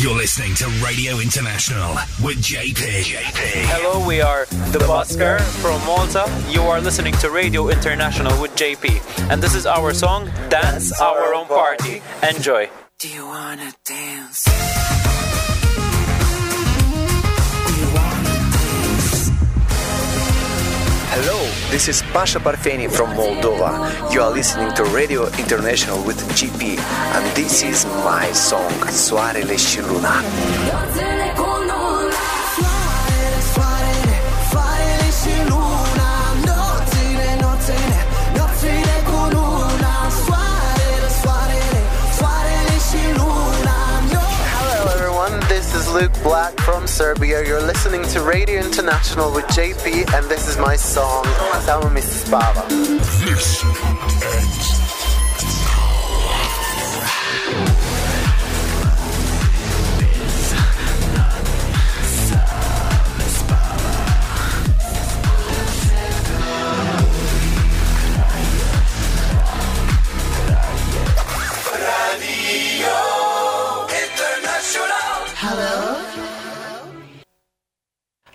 You're listening to Radio International with JP. JP. Hello, we are the Busker from Malta. You are listening to Radio International with JP, and this is our song Dance Our Own Party. Enjoy. Do you wanna dance? Hello, this is Pasha Parfeni from Moldova. You are listening to Radio International with GP, and this is my song, Soarele și Luna. Luke Black from Serbia. You're listening to Radio International with JP, and this is my song, Samo mi se spava.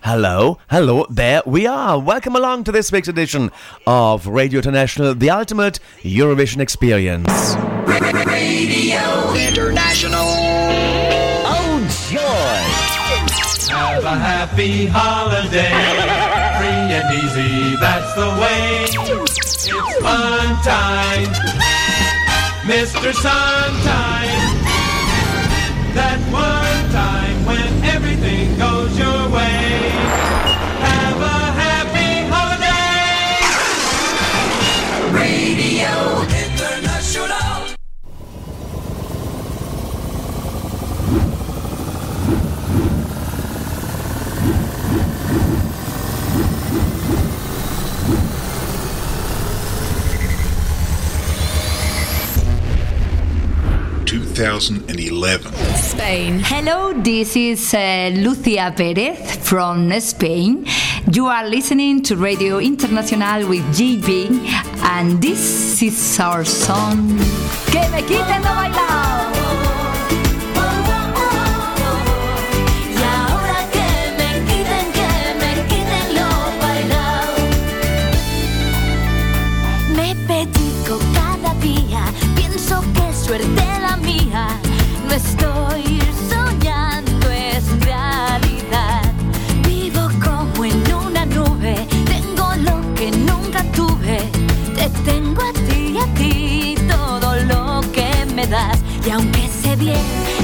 Hello, hello, there we are. Welcome along to this week's edition of Radio International, the ultimate Eurovision experience. Radio International. Oh, joy! Have a happy holiday, free and easy, that's the way. It's fun time, Mr. Suntime. That one time when everything goes your way. 2011. Spain. Hello, this is uh, Lucia Perez from Spain. You are listening to Radio Internacional with GB, and this is our song. Que me quiten lo bailado. y aunque sé bien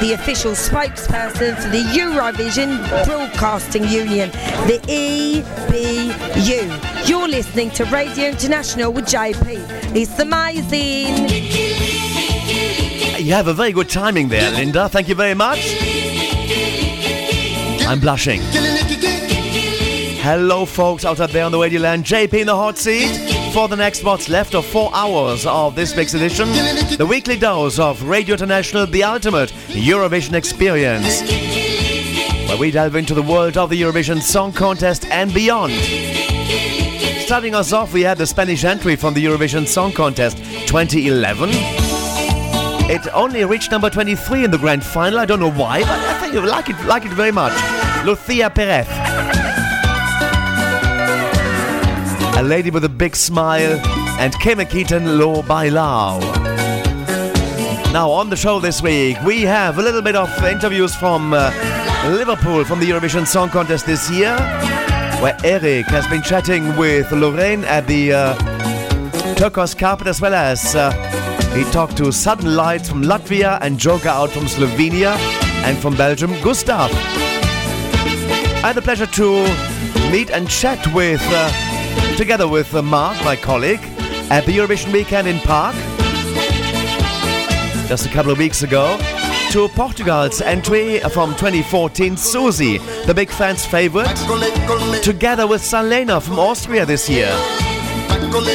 the official spokesperson for the Eurovision Broadcasting Union, the EBU. You're listening to Radio International with JP. It's amazing. You have a very good timing there, Linda. Thank you very much. I'm blushing. Hello, folks out there on the radio land. JP in the hot seat for the next what's left of four hours of this week's edition. The weekly dose of Radio International, the ultimate Eurovision experience. Where we delve into the world of the Eurovision Song Contest and beyond. Starting us off, we had the Spanish entry from the Eurovision Song Contest 2011. It only reached number 23 in the grand final. I don't know why, but I think you like it, like it very much. Lucia Perez. A lady with a big smile, and Que me quiten lo bailado. Now, on the show this week, we have a little bit of interviews from uh, Liverpool from the Eurovision Song Contest this year, where Eric has been chatting with Loreen at the uh, Turquoise Carpet, as well as uh, he talked to Sudden Lights from Latvia and Joker out from Slovenia, and from Belgium, Gustaph. I had the pleasure to meet and chat with, uh, together with uh, Mark, my colleague, at the Eurovision weekend in Prague just a couple of weeks ago to Portugal's entry from 2014, Suzy, the big fans' favorite, together with Salena from Austria this year.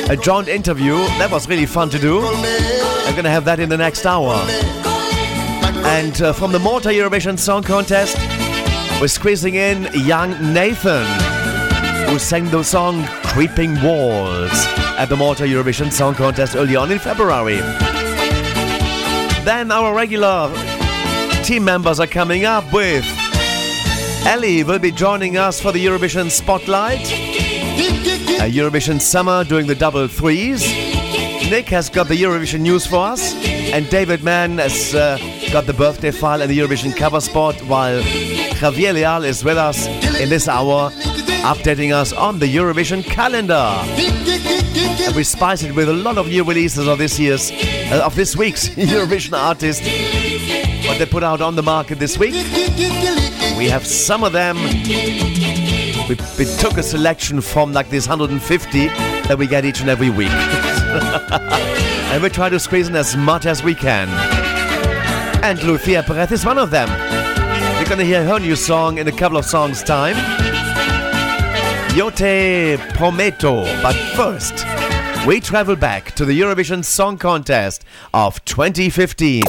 A joint interview, that was really fun to do. I'm gonna have that in the next hour. And uh, from the Malta Eurovision Song Contest, we're squeezing in young Nathan, who sang the song Creeping Walls at the Malta Eurovision Song Contest early on in February. Then our regular team members are coming up with Ellie will be joining us for the Eurovision Spotlight. A Eurovision Summer doing the double threes. Nick has got the Eurovision news for us, and David Mann has uh, got the birthday file and the Eurovision cover spot, while Javier Leal is with us in this hour, updating us on the Eurovision calendar. And we spice it with a lot of new releases of this year's, uh, of this week's Eurovision artist. What they put out on the market this week. We have some of them. We, we took a selection from like this 150 that we get each and every week. and we try to squeeze in as much as we can. And Lucia Perez is one of them. We're gonna hear her new song in a couple of songs' time. Yo te prometo. But first, we travel back to the Eurovision Song Contest of 2015.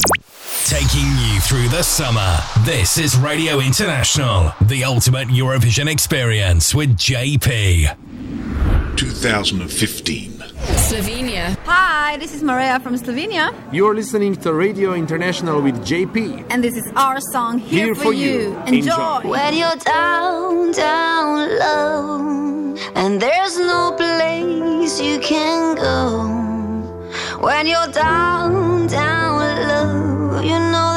Taking you through the summer. This is Radio International, the ultimate Eurovision experience with JP. 2015. Slovenia. Hi, this is Maraaya from Slovenia. You're listening to Radio International with JP. And this is our song Here, Here for, for you. You. Enjoy. Enjoy. When you're down, down low, and there's no place you can go. When you're down, down low, you know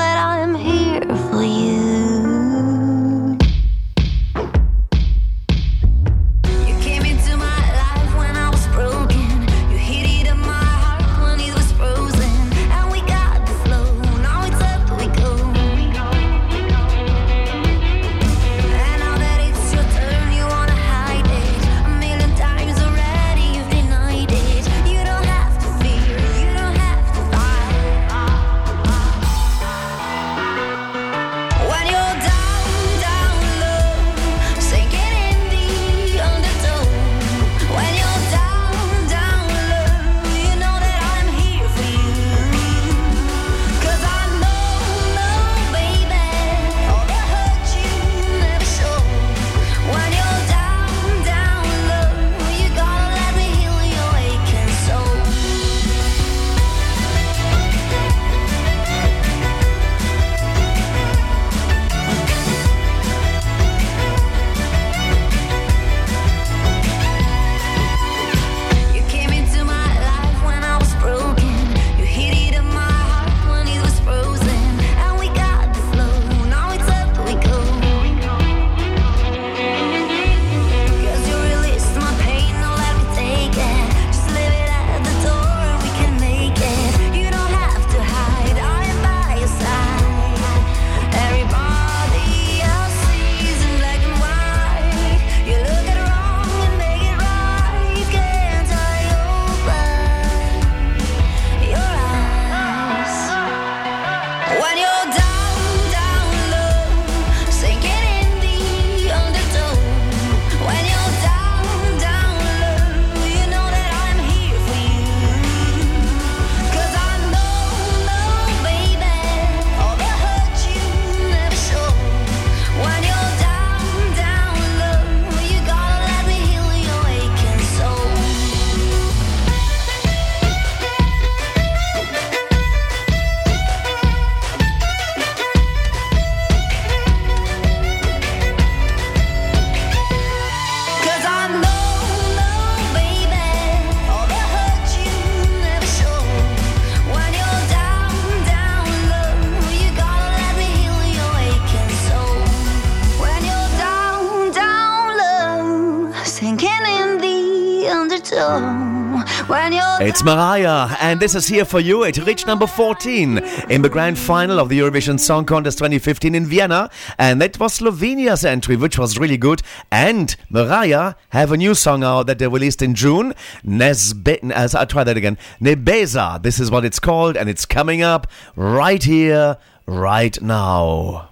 It's Maraaya, and this is here for you. It reached number 14 in the grand final of the Eurovision Song Contest 2015 in Vienna, and that was Slovenia's entry, which was really good. And Maraaya have a new song out that they released in June. Nesbe- as I try that again, Nebesa. This is what it's called, and it's coming up right here, right now.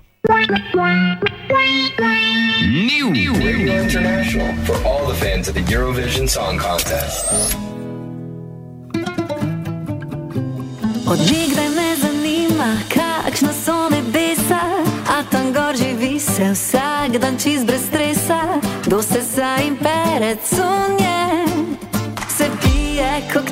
New Radio International for all the fans of the Eurovision Song Contest. Od nikdaj me zanima, kakšna so nebesa, a tam gor živi se vsak dan čist brez stresa, do se sa in pere cunje, se pije koktejle,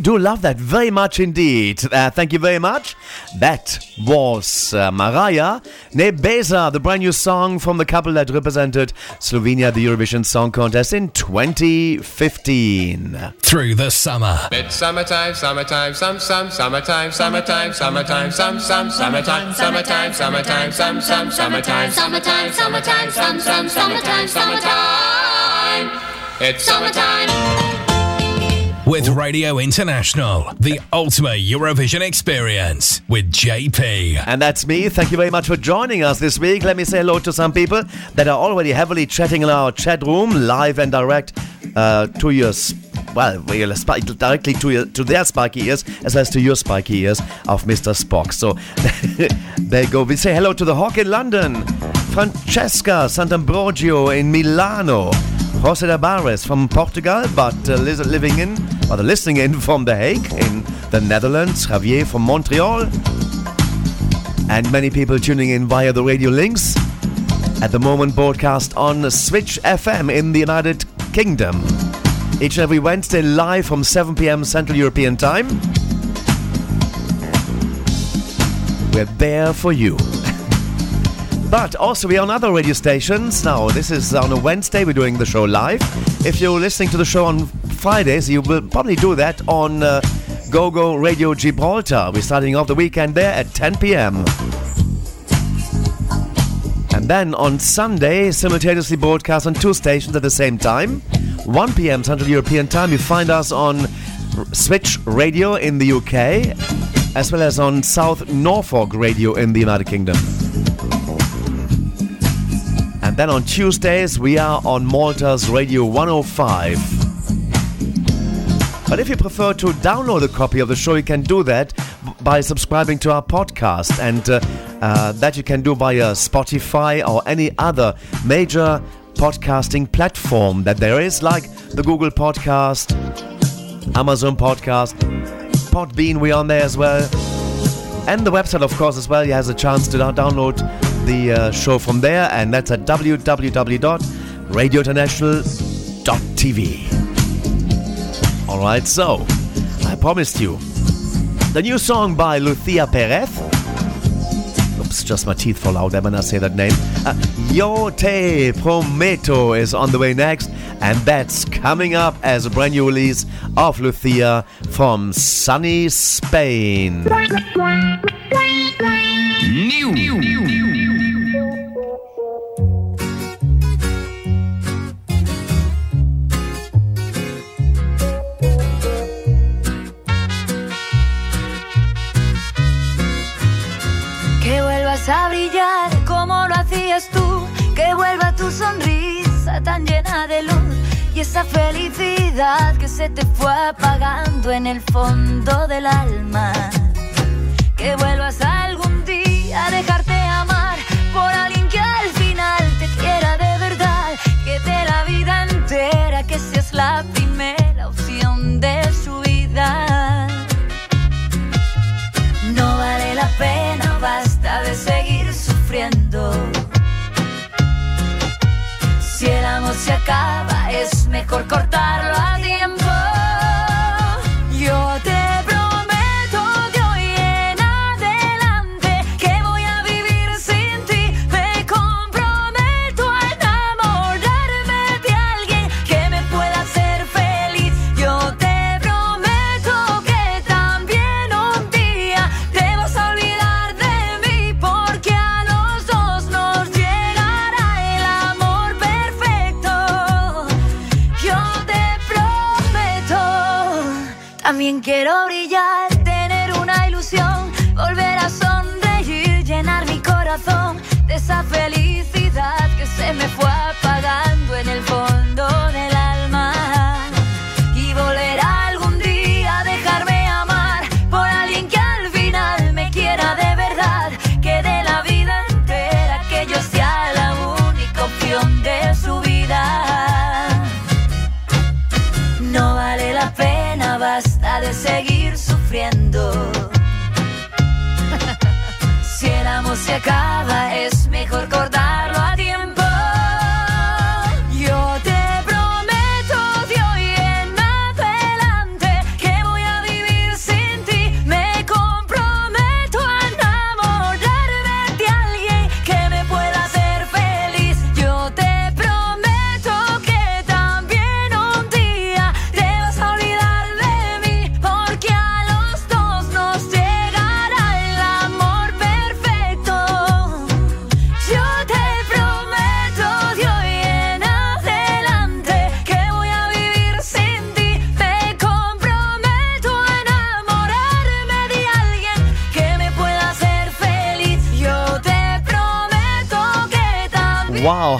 We do love that very much indeed. Uh, thank you very much. That was uh, Maraaya Nebesa, the brand new song from the couple that represented Slovenia at the Eurovision Song Contest in 2015. Through the summer. It's summertime, summertime, some, some, summertime, summertime, summertime, some, some, summertime, summertime, summertime, some, some, summertime, summertime, summertime, some, some, summertime, summertime. It's summertime. With Radio International, the ultimate Eurovision experience with JP. And that's me. Thank you very much for joining us this week. Let me say hello to some people that are already heavily chatting in our chat room, live and direct uh, to your. Well, directly to, your, to their spiky ears as well as to your spiky ears of Mr. Spock. So there you go. We say hello to the Hawk in London, Francesca Sant'Ambrogio in Milano, Jose Tabares from Portugal, but uh, living in, or listening in from The Hague in the Netherlands, Javier from Montreal, and many people tuning in via the radio links. At the moment, broadcast on Switch FM in the United Kingdom. Each and every Wednesday, live from 7 pm Central European Time. We're there for you. But also, we're on other radio stations. Now, this is on a Wednesday, we're doing the show live. If you're listening to the show on Fridays, you will probably do that on uh, GoGo Radio Gibraltar. We're starting off the weekend there at 10 p.m. And then on Sunday, simultaneously broadcast on two stations at the same time. 1 p.m. Central European Time, you find us on Switch Radio in the UK, as well as on South Norfolk Radio in the United Kingdom. And then on Tuesdays, we are on Malta's Radio 105. But if you prefer to download a copy of the show, you can do that by subscribing to our podcast. And uh, uh, that you can do via Spotify or any other major podcasting platform that there is, like the Google Podcast, Amazon Podcast, Podbean, we're on there as well. And the website, of course, as well. You has a chance to download the uh, show from there, and that's at www.radiointernational.tv. All right, so I promised you the new song by Lucia Perez. Oops, just my teeth fall out when I say that name. Uh, Yo Te Prometo is on the way next, and that's coming up as a brand new release of Lucia from sunny Spain. New. Que a brillar como lo hacías tú, que vuelva tu sonrisa tan llena de luz y esa felicidad que se te fue apagando en el fondo del alma. Que vuelvas algún día a dejarte acaba, es mejor cortarlo También quiero brillar,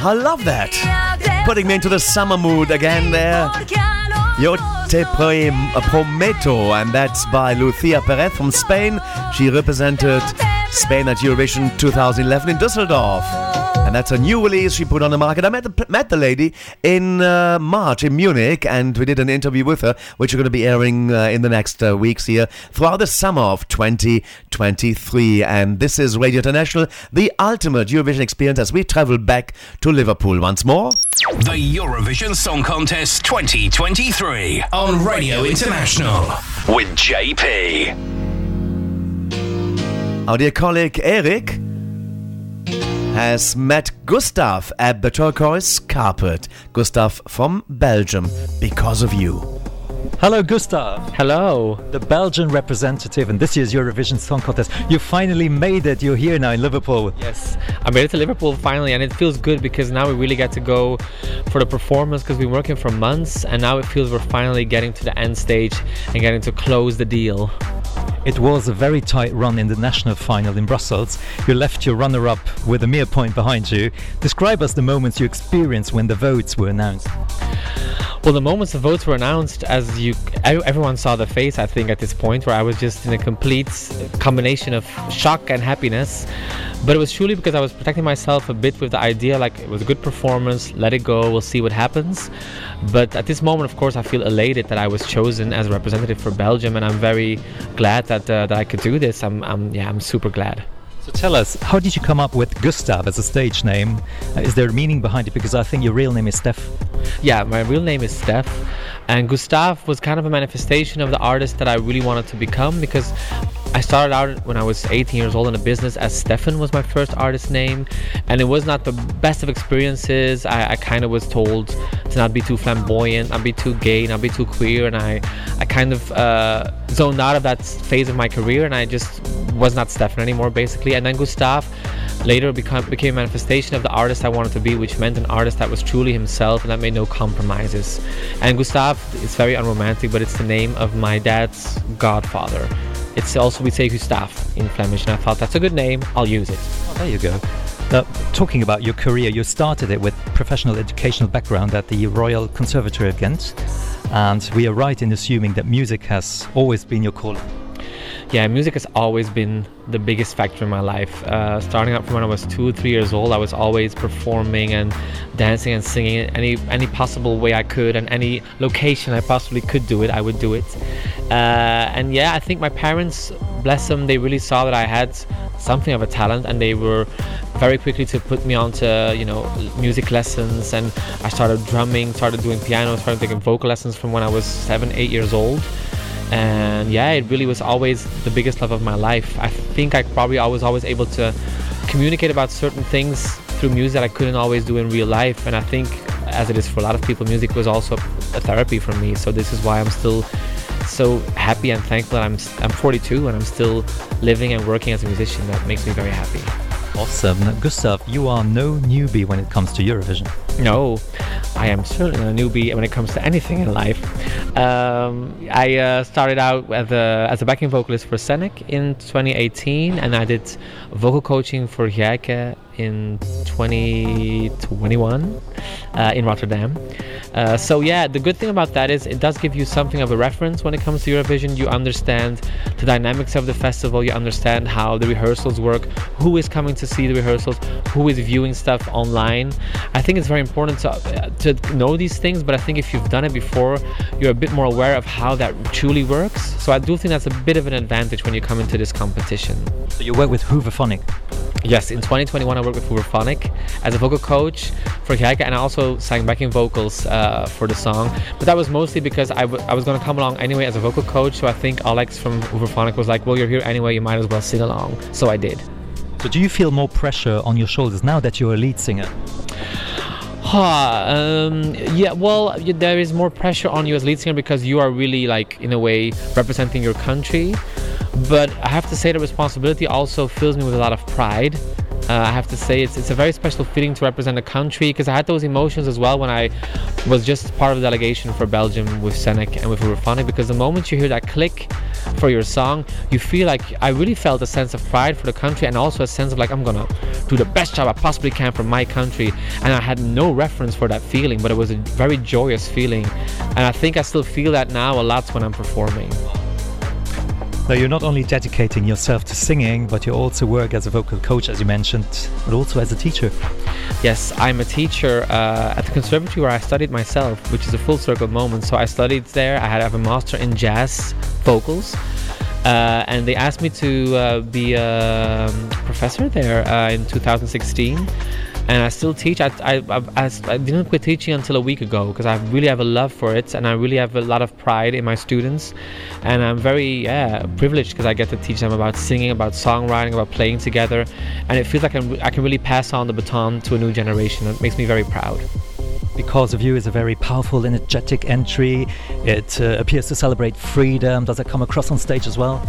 I love that. Putting me into the summer mood again there. Yo te uh, prometo, and that's by Lucia Perez from Spain. She represented Spain at Eurovision 2011 in Düsseldorf. And that's a new release she put on the market. I met the, met the lady in uh, March in Munich, and we did an interview with her, which we're going to be airing uh, in the next uh, weeks here throughout the summer of 2023. And this is Radio International, the ultimate Eurovision experience as we travel back to Liverpool once more. The Eurovision Song Contest 2023 on Radio International with JP. Our dear colleague Eric has met Gustaph at the turquoise carpet. Gustaph from Belgium, because of you. Hello, Gustaph. Hello. The Belgian representative in this year's Eurovision Song Contest. You finally made it. You're here now in Liverpool. Yes, I made it to Liverpool finally, and it feels good because now we really get to go for the performance because we've been working for months, and now it feels we're finally getting to the end stage and getting to close the deal. It was a very tight run in the national final in Brussels. You left your runner up with a mere point behind you. Describe us the moments you experienced when the votes were announced. Well, the moments the votes were announced, as you everyone saw the face, I think, at this point, where I was just in a complete combination of shock and happiness. But it was truly because I was protecting myself a bit with the idea like it was a good performance, let it go, we'll see what happens. But at this moment, of course, I feel elated that I was chosen as a representative for Belgium, and I'm very glad that uh, that I could do this. I'm, I'm yeah, I'm super glad. So tell us, how did you come up with Gustaph as a stage name? Uh, is there a meaning behind it? Because I think your real name is Steph. Yeah, my real name is Steph. And Gustaph was kind of a manifestation of the artist that I really wanted to become because I started out when I was 18 years old in a business as Stefan was my first artist name, and it was not the best of experiences. I, I kind of was told to not be too flamboyant, not be too gay, not be too queer, and I, I kind of uh, zoned out of that phase of my career, and I just was not Stefan anymore, basically. And then Gustaph later became a manifestation of the artist I wanted to be, which meant an artist that was truly himself and that made no compromises. And Gustaph is very unromantic, but it's the name of my dad's godfather. It's also we say Gustav in Flemish, and I thought that's a good name. I'll use it. Oh, there you go. Now, talking about your career, you started it with professional educational background at the Royal Conservatory of Ghent, and we are right in assuming that music has always been your calling. Yeah, music has always been the biggest factor in my life. Uh, starting out from when I was two, three years old, I was always performing and dancing and singing any any possible way I could, and any location I possibly could do it, I would do it. Uh, and yeah, I think my parents, bless them, they really saw that I had something of a talent, and they were very quickly to put me onto you know music lessons, and I started drumming, started doing piano, started taking vocal lessons from when I was seven, eight years old and yeah it really was always the biggest love of my life. I think i probably I was always able to communicate about certain things through music that i couldn't always do in real life. And i think as it is for a lot of people music was also a therapy for me. So this is why i'm still so happy and thankful that i'm i'm 42 and i'm still living and working as a musician that makes me very happy Awesome. Gustaph, you are no newbie when it comes to Eurovision. No, I am certainly a newbie when it comes to anything in life. Um, I uh, started out as a, as a backing vocalist for Sennek in 2018, and I did vocal coaching for Geike in 2021 uh, in Rotterdam. Uh, so yeah, the good thing about that is it does give you something of a reference when it comes to Eurovision. You understand the dynamics of the festival. You understand how the rehearsals work, who is coming to see the rehearsals, who is viewing stuff online. I think it's very important to uh, to know these things. But I think if you've done it before, you're a bit more aware of how that truly works. So I do think that's a bit of an advantage when you come into this competition. So you work with Hooverphonic. Yes, in 2021 I worked with Hooverphonic as a vocal coach for Geike and I also sang backing vocals uh, for the song. But that was mostly because I, w- I was going to come along anyway as a vocal coach. So I think Alex from Hooverphonic was like, well, you're here anyway, you might as well sing along. So I did. So do you feel more pressure on your shoulders now that you're a lead singer? Huh, um, yeah, well, there is more pressure on you as lead singer because you are really, like, in a way, representing your country. But I have to say, the responsibility also fills me with a lot of pride Uh, I have to say it's it's a very special feeling to represent a country because I had those emotions as well when I was just part of the delegation for Belgium with Sennek and with Hooverphonic because the moment you hear that click for your song, you feel like I really felt a sense of pride for the country and also a sense of like I'm gonna do the best job I possibly can for my country. And I had no reference for that feeling, but it was a very joyous feeling. And I think I still feel that now a lot when I'm performing. Now, you're not only dedicating yourself to singing, but you also work as a vocal coach, as you mentioned, but also as a teacher. Yes, I'm a teacher uh, at the conservatory where I studied myself, which is a full circle moment. So I studied there. I had have a master in jazz vocals. Uh, and they asked me to uh, be a um, professor there uh, in 2016 and I still teach. I, I, I, I didn't quit teaching until a week ago because I really have a love for it and I really have a lot of pride in my students. And I'm very yeah, privileged because I get to teach them about singing, about songwriting, about playing together. And it feels like I'm, I can really pass on the baton to a new generation. It makes me very proud. Because of You is a very powerful, energetic entry. It uh, appears to celebrate freedom. Does it come across on stage as well?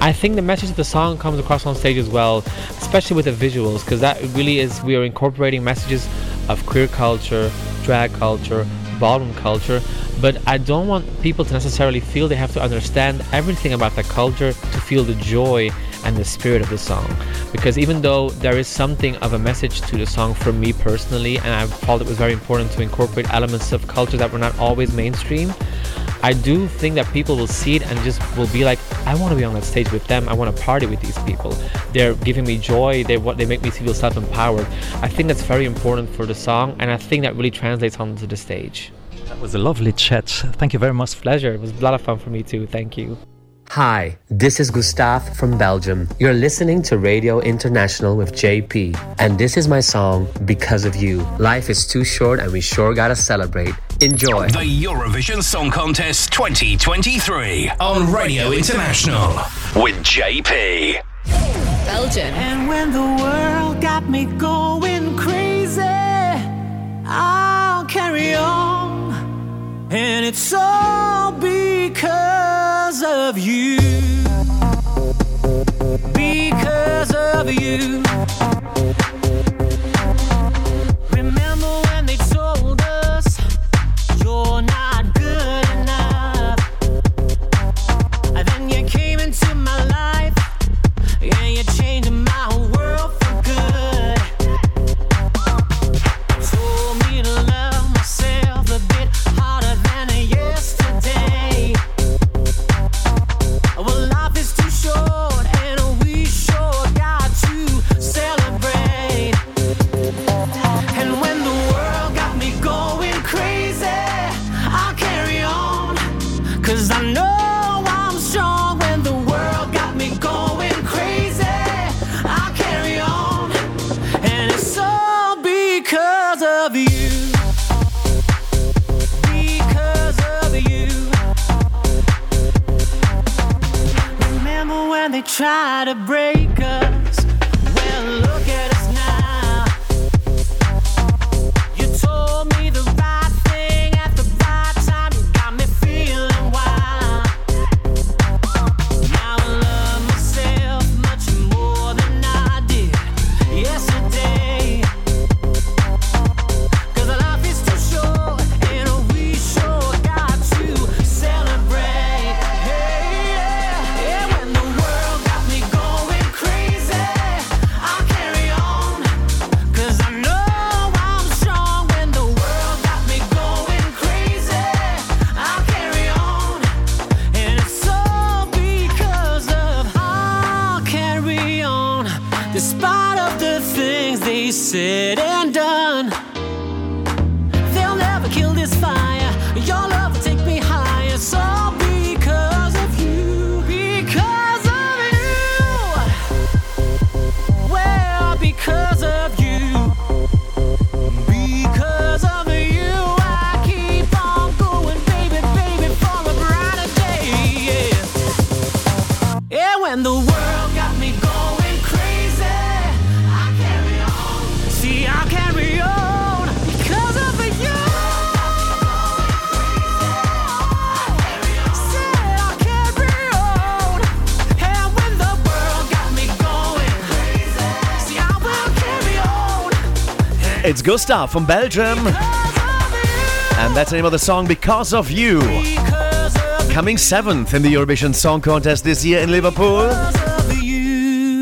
I think the message of the song comes across on stage as well, especially with the visuals, because that really is we are incorporating messages of queer culture, drag culture, ballroom culture, but I don't want people to necessarily feel they have to understand everything about the culture to feel the joy and the spirit of the song. Because even though there is something of a message to the song for me personally, and I felt it was very important to incorporate elements of culture that were not always mainstream, I do think that people will see it and just will be like, I want to be on that stage with them. I want to party with these people. They're giving me joy. They what they make me feel self-empowered. I think that's very important for the song, and I think that really translates onto the stage. That was a lovely chat. Thank you very much. Pleasure. It was a lot of fun for me too. Thank you. Hi, this is Gustaph from Belgium. You're listening to Radio International with JP, and this is my song, Because of You. Life is too short, and we sure gotta celebrate. Enjoy. The Eurovision Song Contest 2023 on Radio International with JP. Belgium. And when the world got me going crazy, I'll carry on. And it's all because of you. Because of you. It's Gustaph from Belgium. And that's the name of the song, Because of You. Coming seventh in the Eurovision Song Contest this year in Liverpool.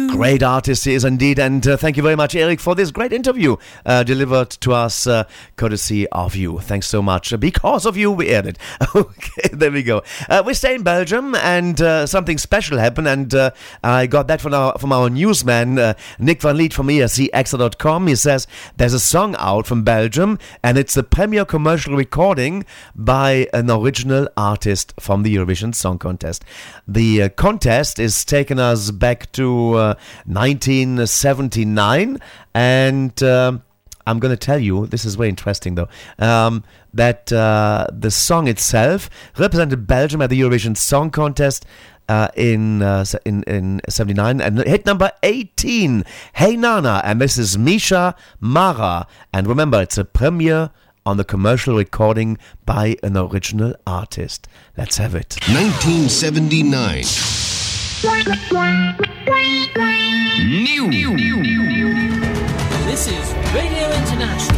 Great artist he is indeed, and uh, thank you very much, Eric, for this great interview uh, delivered to us uh, courtesy of you. Thanks so much. Because of you, we aired it. there we go. Uh, we stay in Belgium, and uh, something special happened, and uh, I got that from our from our newsman uh, Nick van Lith from escXtra.com. He says there's a song out from Belgium, and it's the premier commercial recording by an original artist from the Eurovision Song Contest. The uh, contest is taking us back to uh, 1979, and um I'm going to tell you this is very interesting though um, that uh, the song itself represented Belgium at the Eurovision Song Contest. Uh, in, uh, se- in in 79 and hit number 18 Hey Nana and this is Micha Marah and remember it's a premiere on the commercial recording by an original artist let's have it 1979. New. This is Radio International.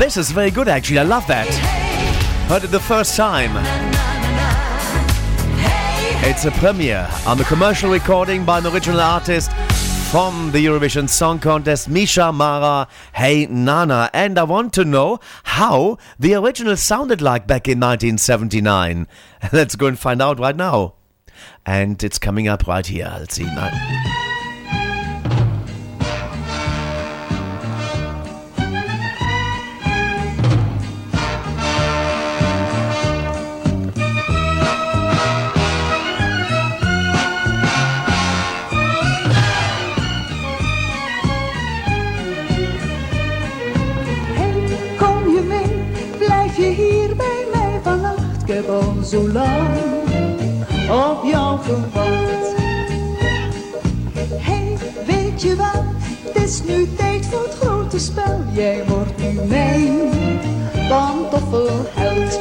This is very good actually I love that heard it the first time It's a premiere on the commercial recording by an original artist from the Eurovision Song Contest, Micha Marah, Hey Nana. And I want to know how the original sounded like back in 1979. Let's go and find out right now. And it's coming up right here. Let's see. Now. Heb al zo lang op jou gewacht. Hey, weet je wel, het is nu tijd voor het grote spel. Jij wordt nu mijn pantoffelheld.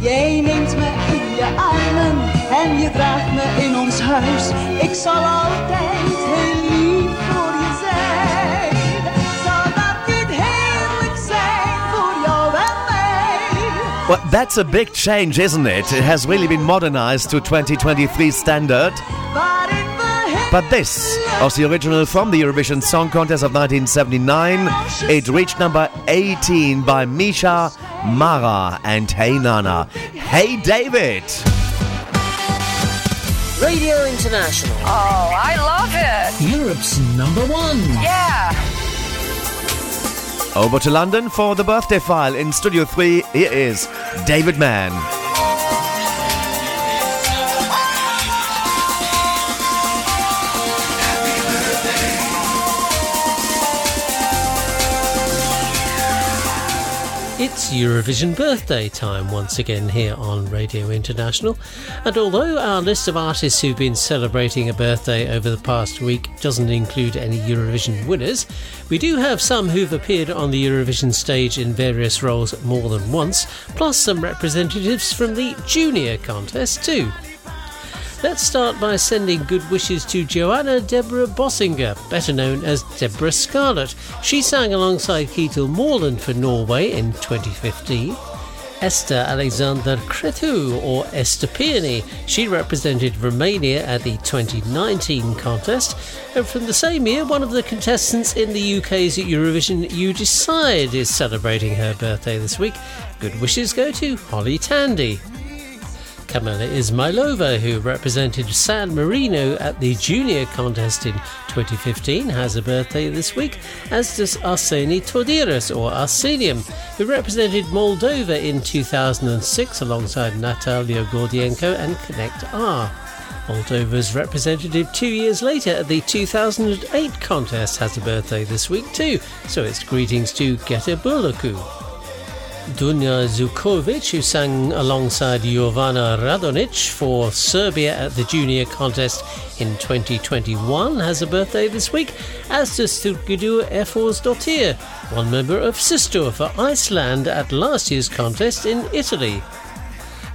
Jij neemt me in je armen en je draagt me in ons huis. Ik zal altijd heel Well, that's a big change, isn't it? It has really been modernized to 2023 standard. But this was the original from the Eurovision Song Contest of 1979. It reached number 18 by Micha Marah and Hey Nana. Hey David! Radio International. Oh, I love it. Europe's number one. Yeah. Over to London for the birthday file in Studio 3. Here is David Mann. It's Eurovision birthday time once again here on Radio International. And although our list of artists who've been celebrating a birthday over the past week doesn't include any Eurovision winners, we do have some who've appeared on the Eurovision stage in various roles more than once, plus some representatives from the junior contest too. Let's start by sending good wishes to Joanna Deborah Bossinger, better known as Debrah Scarlett. She sang alongside Kjetil Mørland for Norway in 2015. Esther Alexander Cretu, or Ester Peony. She represented Romania at the 2019 contest. And from the same year, one of the contestants in the UK's Eurovision You Decide is celebrating her birthday this week. Good wishes go to Holly Tandy. Kamila Ismailova, who represented San Marino at the junior contest in 2015, has a birthday this week, as does Arsenie Todiraș, or Arsenium, who represented Moldova in 2006 alongside Natalia Gordienko and Connect R. Moldova's representative two years later at the 2008 contest has a birthday this week too, so it's greetings to Geta Burlacu. Dunja Zukovic, who sang alongside Jovana Radonic for Serbia at the junior contest in 2021, has a birthday this week, as does Sturgidur Eforsdottir, one member of Systur for Iceland at last year's contest in Italy.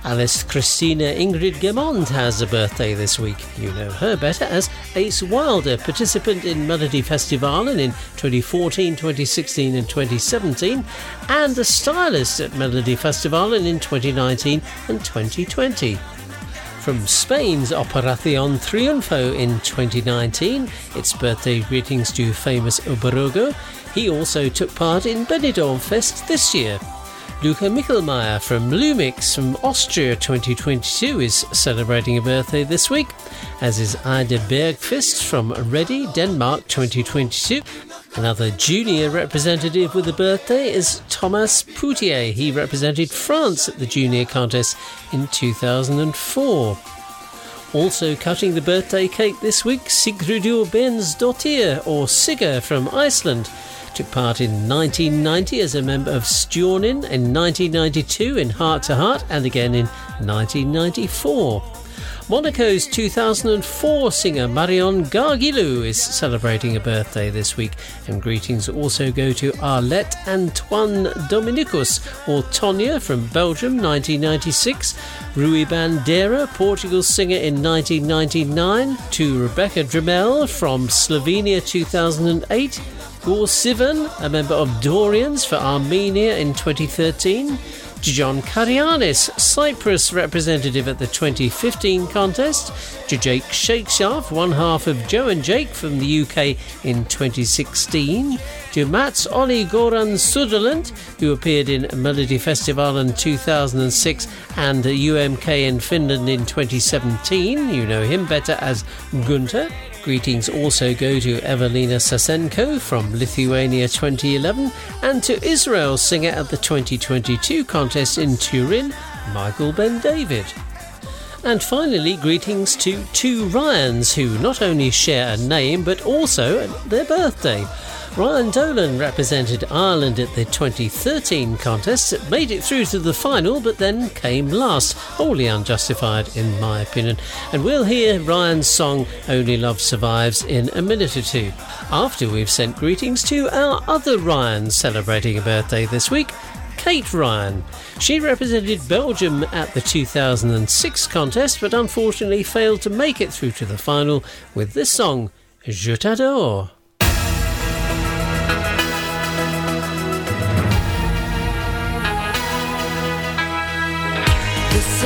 Alice Christina Ingrid Gernandt has a birthday this week. You know her better as Ace Wilder, participant in Melodifestivalen in 2014, 2016, and 2017, and a stylist at Melodifestivalen in 2019 and 2020. From Spain's Operacion Triunfo in 2019, its birthday greetings to Famous Oberogo. He also took part in Benidorm Fest this year. Luca Michlmayr from Lumix from Austria 2022 is celebrating a birthday this week, as is Ida Bergkvist from REDDI, Denmark 2022. Another junior representative with a birthday is Thomas Pontier. He represented France at the junior contest in 2004. Also cutting the birthday cake this week, Sigridur Bensdottir, or Sigga from Iceland. Took part in 1990 as a member of Stjornin, in 1992 in Heart to Heart, and again in 1994. Monaco's 2004 singer Marion Gargilou is celebrating a birthday this week, and greetings also go to Arlette Antoine Dominicus, or Tonia from Belgium 1996, Rui Bandeira, Portugal singer in 1999, to Rebeka Dremelj from Slovenia 2008, Gor Sivan, a member of Dorians for Armenia in 2013, to John Karagiannis, Cyprus representative at the 2015 contest, Jake Shakeshaft, one half of Joe and Jake from the UK in 2016, to Mats Ollie Goran Söderlund, who appeared in Melody Festival in 2006 and UMK in Finland in 2017. You know him better as Gunter. Greetings also go to Evelina Sasenko from Lithuania 2011 and to Israel singer at the 2022 contest in Turin, Michael Ben David. And finally, greetings to two Ryans who not only share a name but also their birthday. Ryan Dolan represented Ireland at the 2013 contest, made it through to the final, but then came last, wholly unjustified in my opinion. And we'll hear Ryan's song Only Love Survives in a minute or two, after we've sent greetings to our other Ryan celebrating a birthday this week. Kate Ryan. She represented Belgium at the 2006 contest, but unfortunately failed to make it through to the final with this song, Je t'adore. This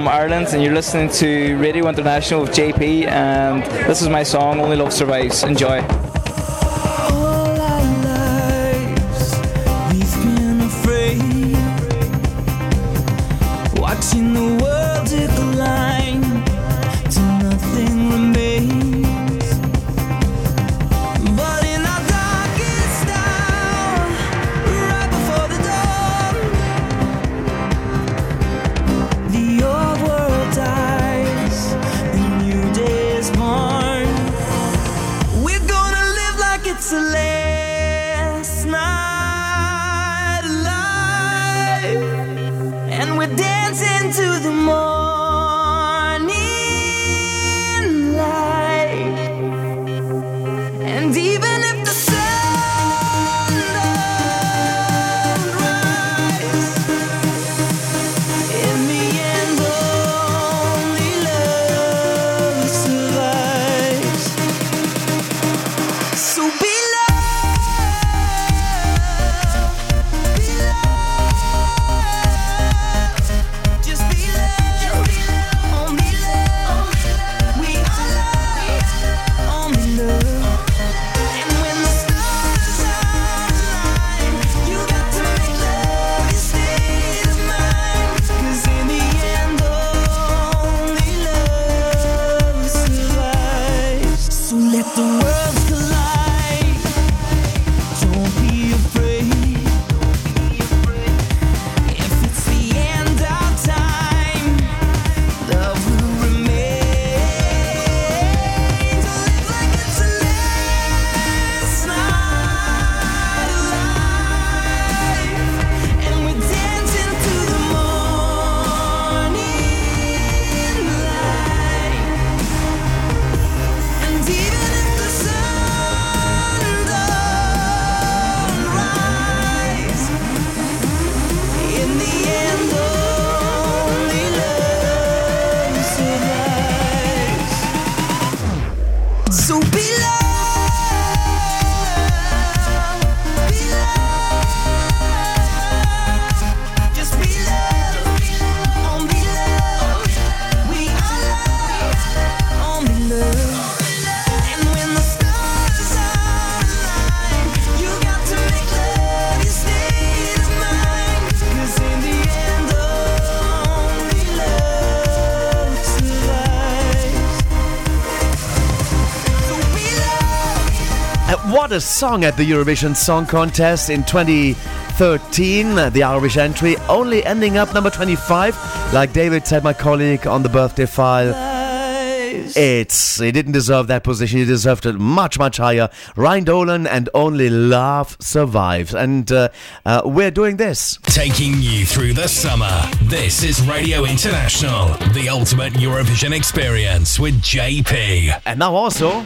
from Ireland, and you're listening to Radio International with JP, and this is my song, Only Love Survives. Enjoy. What a song at the Eurovision Song Contest in 2013. uh, The Irish entry only ending up number 25. Like David said, my colleague on the birthday file. It's he didn't deserve that position. He deserved it much, much higher. Ryan Dolan and Only Love survives, and uh, uh, we're doing this. Taking you through the summer. This is Radio International, the ultimate Eurovision experience with JP. And now also,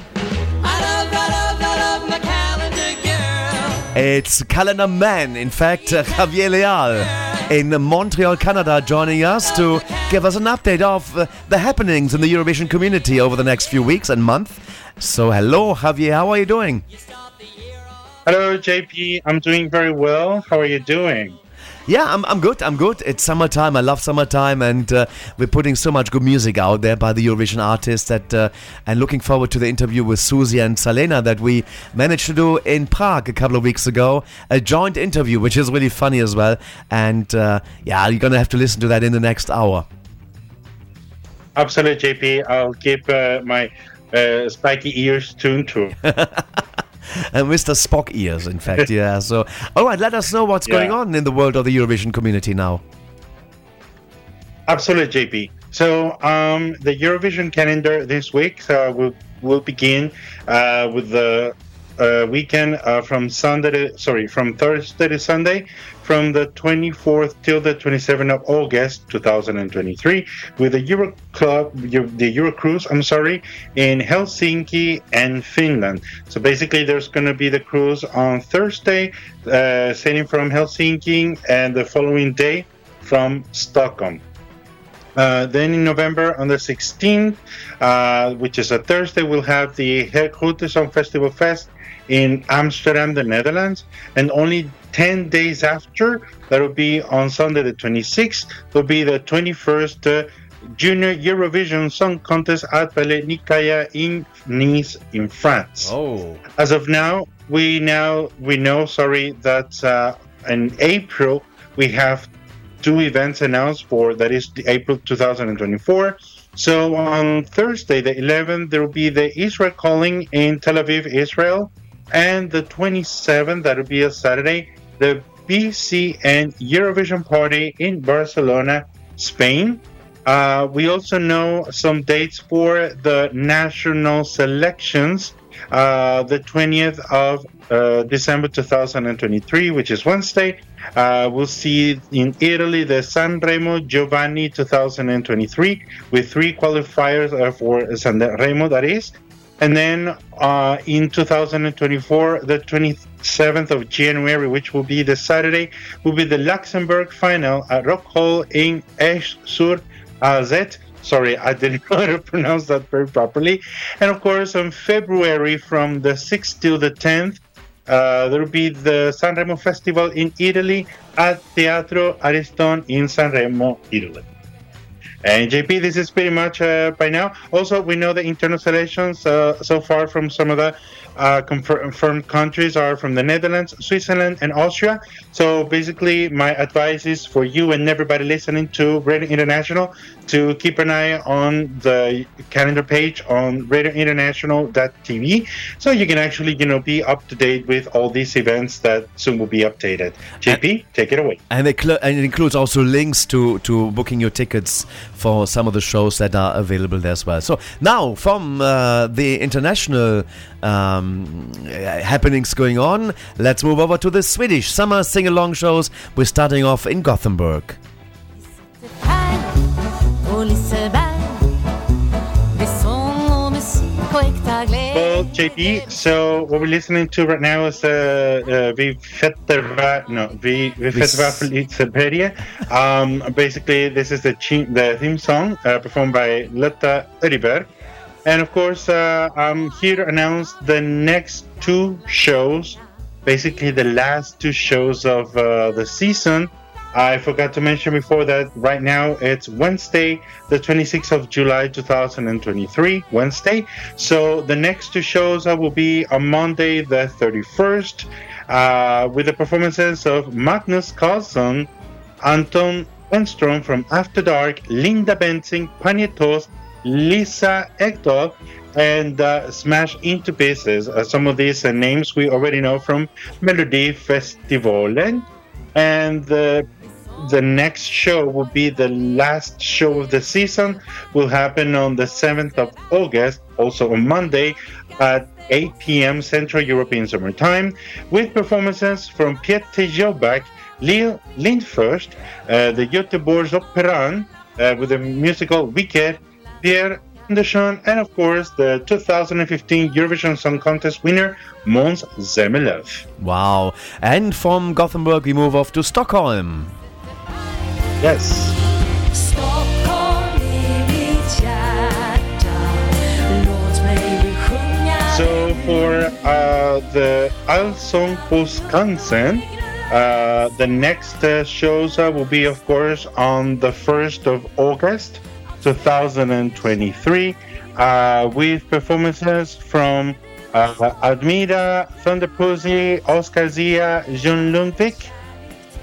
it's Calendar Man. In fact, uh, Javier Leal in Montreal, Canada, joining us to give us an update of uh, the happenings in the Eurovision community over the next few weeks and month. So, hello, Javier. How are you doing? Hello, JP. I'm doing very well. How are you doing? Yeah, I'm, I'm good. I'm good. It's summertime. I love summertime, and uh, we're putting so much good music out there by the Eurovision artists. That uh, and looking forward to the interview with Suzy and Salena that we managed to do in Prague a couple of weeks ago. A joint interview, which is really funny as well. And uh, yeah, you're gonna have to listen to that in the next hour. Absolutely, JP. I'll keep uh, my uh, spiky ears tuned to. and Mr. Spock ears, in fact, yeah. So, all right, let us know what's Yeah. going on in the world of the Eurovision community now. Absolutely, JP. So um, the Eurovision calendar this week uh, will will begin uh, with the uh, weekend uh, from Sunday, to, sorry, from Thursday to Sunday, from the 24th till the 27th of August 2023, with the Euro Club, the Euro Cruise, I'm sorry, in Helsinki and Finland. So basically, there's going to be the cruise on Thursday, uh, sailing from Helsinki, and the following day from Stockholm. Uh, then in November, on the 16th, uh, which is a Thursday, we'll have the Grote Song Festival Fest in Amsterdam, the Netherlands. And only 10 days after, that will be on Sunday, the 26th, will be the 21st uh, Junior Eurovision Song Contest at Palais Nikaïa in Nice, in France. Oh. As of now, we now we know, sorry, that uh, in April we have two events announced for that is the April 2024. So on Thursday, the 11th, there will be the Israel calling in Tel Aviv, Israel, and the 27th, that will be a Saturday, the BCN Eurovision Party in Barcelona, Spain. Uh, we also know some dates for the national selections. Uh, the 20th of uh, December 2023, which is Wednesday. Uh, we'll see in Italy the Sanremo Giovani 2023 with three qualifiers uh, for Sanremo, that is. And then uh, in 2024, the 27th of January, which will be the Saturday, will be the Luxembourg final at Rockhal in Esch sur Alzette. Sorry, I didn't know how to pronounce that very properly. And of course, on February from the 6th till the 10th, uh, there will be the Sanremo Festival in Italy at Teatro Ariston in Sanremo, Italy. And JP, this is pretty much uh, by now. Also, we know the internal selections uh, so far from some of the uh, confirmed countries are from the Netherlands, Switzerland, and Austria. So basically, my advice is for you and everybody listening to Radio International to keep an eye on the calendar page on radiointernational.tv so you can actually, you know, be up to date with all these events that soon will be updated. JP, take it away. And it, cl- and it includes also links to, to booking your tickets for some of the shows that are available there as well. So now, from uh, the international um, happenings going on, let's move over to the Swedish summer sing along shows. We're starting off in Gothenburg. på Liseberg Med sång och musik och äkta glädje Well, JP, so what we're listening to right now is uh, uh, Vi Fetterva, no, Vi, vi Fetterva för Um, basically, this is the, the theme song uh, performed by Lotta Engberg. And of course, uh, I'm here to announce the next two shows, basically the last two shows of uh, the season. I forgot to mention before that right now it's Wednesday, the 26th of July 2023, Wednesday. So the next two shows uh, will be on Monday, the 31st, uh, with the performances of Magnus Carlsson, Anton Enstrom from After Dark, Linda Bengtzing, Panetoz, Lisa Ekdahl, and uh, Smash Into Pieces. Uh, some of these uh, names we already know from Melodifestivalen. And the the next show will be the last show of the season. Will happen on the 7th of August, also on Monday at 8 p.m. Central European Summer Time, with performances from Peter Joback, Leo Lindförst, uh, the Göteborgs Operan, uh, with the musical Wicked, Pierre Andersson, and of course the 2015 Eurovision Song Contest winner, Måns Zelmerlöw. Wow. And from Gothenburg, we move off to Stockholm. Yes. Stockholm i mitt hjärta Låt mig sjunga So for uh, the Allsång på Skansen, uh, the next uh, shows uh, will be, of course, on the 1st of August 2023 uh, with performances from uh, Admira, Thunder Pussy, Oscar Zia, John Lundvik,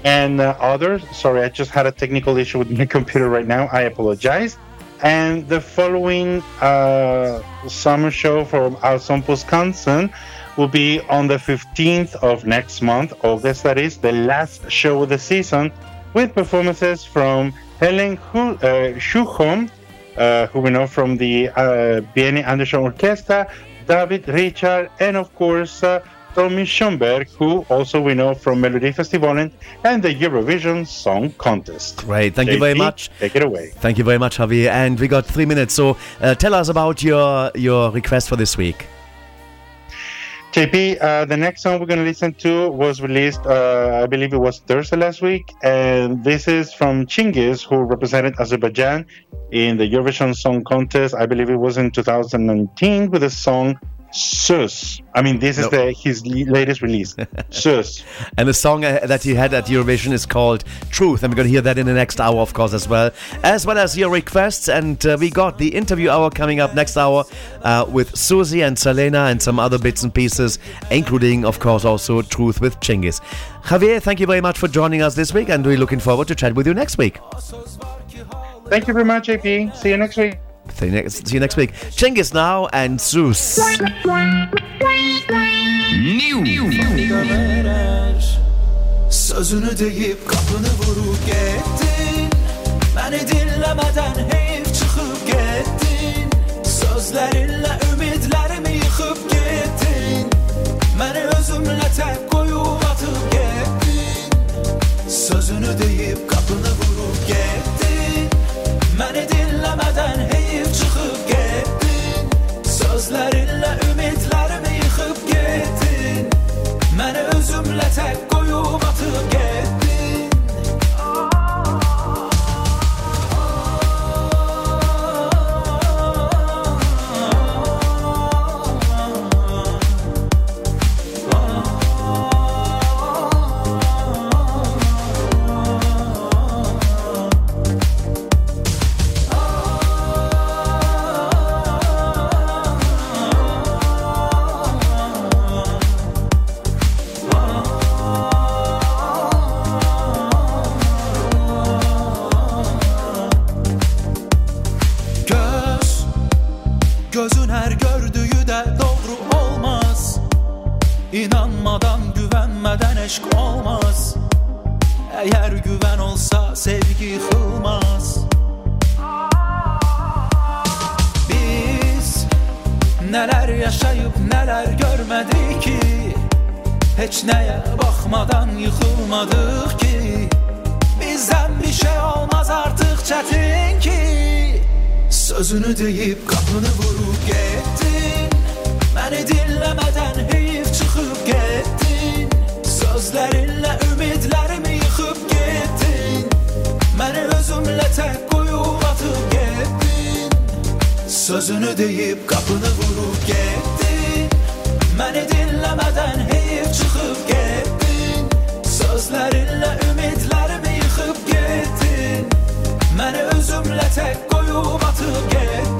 and uh, others. Sorry, I just had a technical issue with my computer right now. I apologize. And the following uh, summer show from Allsång på Skansen will be on the 15th of next month, August, that is, the last show of the season, with performances from Helen Hu- uh, Sjöholm, uh, who we know from the uh, Benny Andersson Orchestra, David Richard, and of course, uh, Tommy Körberg, who also we know from Melodifestivalen and the Eurovision Song Contest. Great, thank you very much. Take it away. Thank you very much, Javier. And we got three minutes, so uh, tell us about your your request for this week. JP, uh, the next song we're going to listen to was released, uh, I believe it was Thursday last week, and this is from Chingiz, who represented Azerbaijan in the Eurovision Song Contest. I believe it was in 2019 with the song Sus. I mean, this is the his latest release. Sus. And the song uh, that you had at Eurovision is called Truth, and we're going to hear that in the next hour, of course, as well, as well as your requests. And uh, we got the interview hour coming up next hour uh, with Suzy and Salena and some other bits and pieces, including, of course, also Truth with Chingiz. Javier, thank you very much for joining us this week, and we're looking forward to chat with you next week. Thank you very much, JP. See you next week. See you next, see you next week. Chingiz now and Sus. Sözünü deyip kapını vurup gittin. Beni dinlemeden çıkıp gittin. Sözlerinle ümitlerimi yıkıp gittin. Beni özümle tek koyup atıp gittin. Sözünü deyip kapını vurup gittin. Beni dinlemeden Sözlerinle Gözün her gördüğü de doğru olmaz. İnanmadan güvenmeden eşk olmaz. Eğer güven olsa sevgi kılmaz. Biz neler yaşayıp neler görmedik ki. Heç neye bakmadan yıkılmadık ki. Bizden bir şey olmaz artık çetin ki. Sözünü deyip qapını vurub getdin Məni dinləmədən heyif çıxıb getdin Sözlərinlə ümidlərimi yıxıb getdin Məni özümlə tək qoyub atıb getdin Sözünü deyib qapını vurub getdin Məni dinləmədən heyif çıxıb getdin Sözlərinlə ümidlərimi yıxıb getdin Məni özümlə tək koyup atıp gittin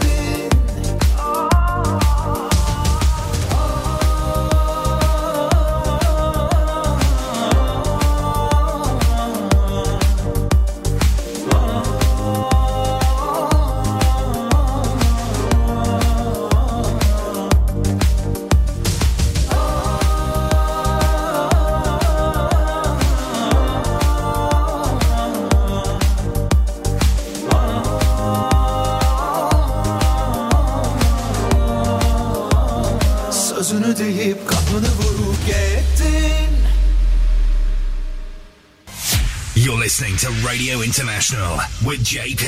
listening to Radio International with JP.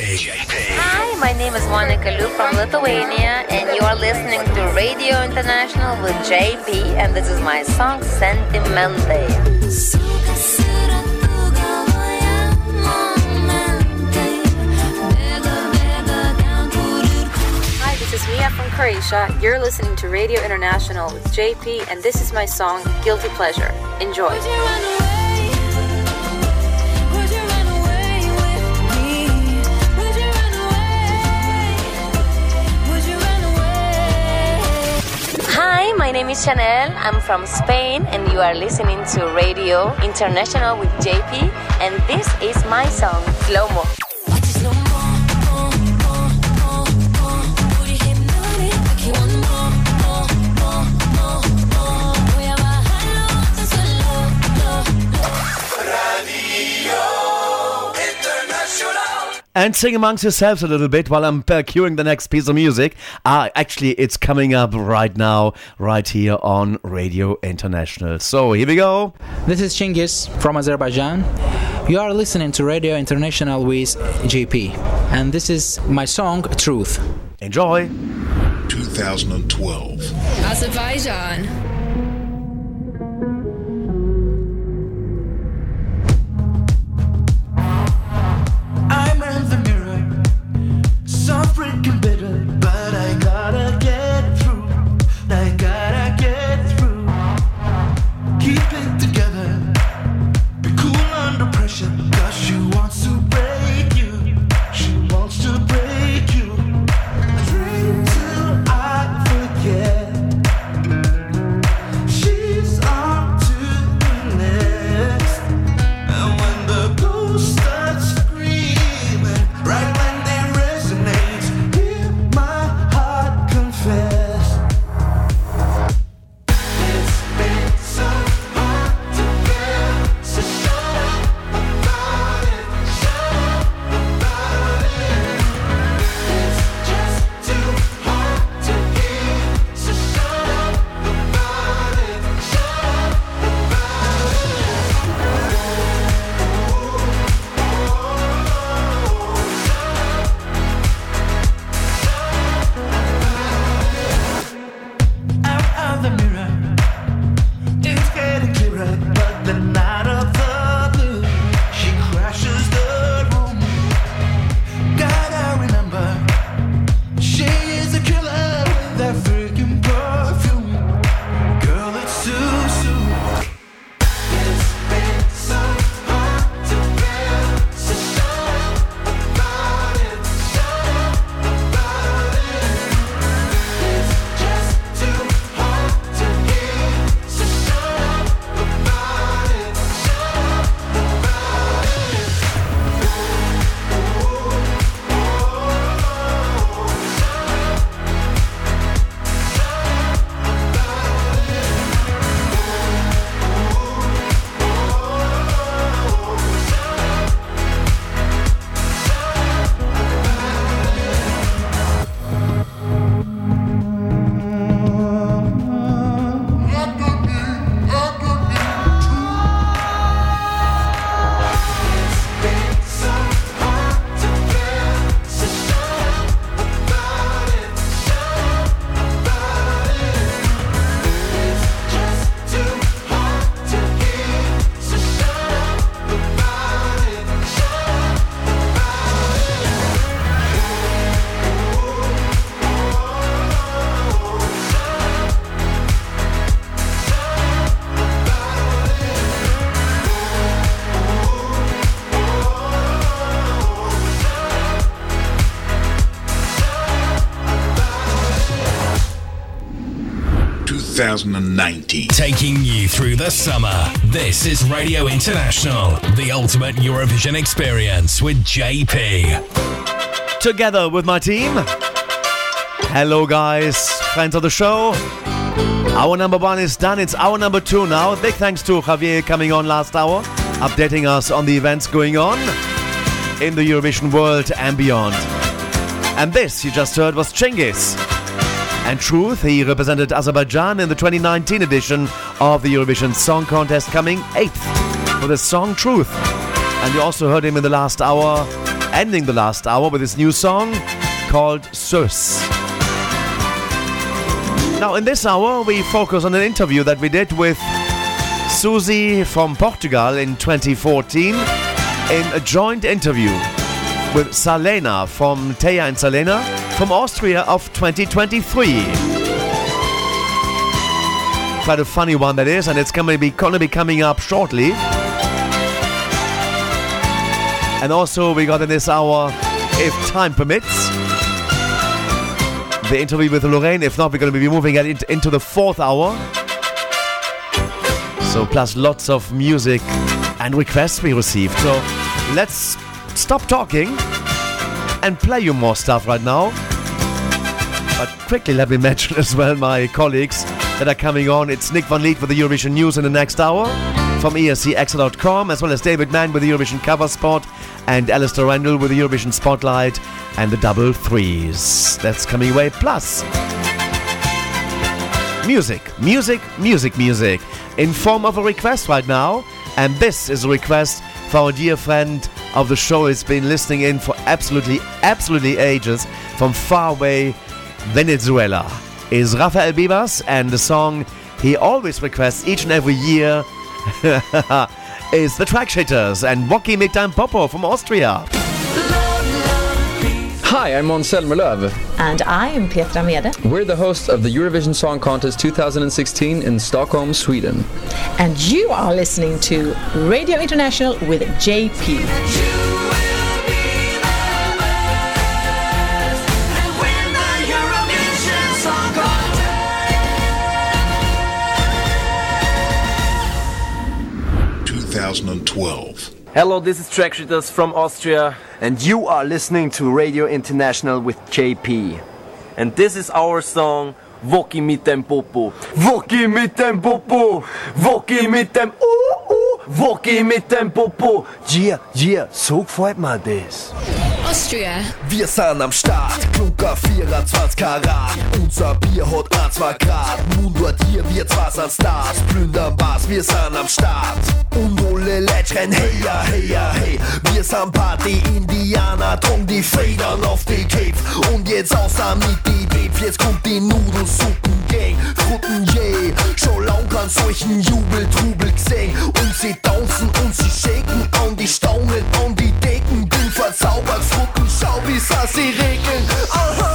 Hi, my name is Monika Liu from Lithuania, and you are listening to Radio International with JP, and this is my song Sentimentai. Hi, this is Mia from Croatia. You're listening to Radio International with JP, and this is my song Guilty Pleasure. Enjoy. Hi, my name is Chanel. I'm from Spain, and you are listening to Radio International with JP, and this is my song Slow Mo. And sing amongst yourselves a little bit while I'm uh, cueing the next piece of music. Ah, actually, it's coming up right now, right here on Radio International. So here we go. This is Chingiz from Azerbaijan. You are listening to Radio International with JP, and this is my song Truth. Enjoy. 2012. Azerbaijan. Mirror So 2019. Taking you through the summer. This is Radio International, the ultimate Eurovision experience with JP. Together with my team. Hello, guys, friends of the show. Our number one is done. It's our number two now. Big thanks to Javier coming on last hour, updating us on the events going on in the Eurovision world and beyond. And this you just heard was Chingiz. And Truth, he represented Azerbaijan in the 2019 edition of the Eurovision Song Contest, coming eighth for the song Truth. And you also heard him in the last hour, ending the last hour with his new song called Sus. Now, in this hour, we focus on an interview that we did with Susie from Portugal in 2014 in a joint interview with Salena from Teya and Salena from Austria of 2023. Quite a funny one that is, and it's going to be, to be coming up shortly. And also, we got in this hour, if time permits, the interview with Loreen. If not, we're going to be moving it into the fourth hour. So, plus lots of music and requests we received. So, let's stop talking and play you more stuff right now. But quickly, let me mention as well my colleagues that are coming on. It's Nick van Lith with the Eurovision News in the next hour from E escXtra.com, as well as David Mann with the Eurovision Cover Spot and Alasdair Rendall with the Eurovision Spotlight and the Double Threes. That's coming away. Plus, music, music, music, music in form of a request right now. And this is a request for our dear friend of the show who's been listening in for absolutely, absolutely ages from far away Venezuela. Is Rafael Bibas and the song he always requests each and every year is The Trackshittaz and Woki mit Popo from Austria. Hi, I'm Måns Zelmerlöw. And I am Petra Mede. We're the hosts of the Eurovision Song Contest 2016 in Stockholm, Sweden. And you are listening to Radio International with JP. Hello, this is Trackshittaz from Austria, and you are listening to Radio International with JP. And this is our song, Woki mit deim Popo. Woki mit dem Popo! Woki mit dem Uh, uh! Woki mit dem Popo! Yeah, yeah, so gefällt mir das. Austria. Wir sind am Start, Klunker 24 Karat. Unser Bier hat 1, 2 Grad. Nun dort hier, wir zwar sind Stars. Plündern was, wir sind am Start. Und alle Leute rennen, hey ja, hey ja, hey. Wir sind Party-Indianer, drum die Federn auf die Cape. Und jetzt außer mit die Babe, jetzt kommt die Nudelsuppen-Gang. Frutten, yeah, schon lang kann solchen Jubel-Trubel gesehen. Und sie tanzen und sie shaken an die Staunen, an die Decken. Bin verzaubert, Frutten, schau wie sie regeln. Aha,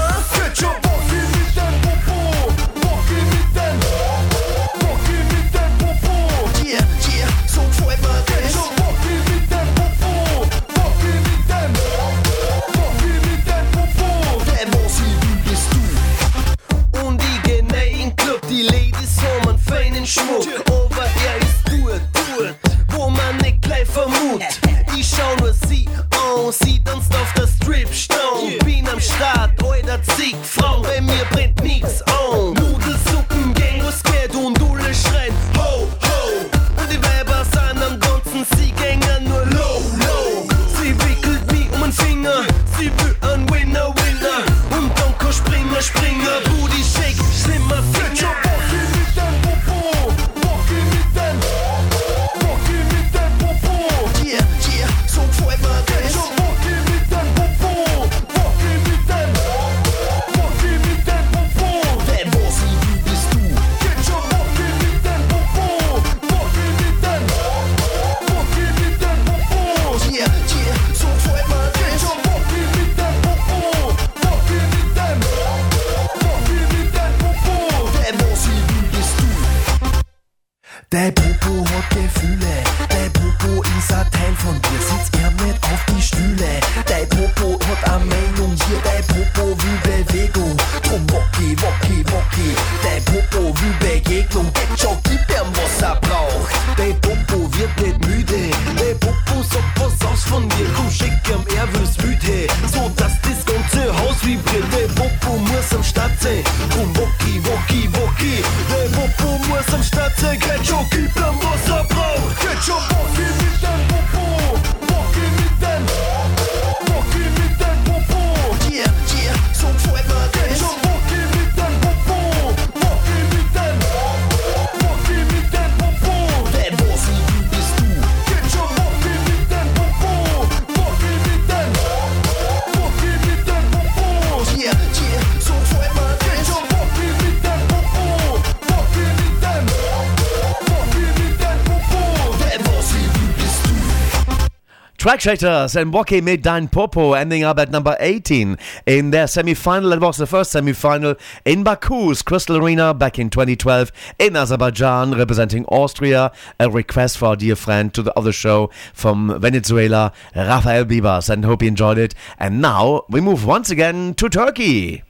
Trackshittaz and Woki mit deim Popo ending up at number 18 in their semi final. It was the first semi final in Baku's Crystal Arena back in 2012 in Azerbaijan, representing Austria. A request for our dear friend to the other show from Venezuela, Rafael Bibas, and hope you enjoyed it. And now we move once again to Turkey.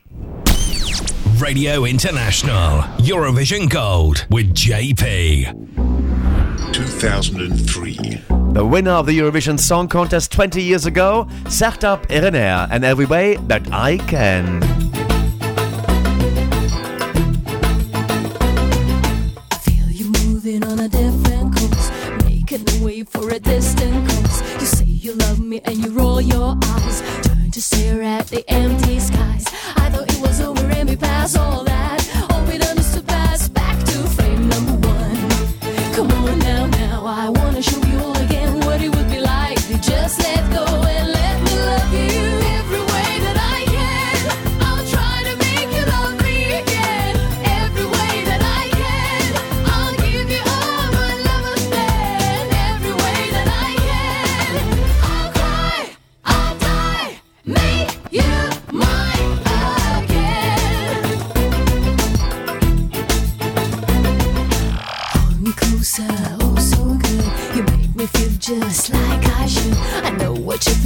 Radio International, Eurovision Gold with JP. 2003. The winner of the Eurovision Song Contest 20 years ago, Sertab Erener, and every way that I can. Feel you moving on a different course, making a way for a distant. You say you love me and you roll your eyes, turn to stare at the empty skies. I thought it was over and we. All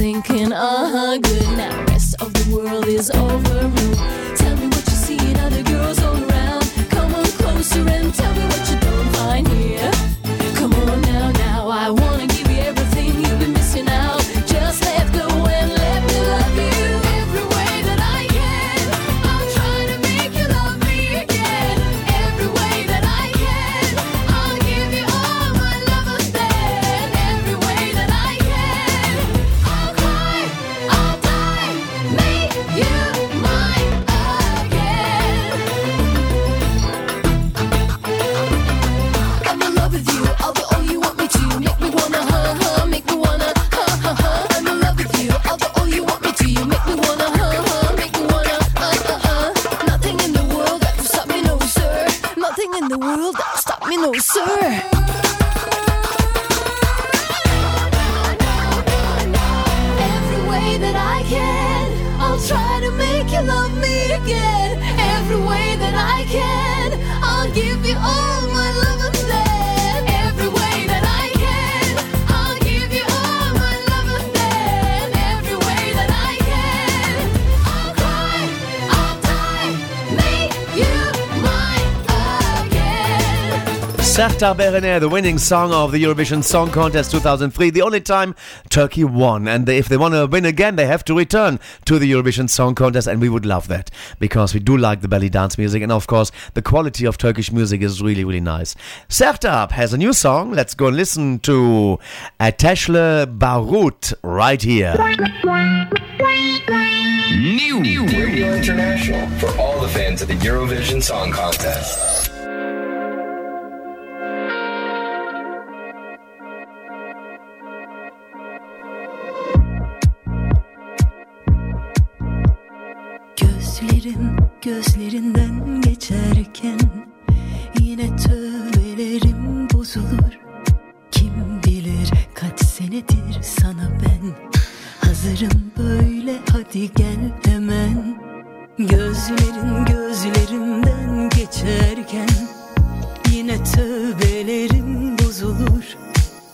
thinking, uh huh, good. Now the rest of the world is overruled. Sertab Erener, the winning song of the Eurovision Song Contest 2003, the only time Turkey won. And if they want to win again, they have to return to the Eurovision Song Contest, and we would love that because we do like the belly dance music, and of course, the quality of Turkish music is really, really nice. Sertab has a new song. Let's go and listen to Ateşle Barut right here. New Radio International for all the fans of the Eurovision Song Contest. Gözlerin gözlerinden geçerken Yine tövbelerim bozulur. Kim bilir kaç senedir sana ben Hazırım böyle hadi gel hemen. Gözlerin gözlerimden geçerken Yine tövbelerim bozulur.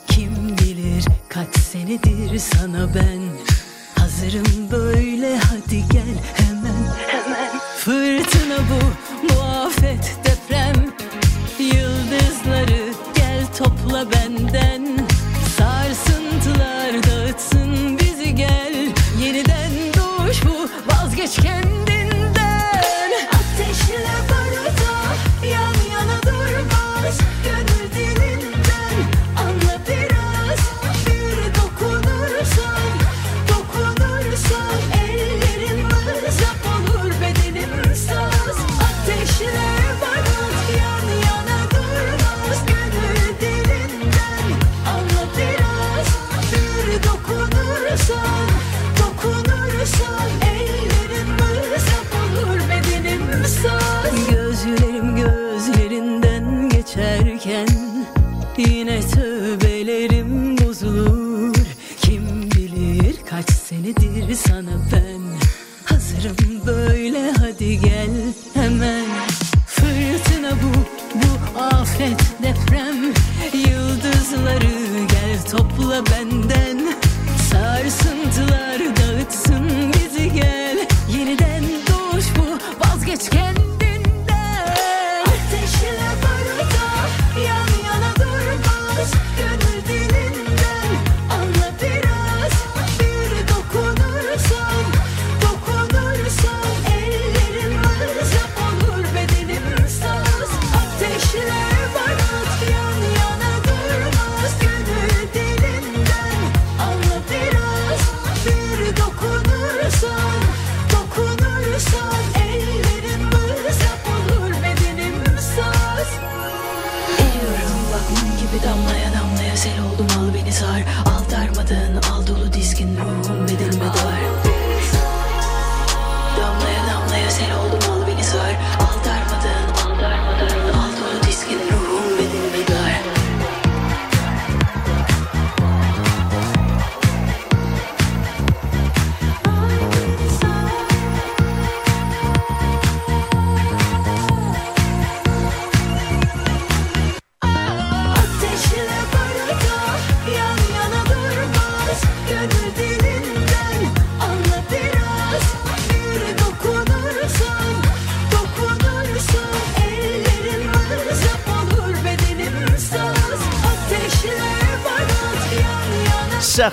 Kim bilir kaç senedir sana ben Hazırım böyle hadi gel hemen. Fırtına bu muafet deprem. Yıldızları gel topla benden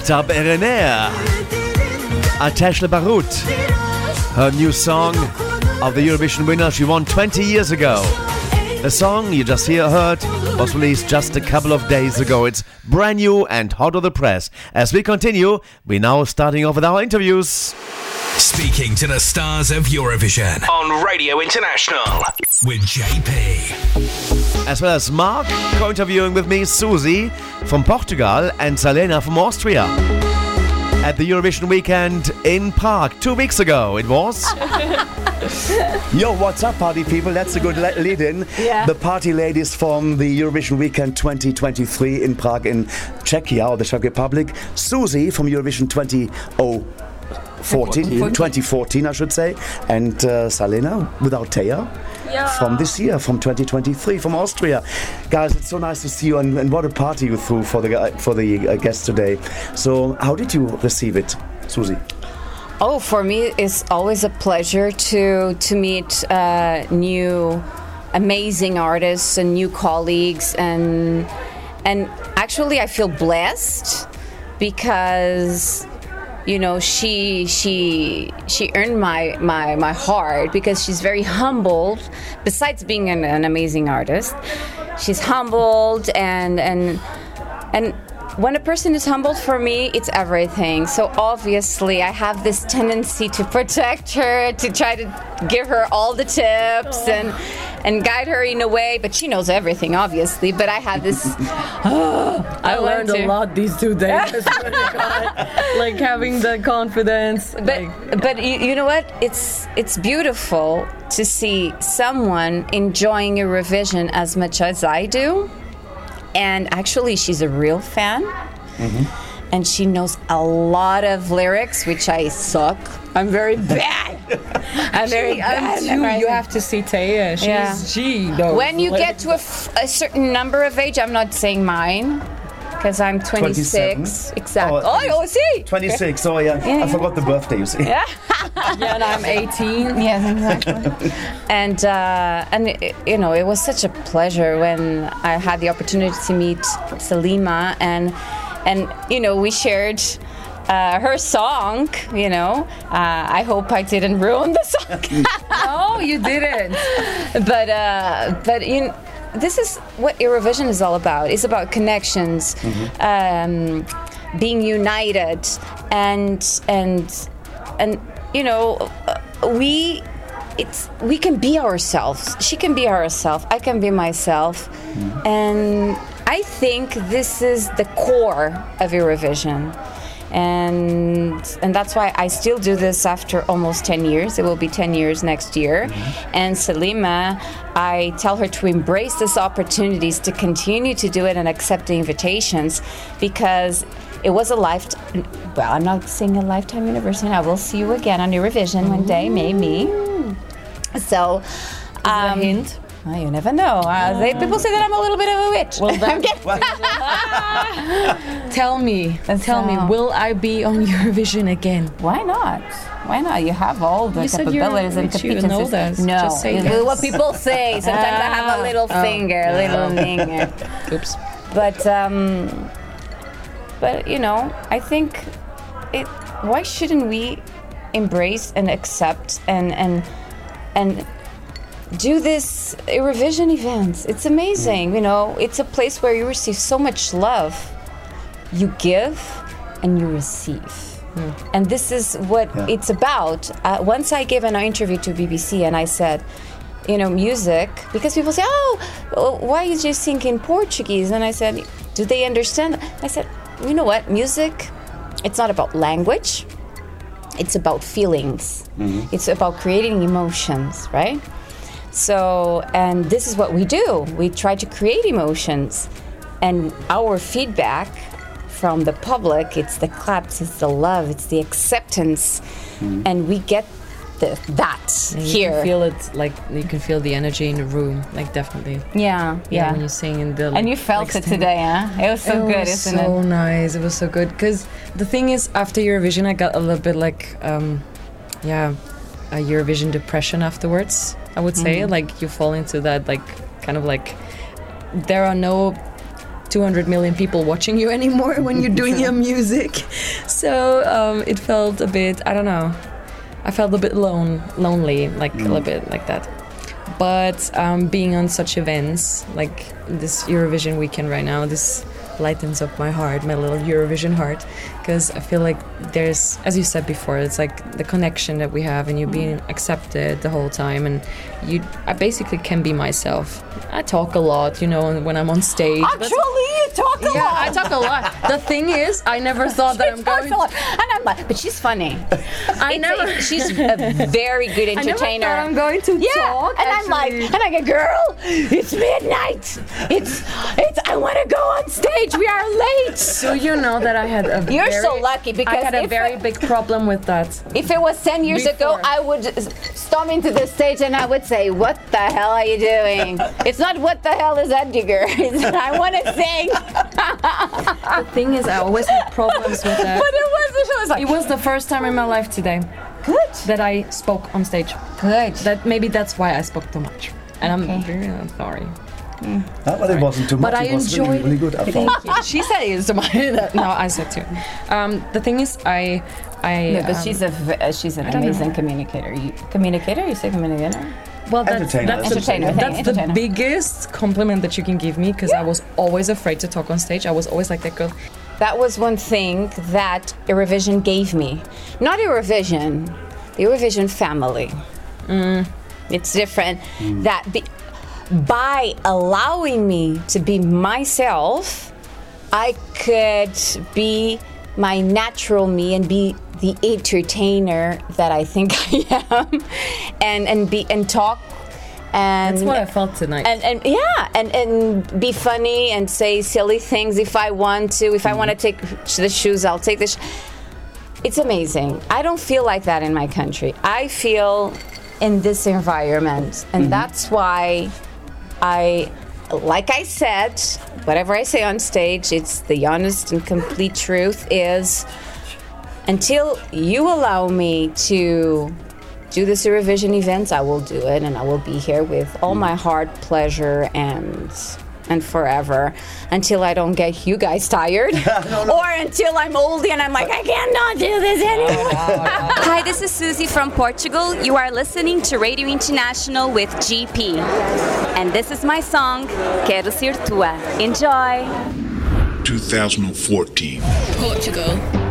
yana Sertab Erener. Ateşle Barut. Her new song of the Eurovision winner she won 20 years ago. The song you just hear heard was released just a couple of days ago. It's brand new and hot on the press. As we continue, we're now starting off with our interviews. Speaking to the stars of Eurovision on Radio International with JP. As well as Mark, co-interviewing with me Suzy from Portugal and Salena from Austria. At the Eurovision weekend in Prague two weeks ago, it was. Yo, what's up, party people? That's a good le- lead in. Yeah. The party ladies from the Eurovision Weekend 2023 in Prague, in Czechia, or the Czech Republic. Suzy from Eurovision 2014, 2014, I should say. And uh, Salena without Teya. Yeah. From this year, from 2023, from Austria, guys, it's so nice to see you, and, and what a party you threw for the gu- for the uh, guests today. So, how did you receive it, Suzy? Oh, for me, it's always a pleasure to to meet uh, new, amazing artists and new colleagues, and and actually, I feel blessed because you know she she she earned my my my heart because she's very humbled. Besides being an, an amazing artist, she's humbled and and and when a person is humbled for me, it's everything. So obviously, I have this tendency to protect her, to try to give her all the tips and and guide her in a way. But she knows everything, obviously. But I have this. I learned a lot these two days. I swear to God. like having the confidence. But but you, you know what? It's it's beautiful to see someone enjoying Eurovision as much as I do. And actually, she's a real fan. Mm-hmm. And she knows a lot of lyrics, which I suck. I'm very bad. I'm very Actually, I'm bad. too. You have to see Teya. She's she knows. When you like- get to a, f- a certain number of age, I'm not saying mine, because I'm 26. Exactly. Oh, Oh, see. 26. Oh, yeah. Yeah, I yeah. forgot the birthday, you see. Yeah. yeah, and I'm 18. Yes, exactly. and uh, and it- you know, it was such a pleasure when I had the opportunity to meet Salena, and and you know, we shared. Uh, her song, you know. Uh, I hope I didn't ruin the song. no, you didn't. But uh, but you, know, this is what Eurovision is all about. It's about connections, um, being united, and and and you know, we. It's we can be ourselves. She can be herself. I can be myself, and I think this is the core of Eurovision and and that's why I still do this after almost 10 years. It will be 10 years next year. And Salena, I tell her to embrace these opportunities to continue to do it and accept the invitations because it was a lifetime. Well, I'm not saying a lifetime anniversary. I will see you again on Eurovision one day, maybe. So, um, hint? Oh, you never know. Uh, they, people say that I'm a little bit of a witch. Well, I'm kidding. Tell me, and tell me, will I be on Eurovision again? Why not? Why not? You have all the You capabilities and rich, you know competencies. No, Just say it's yes. what people say. Sometimes I have a little Oh. finger, a little finger. Oops. But um, but you know, I think it. Why shouldn't we embrace and accept and and and do this revision events? It's amazing. You know, it's a place where you receive so much love. You give and you receive. And this is what Yeah. it's about. Uh, once I gave an interview to BBC and I said, you know, music, because people say, oh, why is you sing in Portuguese? And I said, do they understand? I said, you know what? Music, it's not about language, it's about feelings, it's about creating emotions, right? So, and this is what we do. We try to create emotions, and our feedback from the public, it's the claps, it's the love, it's the acceptance, and we get the, that And here. You can feel it, like you can feel the energy in the room, like definitely. Yeah, yeah. when you sing in the. And you felt it today, huh? It was so good, was isn't so it? So nice. It was so good. Because the thing is, after Eurovision, I got a little bit like, um, yeah, a Eurovision depression afterwards. I would say, Mhm. like you fall into that, like kind of like there are no 200 million people watching you anymore when you're doing your music. So um, it felt a bit, I don't know, I felt a bit lone, lonely, like a little bit like that. But um, being on such events, like this Eurovision weekend right now, this lightens up my heart, my little Eurovision heart, because I feel like there's, as you said before, it's like the connection that we have, and you being mm. accepted the whole time, and you, I basically can be myself. I talk a lot, you know, when I'm on stage. Actually, you talk a yeah, lot. Yeah i talk a lot. The thing is, I never thought that I'm going. a lot. And I'm like, but she's funny. I never. a- she's a very good I never entertainer. thought I'm going to yeah, talk, and I'm like, and I go, girl, it's midnight. It's, it's. I want to go on stage. We are late. So you know that I had a. You're very, so lucky because I had a very big problem with that. If it was 10 years ago, I would storm into the stage and I would say, What the hell are you doing? it's not what the hell is Edgar. I want to sing. The thing is, I always had problems with that. But it was, it was like, It was the first time in my life today. Good. That I spoke on stage. Good. That maybe that's why I spoke too much, and I'm very uh, sorry. No, but it wasn't too much. But I it was enjoyed. really, really good. I Thank thought. you. She said it was too much. no, I said too. Um, the thing is, I, I. no, but um, she's a v- uh, she's an I know. amazing communicator. You, communicator? You say communicator? Well, that's, Entertainer. that's, the, Entertainer, thank that's you, the entertainer. biggest compliment that you can give me because I was always afraid to talk on stage. I was always like that girl. That was one thing that Eurovision gave me. Not Eurovision, the Eurovision family. Mm, it's different. That be, by allowing me to be myself, I could be my natural me and be the entertainer that I think I am, and and be and talk. And That's what I felt tonight. and, and yeah, and, and be funny and say silly things if I want to. If I want to mm-hmm. take the shoes, I'll take the. Sh- it's amazing. I don't feel like that in my country. I feel in this environment, and mm-hmm. that's why I like I said, whatever I say on stage, it's the honest and complete truth is until you allow me to do this Eurovision event, I will do it and I will be here with all mm. my heart, pleasure and and forever until I don't get you guys tired or until I'm old and I'm like I cannot do this ah, anymore. Hi, this is Suzy from Portugal. You are listening to Radio International with JP. And this is my song, Quero Ser Tua. Enjoy! 2014. Portugal.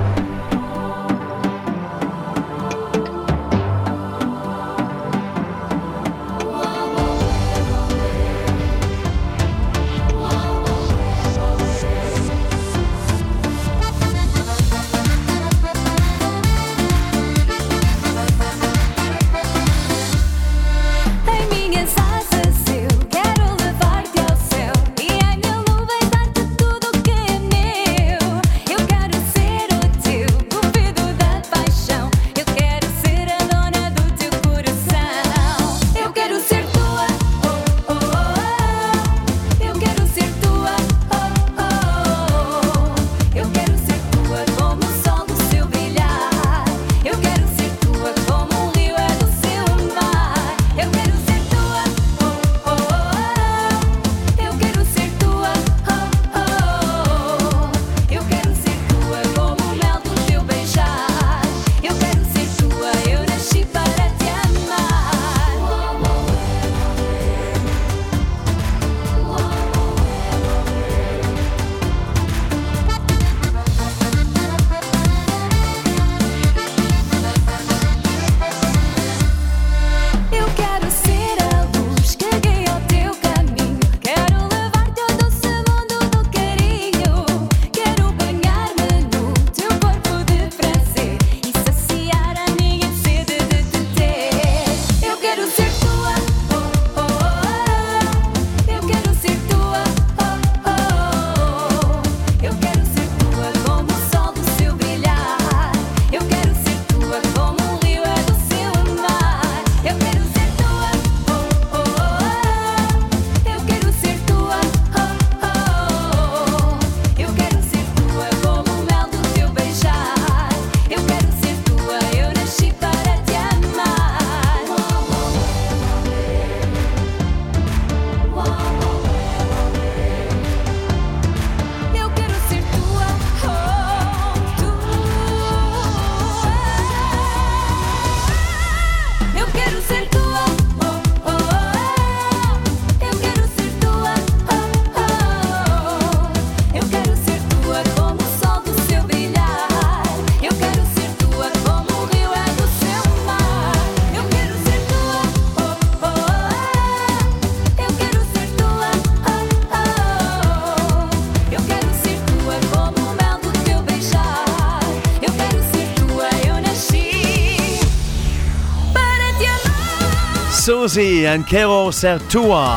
Suzy and Quero Ser Tua.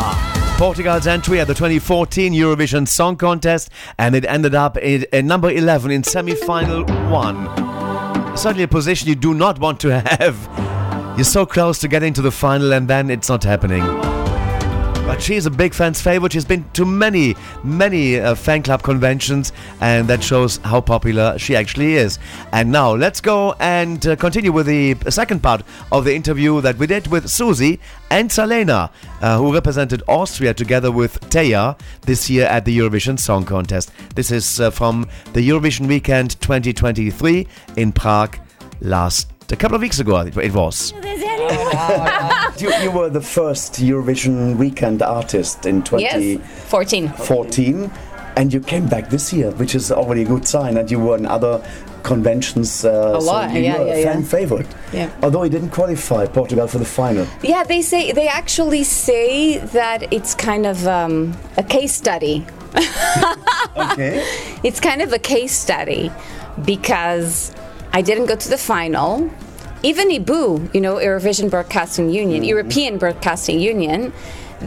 Portugal's entry at the 2014 Eurovision Song Contest, and it ended up in number 11 in semi final one. Certainly a position you do not want to have. You're so close to getting to the final, and then it's not happening. But she's a big fan's favorite. She's been to many, many uh, fan club conventions, and that shows how popular she actually is. And now let's go and uh, continue with the second part of the interview that we did with Suzy and Salena, uh, who represented Austria together with Teya this year at the Eurovision Song Contest. This is uh, from the Eurovision Weekend 2023 in Prague last a couple of weeks ago. It, it was. you, you were the first Eurovision weekend artist in 2014, Yes, 14. and you came back this year, which is already a good sign. And you were in other conventions. Uh, A lot, so you yeah, were yeah, a fan yeah. favorite. Yeah. Although he didn't qualify Portugal for the final. Yeah, they say they actually say that it's kind of um, a case study. okay. It's kind of a case study because I didn't go to the final. Even EBU, you know, Eurovision Broadcasting Union, mm-hmm. European Broadcasting Union,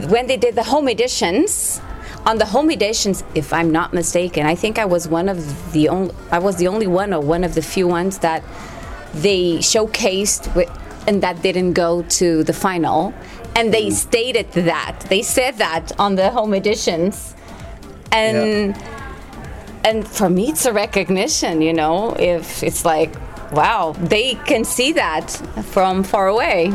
when they did the home editions, on the home editions, if I'm not mistaken, I think I was one of the only, I was the only one or one of the few ones that they showcased with and that didn't go to the final. And they mm-hmm. stated that. They said that on the home editions. And and for me it's a recognition, you know, if it's like wow, they can see that from far away.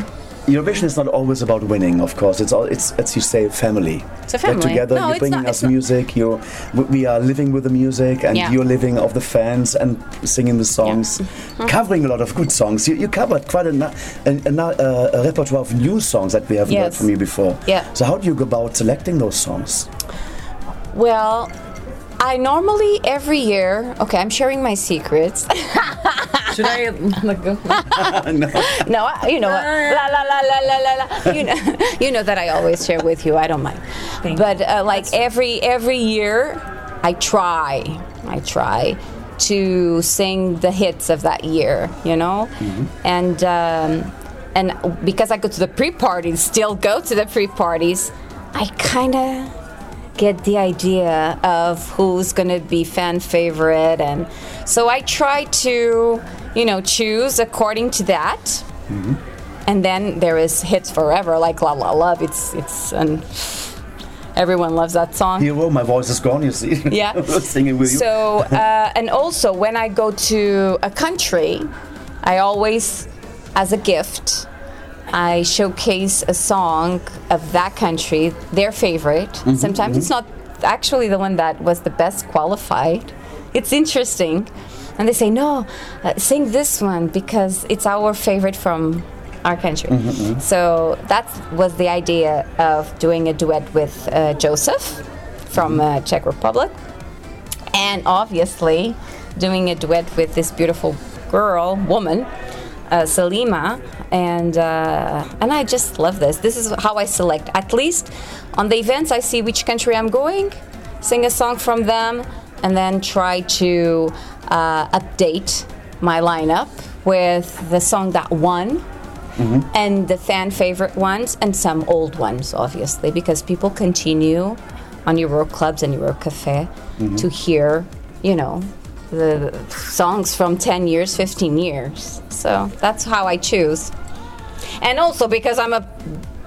Eurovision is not always about winning, of course. It's all it's as you say, family. It's a family. Family. together, No, you're bringing not- us music. You're we are living with the music, and Yeah. you're living of the fans and singing the songs, Mm-hmm. covering a lot of good songs. You, you covered quite a, a, a, uh, a repertoire of new songs that we haven't heard from you before. Yeah. So how do you go about selecting those songs? Well, I normally every year. Okay, I'm sharing my secrets. Should I go? no. no, I- you know what? La la la la la la la. You know, you know that I always share with you. I don't mind. but uh, like every every year, I try. I try to sing the hits of that year. You know, and um, and because I go to the pre-parties, still go to the pre-parties, I kind of get the idea of who's going to be fan favorite and so i try to you know choose according to that and then there is hits forever like la la love it's it's and everyone loves that song Hero, my voice is gone. You see? Yeah. singing with you. so, uh, and also when I go to a country, I always, as a gift, I showcase a song of that country, their favorite. Mm-hmm, Sometimes it's not actually the one that was the best qualified. It's interesting. And they say, no, uh, sing this one because it's our favorite from our country. Mm-hmm, So that was the idea of doing a duet with uh, Joseph from uh, Czech Republic and obviously doing a duet with this beautiful girl woman uh, Salena and uh, and I just love this. This is how I select. At least on the events I see which country I'm going sing a song from them and then try to uh, update my lineup with the song that won and the fan favorite ones and some old ones obviously because people continue on Euro clubs and Euro Cafe to hear you know the songs from 10 years 15 years so that's how I choose and also because I'm a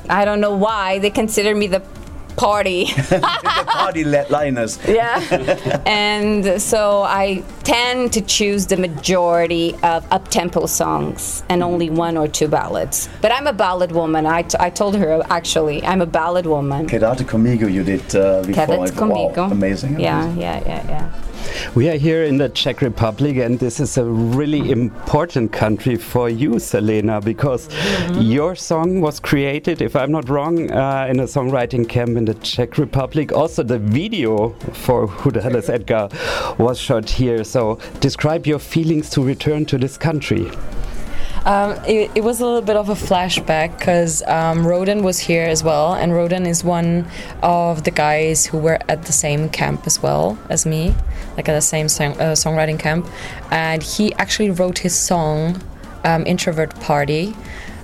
I don't know why they consider me the party the party let liners. yeah. and so I tend to choose the majority of up tempo songs and only one or two ballads. But I'm a ballad woman. I, t- I told her actually, I'm a ballad woman. Quédate conmigo you did uh, before. Quédate conmigo. Wow, amazing. Yeah, amazing. yeah, yeah, yeah. We are here in the Czech Republic, and this is a really important country for you, Salena, because your song was created, if I'm not wrong, uh, in a songwriting camp in the Czech Republic. Also, the video for Who the Hell is Edgar was shot here. So, describe your feelings to return to this country. Um, it, it was a little bit of a flashback because um, Roden was here as well, and Roden is one of the guys who were at the same camp as well as me, like at the same song, uh, songwriting camp. And he actually wrote his song, um, Introvert Party,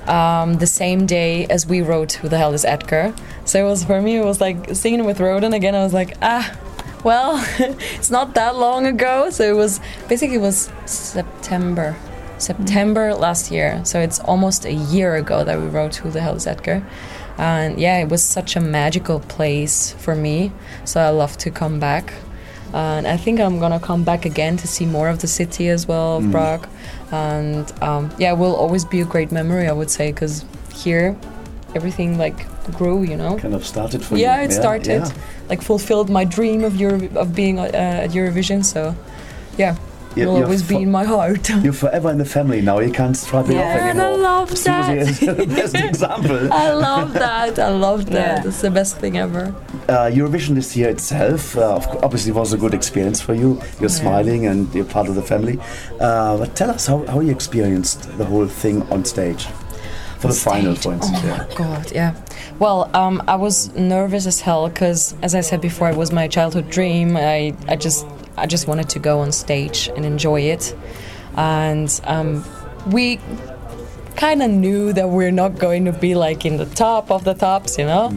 um, the same day as we wrote Who the Hell is Edgar. So it was for me, it was like singing with Roden again. I was like, ah, well, it's not that long ago. So it was basically it was September. September last year, so it's almost a year ago that we wrote Who the Hell is Edgar? And yeah, it was such a magical place for me, so I love to come back. And I think I'm gonna come back again to see more of the city as well, of Mm. Prague. And um, yeah, it will always be a great memory, I would say, because here everything like grew, you know. Kind of started for you. Yeah, it started, yeah. like fulfilled my dream of Euro- of being uh, at Eurovision. So yeah, You- will you're always be in my heart. You're forever in the family now. You can't strip it Yeah, off and I anymore. love Suzy that. is the best example. I love that. I love that. Yeah. It's the best thing ever. Uh, Eurovision this year itself, uh, obviously, was a good experience for you. You're smiling and you're part of the family. Uh, but tell us how, how you experienced the whole thing on stage for the final, for instance. Oh yeah. my god, yeah. Well, um, I was nervous as hell because, as I said before, it was my childhood dream. I, I just, I just wanted to go on stage and enjoy it, and um, we kind of knew that we're not going to be like in the top of the tops, you know.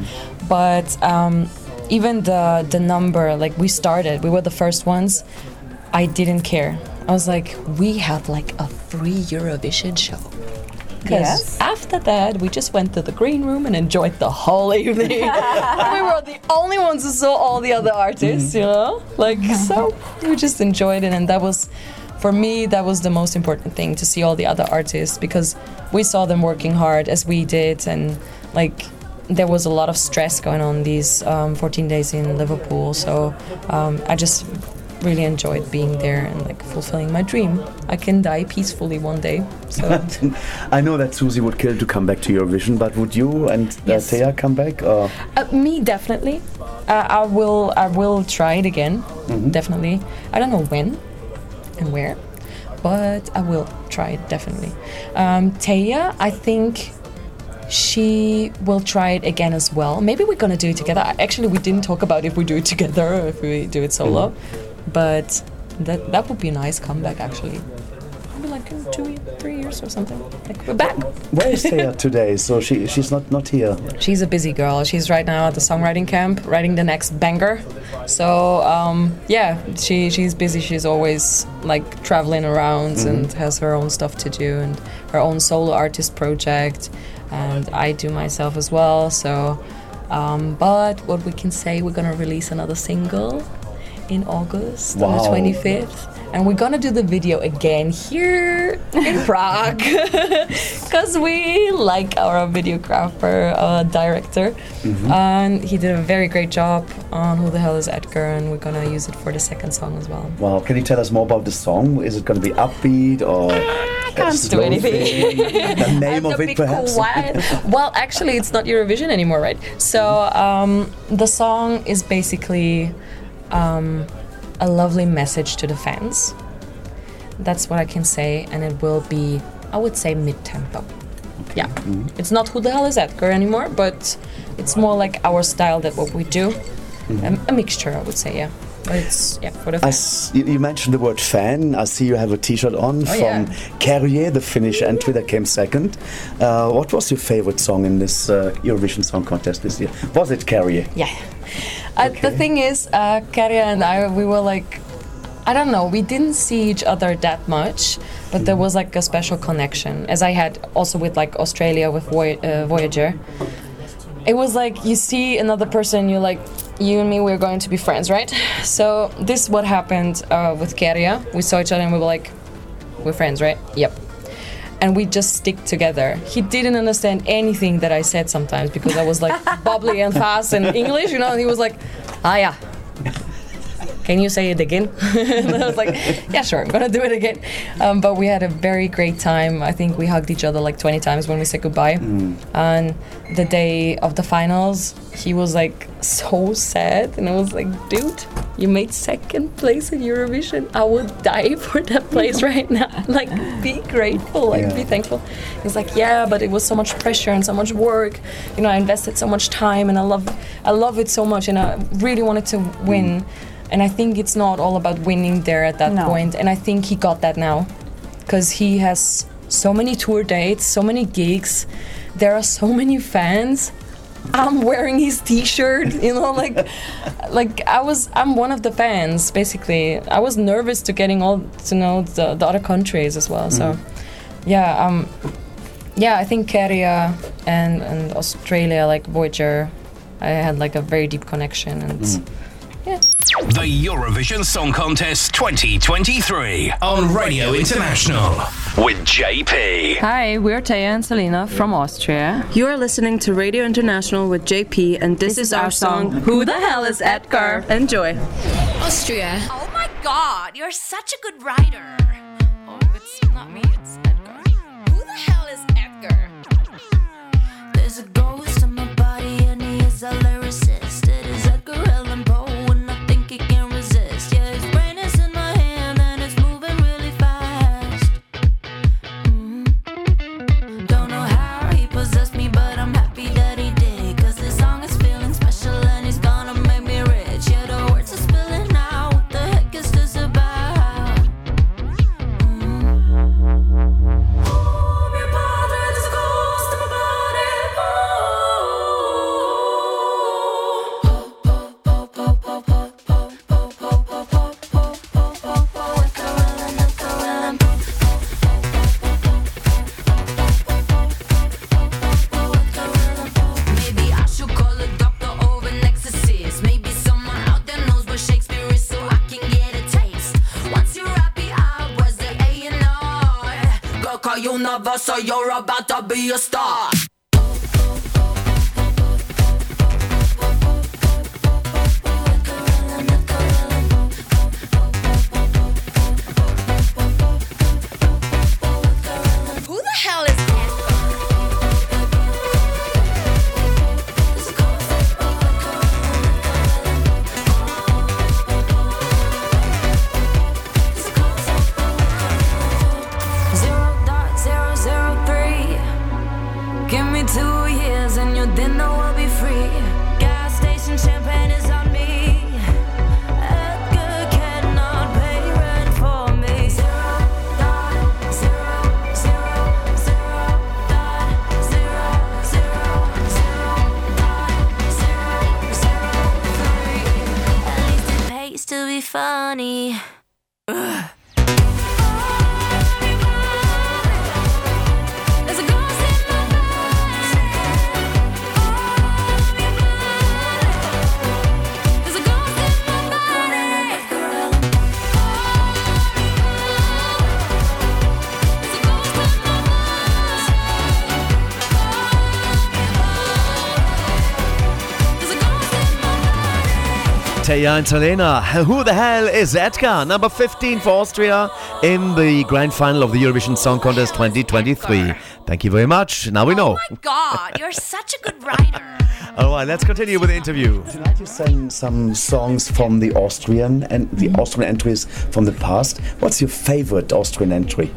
But um, even the the number, like we started, we were the first ones. I didn't care. I was like, we have like a free Eurovision show Yes. after that, we just went to the green room and enjoyed the whole evening. we were the only ones who saw all the other artists, you know? Like, so we just enjoyed it. And that was, for me, that was the most important thing to see all the other artists because we saw them working hard as we did. And, like, there was a lot of stress going on these um, 14 days in Liverpool. So um, I just really enjoyed being there and like fulfilling my dream. I can die peacefully one day. So I know that Suzy would kill to come back to Eurovision, but would you and uh, Yes. Teya come back? Or uh, me definitely. Uh, I will. I will try it again. Mhm. Definitely. I don't know when and where, but I will try it definitely. Um, Teya, I think she will try it again as well. Maybe we're gonna do it together. Actually, we didn't talk about if we do it together or if we do it solo, but that that would be a nice comeback actually. Maybe like in two, three years or something. Like we're back. where is Teya today? So she she's not not here. She's a busy girl. She's right now at the songwriting camp, writing the next banger. So um, yeah, she she's busy. She's always like traveling around and has her own stuff to do and her own solo artist project. And I do myself as well. So, um, but what we can say, we're gonna release another single in August on the 25th. And we're gonna do the video again here in Prague because we like our videographer, uh, director, Mhm. and he did a very great job on Who the Hell is Edgar, and we're gonna use it for the second song as well. Wow, can you tell us more about the song? Is it to be upbeat or I can't do anything. the name of it, perhaps? well, actually, it's not Eurovision anymore, right? So um, the song is basically um, a lovely message to the fans. That's what I can say, and it will be, I would say, mid-tempo. Yeah, it's not who the hell is Edgar anymore, but it's more like our style that what we do. Mhm. A, a mixture, I would say. Yeah, but it's yeah for the fans. you, you mentioned the word fan. I see you have a T-shirt on Oh, from yeah. Käärijä, the Finnish entry that came second. Uh, what was your favorite song in this uh, Eurovision Song Contest this year? Was it Käärijä? Yeah. Uh, the thing is, uh, Käärijä and I, we were like, I don't know, we didn't see each other that much, but there was like a special connection, as I had also with like Australia with Voy- uh, Voyager. It was like you see another person, you're like, you and me, we're going to be friends, right? So this is what happened uh, with Käärijä. We saw each other and we were like, we're friends, right? Yep and we just stick together. He didn't understand anything that I said sometimes because I was like bubbly and fast in English, you know. And he was like, "Ah, yeah." Can you say it again? and I was like, yeah, sure, I'm gonna do it again. Um, but we had a very great time. I think we hugged each other like 20 times when we said goodbye. And the day of the finals, he was like so sad, and I was like, dude, you made second place in Eurovision. I would die for that place right now. Like, be grateful, like, Yeah. be thankful. He's like, yeah, but it was so much pressure and so much work. You know, I invested so much time, and I love, I love it so much, and I really wanted to win. And I think it's not all about winning there at that No. point. And I think he got that now, because he has so many tour dates, so many gigs. There are so many fans. I'm wearing his T-shirt, you know, like, like I was. I'm one of the fans, basically. I was nervous to getting all to know the, the other countries as well. So, Mhm. yeah, um, yeah, I think Käärijä and and Australia, like Voyager, I had like a very deep connection, and The Eurovision Song Contest 2023 on Radio International with JP. Hi, we're Teya and Salena from Austria. You are listening to Radio International with JP, and this, is, our song, Who the Hell is Edgar? Enjoy. Austria. Oh my god, you're such a good writer. Oh, it's not me, it's Edgar. Who the hell is Edgar? There's a ghost in my body and he is a you're about to be a star. Teya and Salena, who the hell is Edgar? Number 15 for Austria in the grand final of the Eurovision Song Contest 2023. Thank you very much. Now we know. Oh my God, you're such a good writer. All right, let's continue with the interview. Would you like to sing some songs from the Austrian and the Austrian entries from the past? What's your favorite Austrian entry?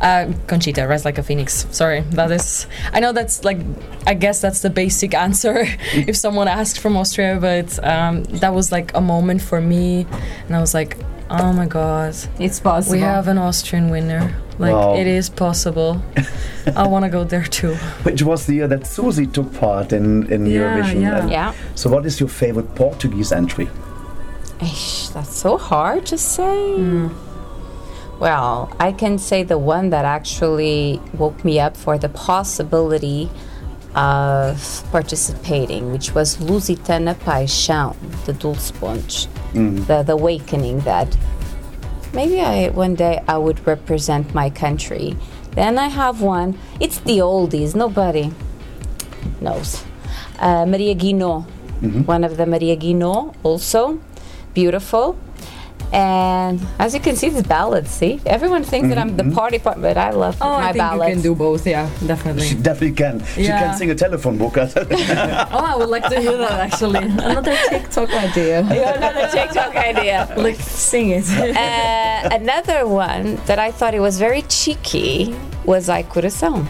Uh, Conchita, Rise Like a Phoenix. Sorry, that is. I know that's like. I guess that's the basic answer if someone asked from Austria, but um, that was like a moment for me, and I was like, oh my god, it's possible. We have an Austrian winner. Like Wow. it is possible. I want to go there too. Which was the year that Susie took part in, in Yeah, Eurovision. yeah. And Yeah. So, what is your favorite Portuguese entry? Eish, that's so hard to say. Well, I can say the one that actually woke me up for the possibility of participating, which was Lusitana Paixão, the Dulce Ponte, the, the awakening that maybe I one day I would represent my country. Then I have one. It's the oldies. Nobody knows. Uh, Maria Guinot, one of the Maria Guinot, also beautiful. And as you can see, it's ballads. See, everyone thinks that I'm the party part, but I love Oh, my I think ballads. you can do both. Yeah, definitely. She definitely can. She can sing a telephone book. oh, I would like to hear that actually. Another TikTok idea. Yeah, another TikTok idea. Like sing it. uh, another one that I thought it was very cheeky was Ai Coração.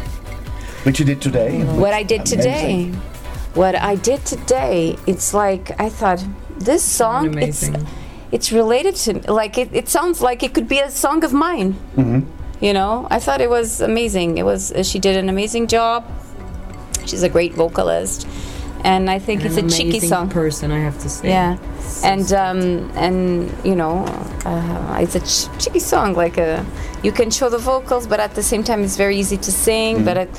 Which you did today. What I did today. What I did today, it's like I thought this song amazing. it's related to like it, it sounds like it could be a song of mine. Mm-hmm. You know, I thought it was amazing. It was she did an amazing job. She's a great vocalist, and I think An it's a cheeky song. person, I have to say. Yeah, and um, and you know, uh, it's a ch- cheeky song. Like a, you can show the vocals, but at the same time, it's very easy to sing. But it,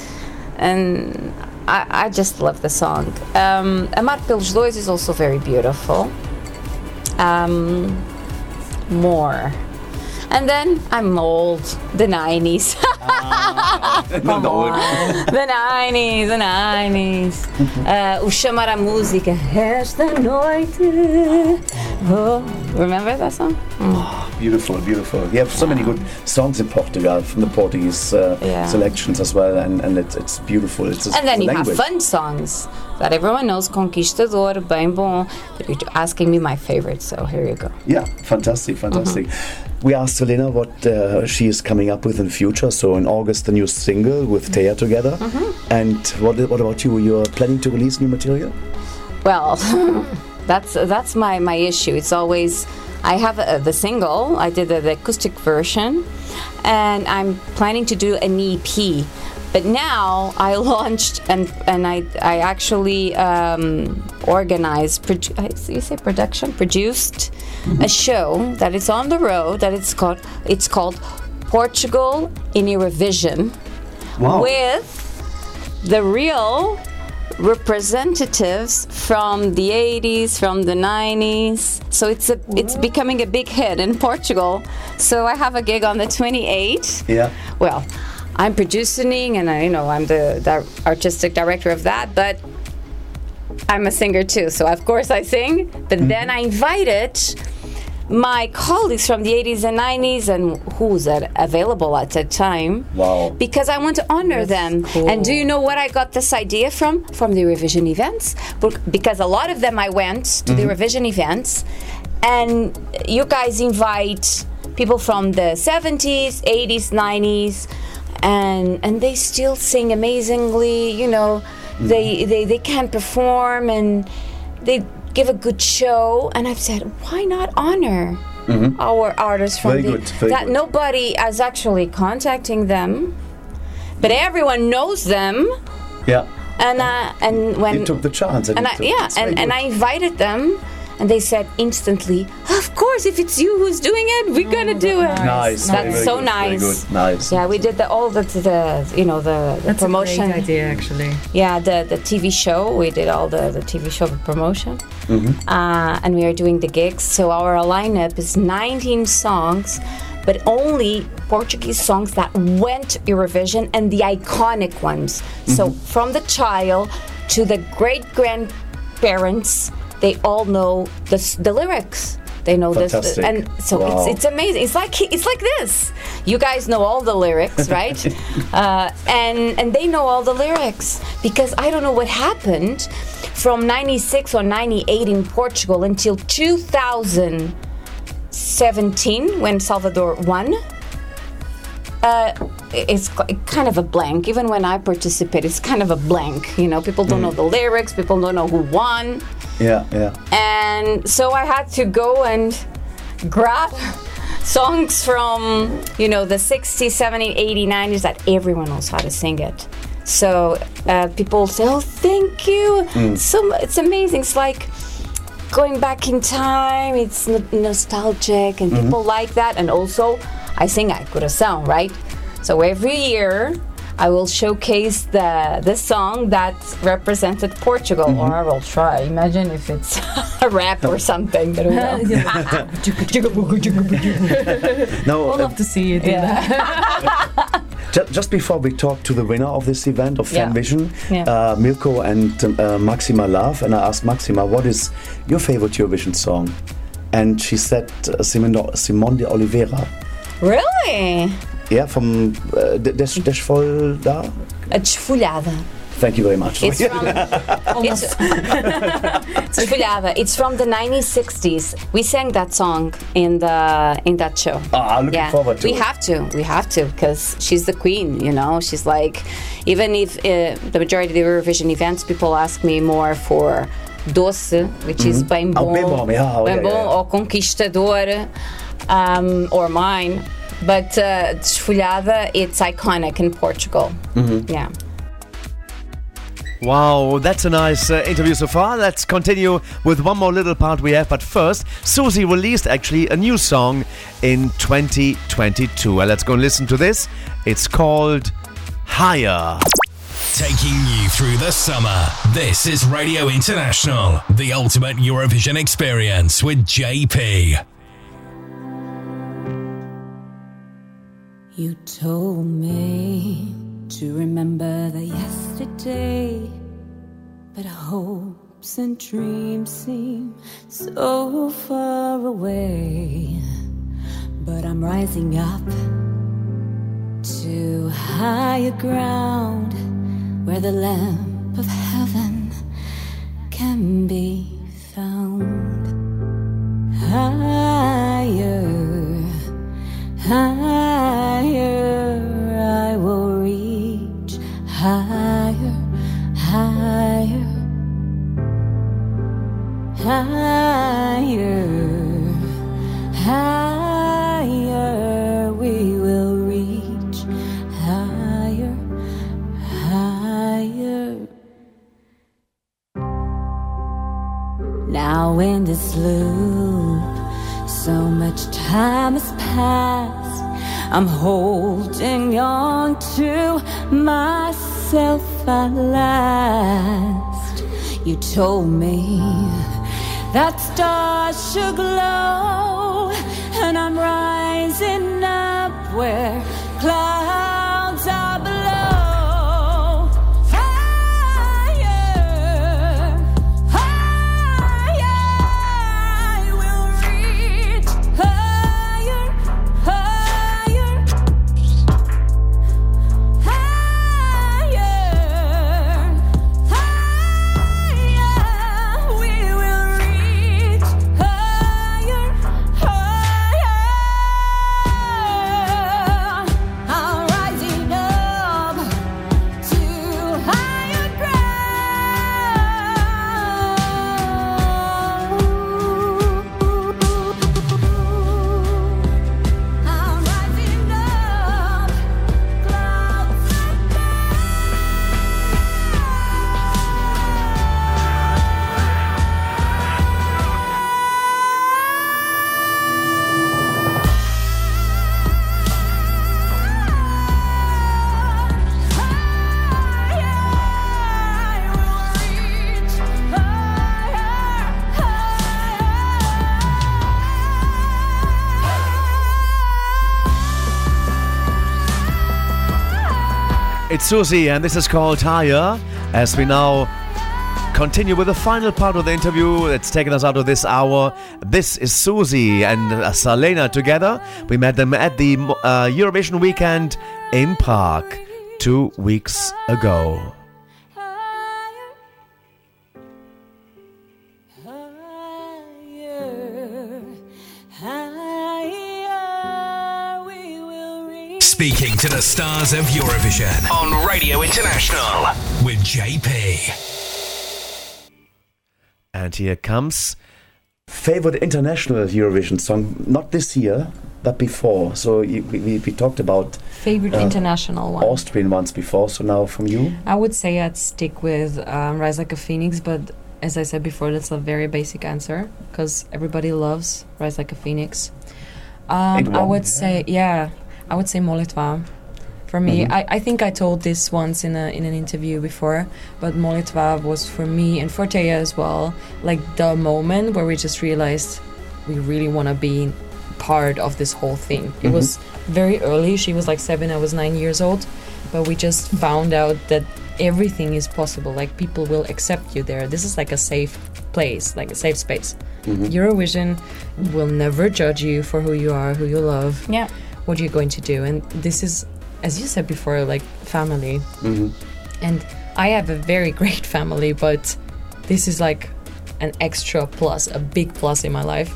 and I, I just love the song. Um, Amar pelos dois is also very beautiful. Um, more. And then I'm old, the 90s. Come on. the 90s, the 90s. Uh, o chamar a música esta noite. Oh, remember that song? Mm. Beautiful, beautiful. You have so many good songs in Portugal from the Portuguese uh, Yeah. selections as well, and, and it's, it's beautiful. It's just And then the you language. have fun songs that everyone knows. Conquistador, bem bom. But you're asking me my favorite, so here you go. Yeah, fantastic, fantastic. Mm-hmm. We asked Salena what uh, she is coming up with in future. So in August, the new single with Teya together. Mm-hmm. And what, what about you? You're planning to release new material? Well, that's that's my my issue. It's always I have uh, the single. I did the, the acoustic version, and I'm planning to do an EP. But now I launched and and I I actually um, organized. Produ- you say production produced a show that is on the road. That it's called it's called Portugal in Eurovision Wow. with the real representatives from the 80s from the 90s so it's a it's becoming a big hit in portugal so i have a gig on the 28th Yeah. well I'm producing and I, you know I'm the, the artistic director of that, but I'm a singer too. So of course I sing. But then I invited my colleagues from the 80s and 90s and who's at, available at that time Wow. because I want to honor them. And do you know what I got this idea from? From the Eurovision events. Because a lot of them I went to the Mhm. Eurovision events, and you guys invite people from the 70s, 80s, 90s, and and they still sing amazingly. You know, they they they can perform and they give a good show. And I've said, why not honor? Mhm. our artists from Very the good, that good. nobody is actually contacting them but everyone knows them Yeah. and uh, and when you took the chance. And, and I, yeah and, and. I invited them and they said instantly of course if it's you who's doing it we're gonna do it Nice, very, that's very so good, very nice good, nice. yeah we did the, all the, the you know the, the That's a promotion great idea, actually. yeah the the TV show we did all the the TV show promotion Mhm. uh, and we are doing the gigs. So our lineup is 19 songs, but only Portuguese songs that went Eurovision and the iconic ones. So Mhm. from the child to the great grandparents, they all know the, the lyrics. They know Fantastic. this, and so Wow. it's it's amazing. It's like it's like this. You guys know all the lyrics, right? uh, and and they know all the lyrics because I don't know what happened from '96 or '98 in Portugal until 2017 when Salvador won. Uh, it's kind of a blank. Even when I participate, it's kind of a blank. You know, people don't know the lyrics. People don't know who won. Yeah, yeah. And so I had to go and grab songs from, you know, the 60s, 70s, 80s, 90s that everyone knows how to sing it. So uh, people say, oh, thank you. Mm. So it's amazing. It's like going back in time. It's n- nostalgic and Mhm. people like that. And also, I sing a coração, right? So every year, I will showcase the the song that represented Portugal, or I will try. Imagine if it's a rap or something. But who knows? No, We'll uh, love to see you do that. Just before we talk to the winner of this event of Yeah. Fanvision, Yeah. uh, Milko and uh, Maxima Love, and I asked Maxima, what is your favorite Eurovision song? And she said uh, Simon, Simone de Oliveira. really? Yeah, from uh, De- Des, Desfol desfolhada. Thank you very much. It's from it's. It's from the 1960s. We sang that song in the in that show. Ah, looking yeah, forward to we it. have to. We have to because she's the queen. You know, she's like, even if uh, the majority of the Eurovision events, people ask me more for doce, which is Mhm. bem Oh, bom, bem bom, yeah, oh, bem yeah, bom, yeah. or conquistador, um, or mine. But uh, desfolhada, it's iconic in Portugal. Mhm. Yeah. Wow, that's a nice uh, interview so far. Let's continue with one more little part we have. But first, Suzy released actually a new song in 2022. Well, let's go and listen to this. It's called Higher. Taking you through the summer. This is Radio International, the ultimate Eurovision experience with JP. You told me to remember the yesterday, but hopes and dreams seem so far away. But I'm rising up to higher ground where the lamp of heaven can be found. Higher, higher, I will reach higher, higher, higher, higher, we will reach higher, higher. Now in this loop, so much time has passed. I'm holding on to myself at last. You told me that stars should glow, and I'm rising up where clouds It's Suzy, and this is called Higher. As we now continue with the final part of the interview that's taken us out of this hour. This is Suzy and uh, Salena together. We met them at the uh, Eurovision weekend in Prague two weeks ago. Speaking to the stars of Eurovision on Radio International with JP. And here comes favorite international Eurovision song, not this year, but before. So you, we, we, we talked about Favorite uh, international one. Austrian ones before. So now from you, I would say I'd stick with um, Rise Like a Phoenix, but as I said before, that's a very basic answer because everybody loves Rise Like a Phoenix. Um, I would yeah. say, yeah, I would say Molitva. For me, Mhm. I, I think I told this once in a in an interview before, but Molitva was for me and for Teya as well, like the moment where we just realized we really want to be part of this whole thing. It Mhm. was very early. She was like seven, I was nine years old, but we just found out that everything is possible. Like people will accept you there. This is like a safe place, like a safe space. Mhm. Eurovision will never judge you for who you are, who you love. Yeah. What you're going to do. And this is, as you said before, like family. Mm-hmm. And I have a very great family, but this is like an extra plus, a big plus in my life.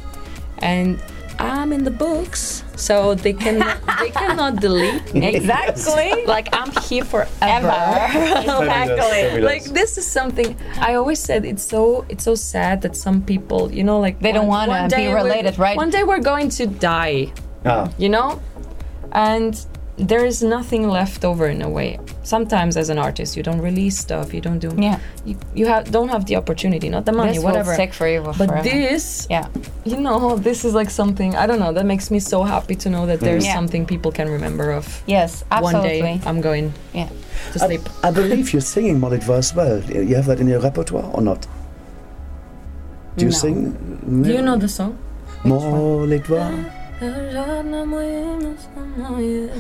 And I'm in the books, so they can they cannot delete me. Exactly. like I'm here forever. Exactly. Like this is something I always said. It's so it's so sad that some people, you know, like They don't wanna be related, right? One day we're going to die ah, you know and there is nothing left over in a way sometimes as an artist you don't release stuff you don't do Yeah. you, you have don't have the opportunity not the money This will whatever stick for you but forever. this Yeah. you know this is like something i don't know that makes me so happy to know that mm. there's Yeah. something people can remember of Yes, absolutely. one day i'm going Yeah. to I, sleep I believe you're singing Molitva as well. You have that in your repertoire or not? Do you No. sing? do you know the song Molitva?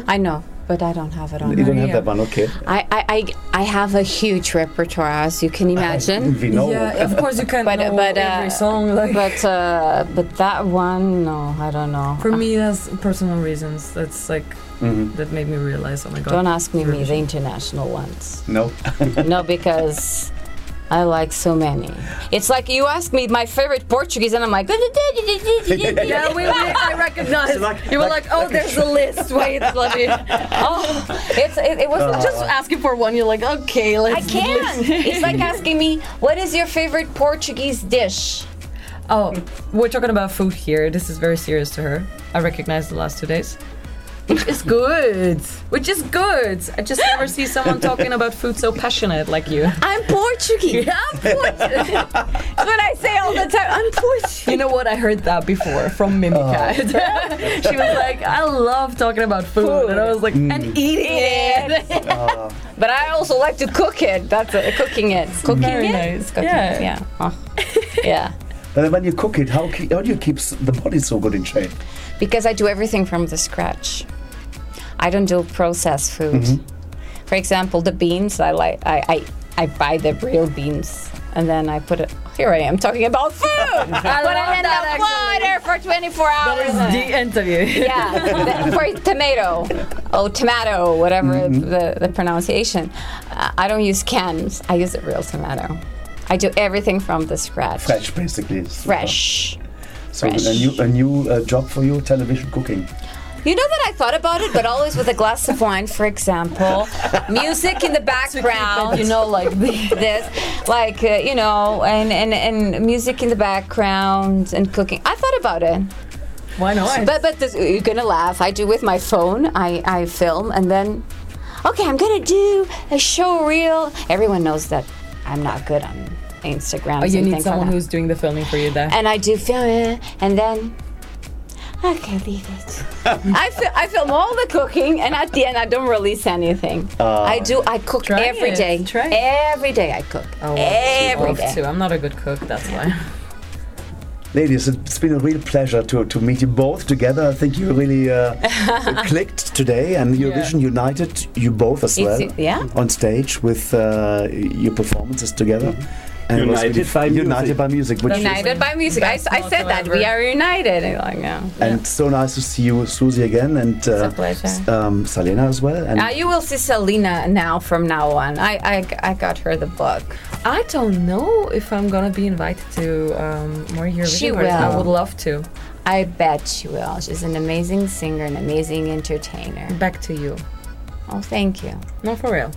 I know, but I don't have it on. You don't my- have that one, okay. I, I, I, I have a huge repertoire, as you can imagine. We know. yeah of course you can't But- know but, uh, every song like But uh, but that one, no, I don't know. for me that's personal reasons that's like Mhm. that made me realize oh my god Don't ask me me the international ones. No. no, because I like so many. It's like you ask me my favorite Portuguese, and I'm like, yeah, we, we, I recognize. you were like, oh, there's a list. Wait, let me. oh, it's it, it was just asking for one. You're like, okay, I let's. I can. it's like asking me, what is your favorite Portuguese dish? Oh, we're talking about food here. This is very serious to her. I recognize the last two days. Which is good. Which is good. I just never see someone talking about food so passionate like you. I'm Portuguese. I'm Portuguese. That's what I say all the time. I'm Portuguese. You know what? I heard that before from Mimicat. Oh. she was like, I love talking about food. And I was like, and mm. eating it. But I also like to cook it. That's it. Cooking it. Cooking Very it. nice. Cooking Yeah. it. Yeah. Oh. yeah. But when you cook it, how, ke- how do you keep the body so good in shape? Because I do everything from the scratch. I don't do processed food. Mm-hmm. For example, the beans, I like I, I I buy the real beans and then I put it here I am talking about food. I Put it love in that, the water for 24 hours. That is the interview. yeah, the- for tomato, oh tomato, whatever Mm-hmm. the, the pronunciation. Uh, I don't use cans. I use a real tomato. I do everything from the scratch. Fresh, basically. Fresh. So Fresh. a new, a new uh, job for you, television cooking. You know that I thought about it, but always with a glass of wine, for example. Music in the background, you know, like this, like uh, you know, and, and and music in the background and cooking. I thought about it. Why not? But but this, you're gonna laugh. I do with my phone. I I film and then, okay, I'm gonna do a show reel. Everyone knows that I'm not good on Instagram. Oh, you need things like someone who's doing the filming for you there. And I do film it, and then okay, leave it. I fil- I film all the cooking, and at the end, I don't release anything. Ah. I do. I cook Try every it, day. try it. Every day I cook. I love every love day. to. I'm not a good cook, that's why. Ladies, it's been a real pleasure to, to meet you both together. I think you really uh, clicked today, and Eurovision united you both as It's- well yeah. on stage with uh, your performances together. And it was United by united music. by music, which United by music. I, I said that we are united. And Like, yeah. and so nice to see you, Suzy, again, and uh, a um, Salena as well. And Uh, you will see Salena now from now on. I, I, I got her the book. I don't know if I'm gonna be invited to um, more Eurovision. She parties. I would love to. I bet she will. She's an amazing singer, an amazing entertainer. Back to you. Oh, thank you. No, for real.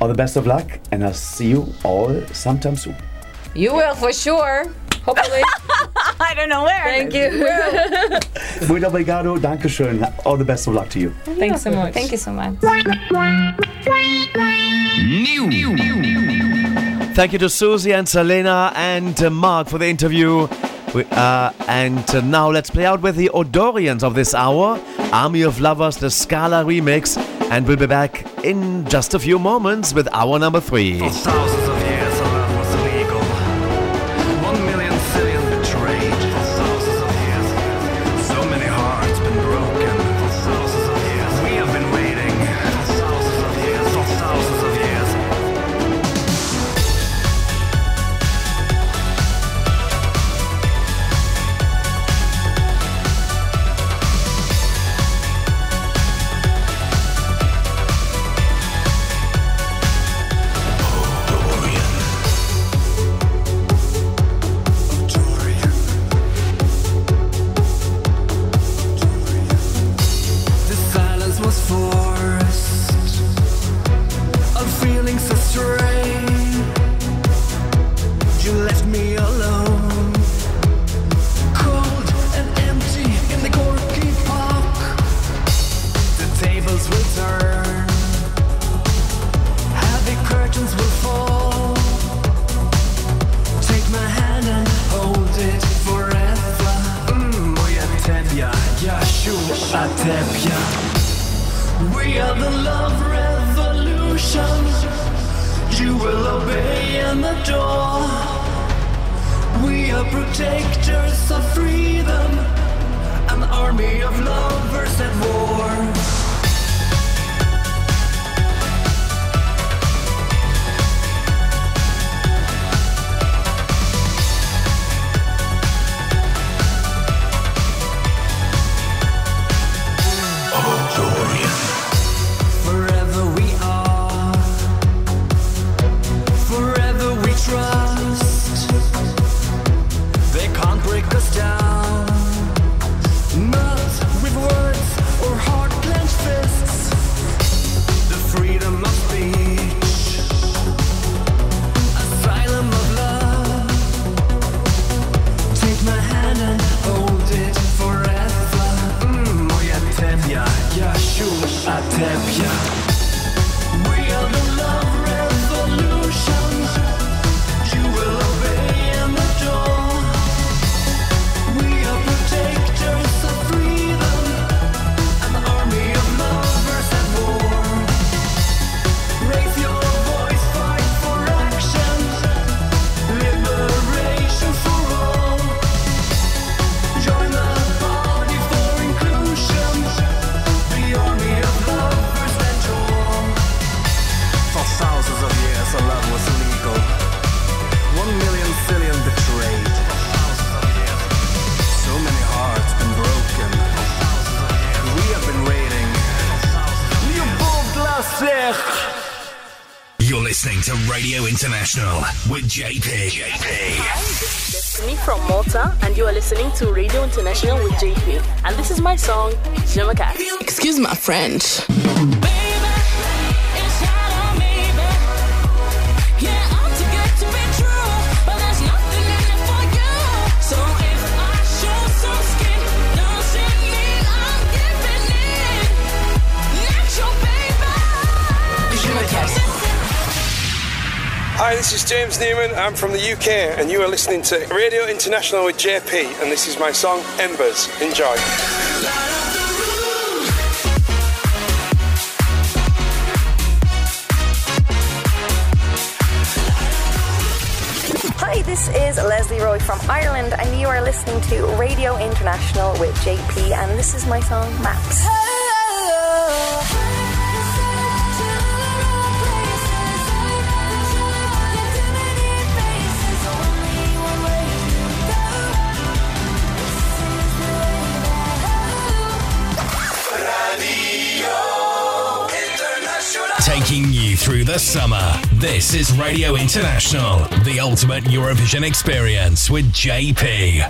All the best of luck, and I'll see you all sometime soon. You will for sure. Hopefully. I don't know where. Thank you. Muito obrigado, Dankeschön. All the best of luck to you. Thanks so much. Thank you so much. Thank you to Suzy and Salena and uh, Mark for the interview. We, uh, and now let's play out with the Odorians of this hour, Army of Lovers, the Scala remix, and we'll be back in just a few moments with hour number three. With JP. JP. Destiny from Malta, and you are listening to Radio International with JP. And this is my song, Je me. Excuse my French. This is James Newman. I'm from the UK, and you are listening to Radio International with JP, and this is my song Embers. Enjoy. Hi, this is Lesley Roy from Ireland, and you are listening to Radio International with JP, and this is my song Maps. Summer. This is Radio International, the ultimate Eurovision experience with JP.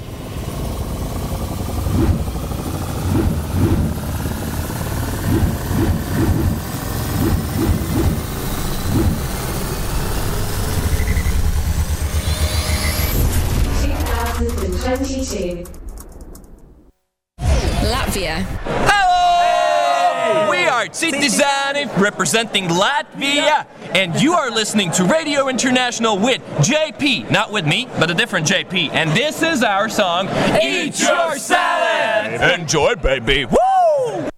Latvia. Hello! We are Citi Zēni representing Latvia, and you are listening to Radio International with JP. Not with me, but a different JP. And this is our song, Eat Your Salad! Enjoy, baby. Woo!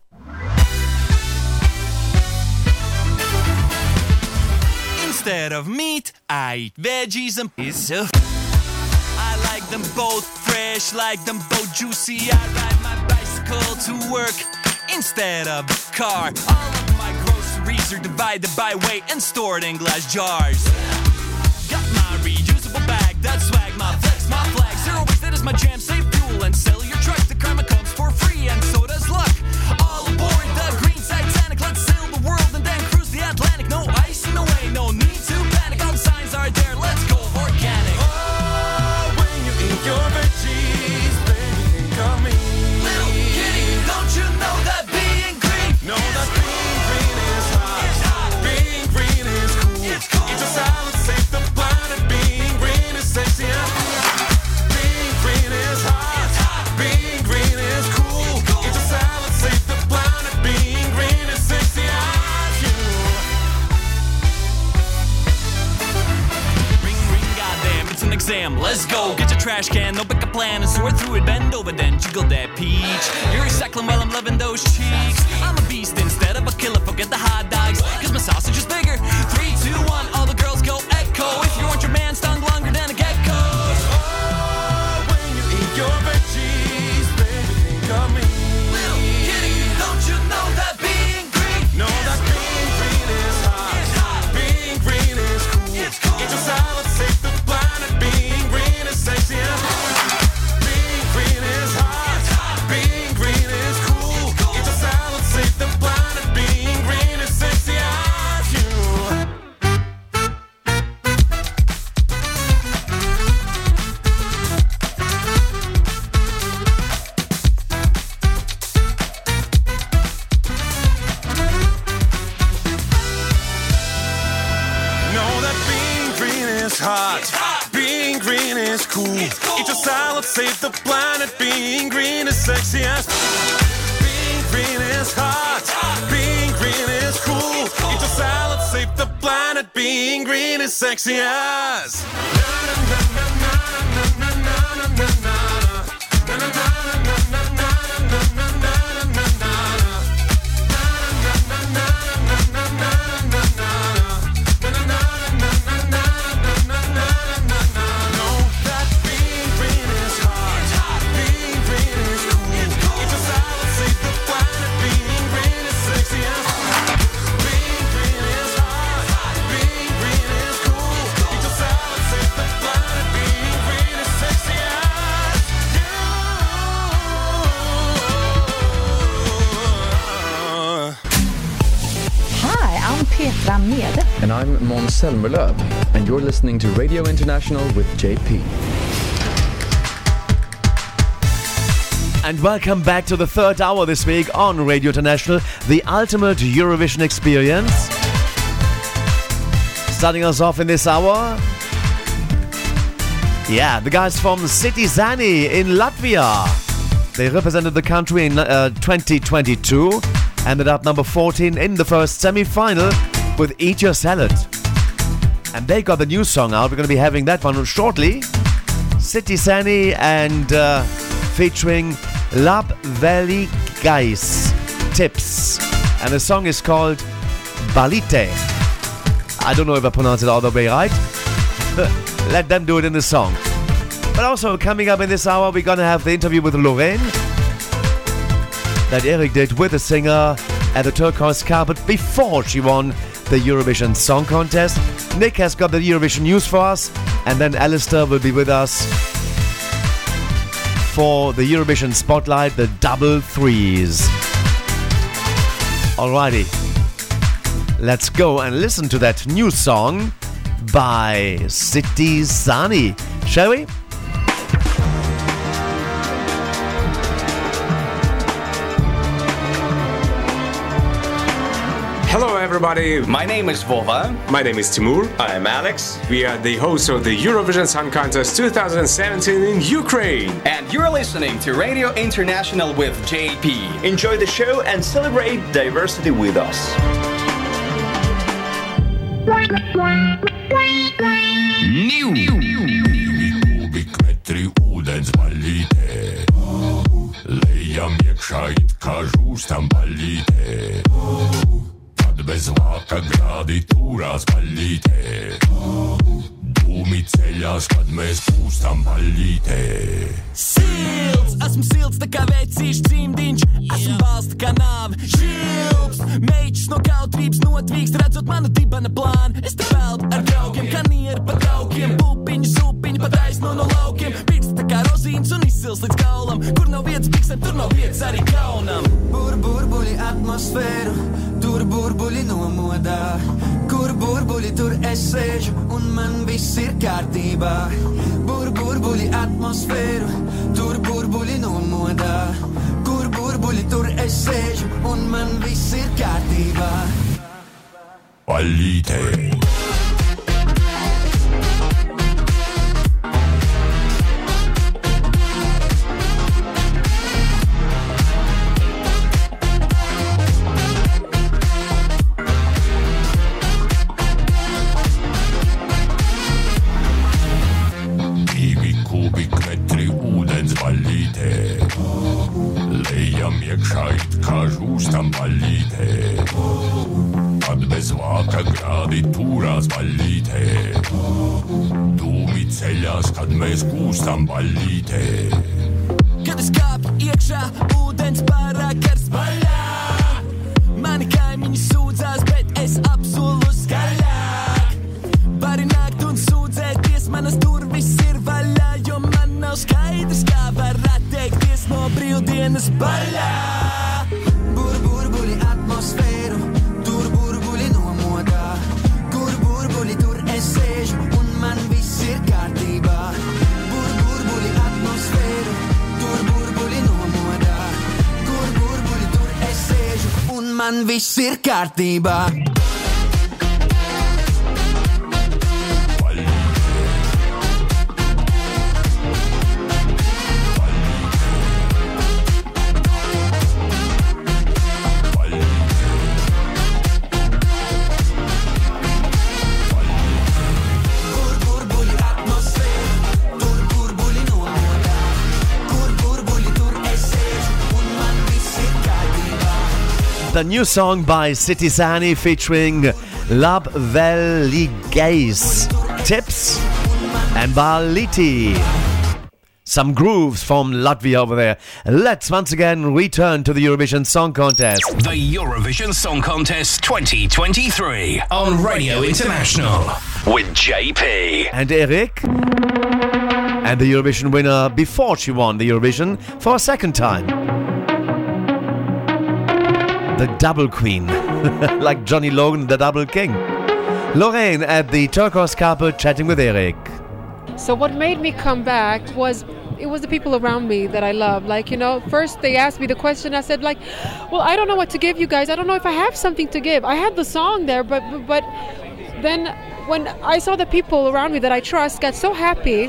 Instead of meat, I eat veggies and pizza. I like them both fresh, like them both juicy. I ride my bicycle to work instead of a car. Groceries are divided by weight and stored in glass jars. Got my reusable bag, that's trash can, no pick a plan and sort through it. Bend over, then jiggle that peach. I'm and you're listening to Radio International with JP. And welcome back to the third hour this week on Radio International, the ultimate Eurovision experience. Starting us off in this hour, yeah, the guys from Citi Zēni in Latvia. They represented the country in uh, 2022, ended up number 14 in the first semi final with Eat Your Salad. And they got the new song out. We're going to be having that one shortly. Citi Zēni and uh, featuring Lab Valley Guys Tips. And the song is called Balite. I don't know if I pronounced it all the way right. let them do it in the song. But also, coming up in this hour, we're gonna have the interview with Loreen that Eric did with the singer at the turquoise carpet before she won the Eurovision Song Contest. Nick has got the Eurovision news for us, and then Alasdair will be with us for the Eurovision Spotlight, the double threes. Alrighty, let's go and listen to that new song by Citi Zēni, shall we? everybody. My name is Vova. My name is Timur. I'm Alex. We are the hosts of the Eurovision Song Contest 2017 in Ukraine. And you're listening to Radio International with JP. Enjoy the show and celebrate diversity with us. New. Kubikmetry uden звалите. Leja miekša i bez vāka grādi turās paļītē. Dūmi ceļās, kad mēs pūstam baļītē. Silts, esmu silts tā kā vecīšs cimdiņš, esmu balsts kā nāve. Šilps, meitas no kautrības notvīkst, redzot manu dibana plānu. Es te peldu ar draugiem, kanieru pa traukiem, pupiņu, supiņu, pa taisno no laukiem. Pirks tā kā rozīns un izsils līdz kaulam, kur nav vietas biksēm, tur nav vietas arī kaunam. Bur burbuļi atmosfēru, tur burbuļi nomodā. Kur burbuļi tur es sēžu un man viss ir kārtībā. Bur burbuļi atmosfēru, tur burbuļi nomodā. Kur burbuļi tur es sēžu un man viss ir kārtībā. Baļītē. Grādi turās baļītē. Dūmi ceļās, kad mēs kūstam baļītē. Kad es kāpu iekšā, ūdens pārāk karsts baļā. Mani kaimiņi sūdzās, bet es apsolu skaļāk. Vari nākt un sūdzēties, manas durvis ir vaļā, jo man nav skaidrs, kā var atteikties no brīvdienas baļā. Man viss ir kārtībā. The new song by Citi Zēni featuring Labvēlīgais, Tips, and Baliti. Some grooves from Latvia over there. Let's once again return to the Eurovision Song Contest. The Eurovision Song Contest 2023 on Radio International with JP. And Eric. And the Eurovision winner before she won the Eurovision for a second time. The double queen. like Johnny Logan, the double king. Loreen at the turquoise carpet chatting with Eric. So what made me come back was it was the people around me that I love. Like, you know, first they asked me the question. I said like, "Well, I don't know what to give you guys. I don't know if I have something to give. I had the song there, but but, then when I saw the people around me that I trust got so happy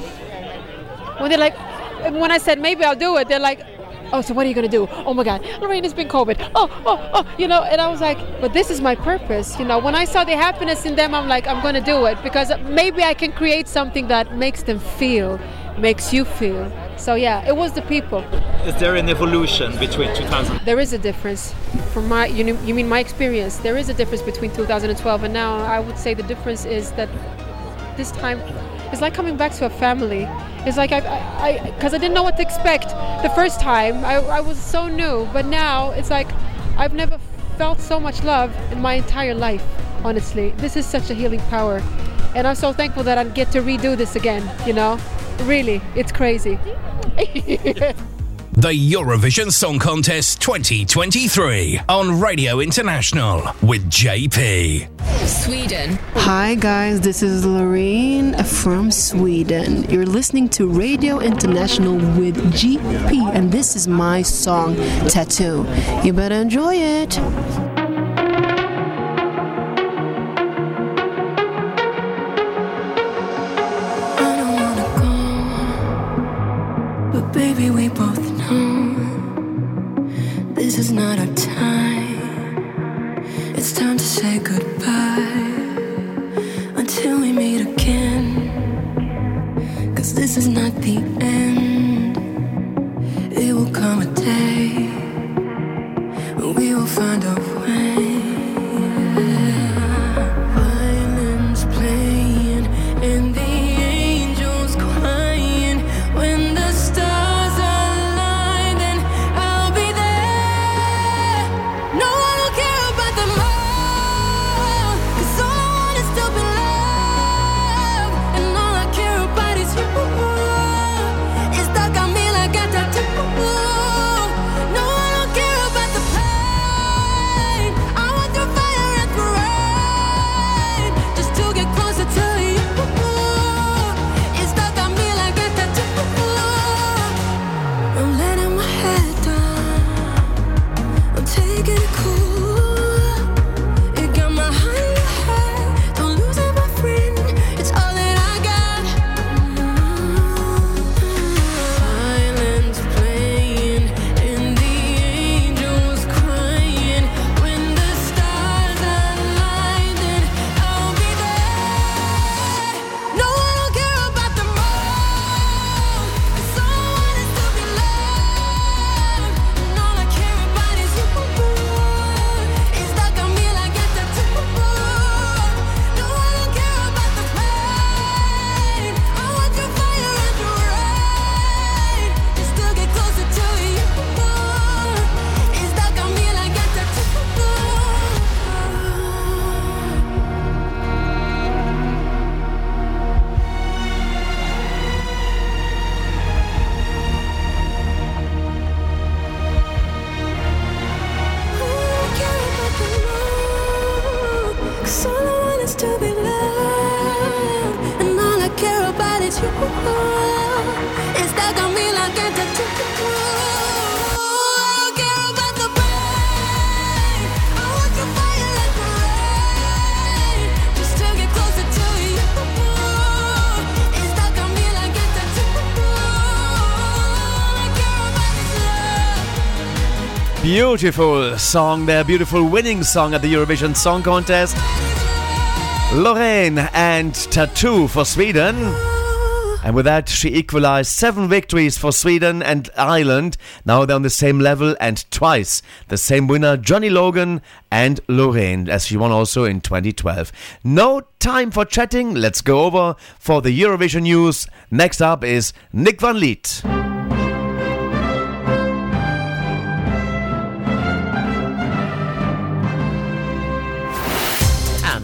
when they're like when I said maybe I'll do it, they're like Oh, so what are you gonna do? Oh my God, Loreen, it's been COVID. Oh, oh, oh, you know. And I was like, but this is my purpose, you know. When I saw the happiness in them, I'm like, I'm gonna do it because maybe I can create something that makes them feel, makes you feel. So yeah, it was the people. Is there an evolution between 2000? There is a difference. From my, you, know- you mean my experience? There is a difference between 2012 and now. I would say the difference is that this time it's like coming back to a family. It's like I, I, because I, didn't know what to expect the first time. I, I was so new, but now it's like I've never felt so much love in my entire life. Honestly, this is such a healing power, and I'm so thankful that I get to redo this again. You know, really, it's crazy. The Eurovision Song Contest 2023 on Radio International with JP. Sweden. Hi guys, this is Loreen from Sweden. You're listening to Radio International with GP, and this is my song Tattoo. You better enjoy it. But baby, we both the end. Beautiful song their beautiful winning song at the Eurovision Song Contest. Loreen and Tattoo for Sweden. And with that, she equalized seven victories for Sweden and Ireland. Now they're on the same level and twice the same winner, Johnny Logan and Loreen, as she won also in 2012. No time for chatting. Let's go over for the Eurovision news. Next up is Nick van Lith.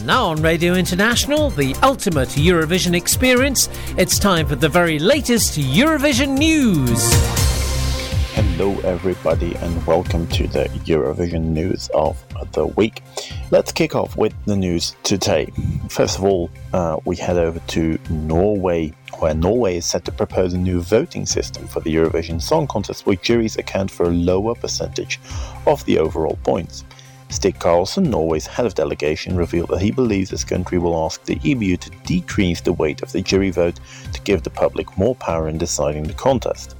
Now on Radio International, the ultimate Eurovision experience, it's time for the very latest Eurovision news. Hello, everybody, and welcome to the Eurovision news of the week. Let's kick off with the news today. First of all, uh, we head over to Norway, where Norway is set to propose a new voting system for the Eurovision Song Contest, where juries account for a lower percentage of the overall points. Stig Karlsen, Norway's head of delegation, revealed that he believes his country will ask the EBU to decrease the weight of the jury vote to give the public more power in deciding the contest.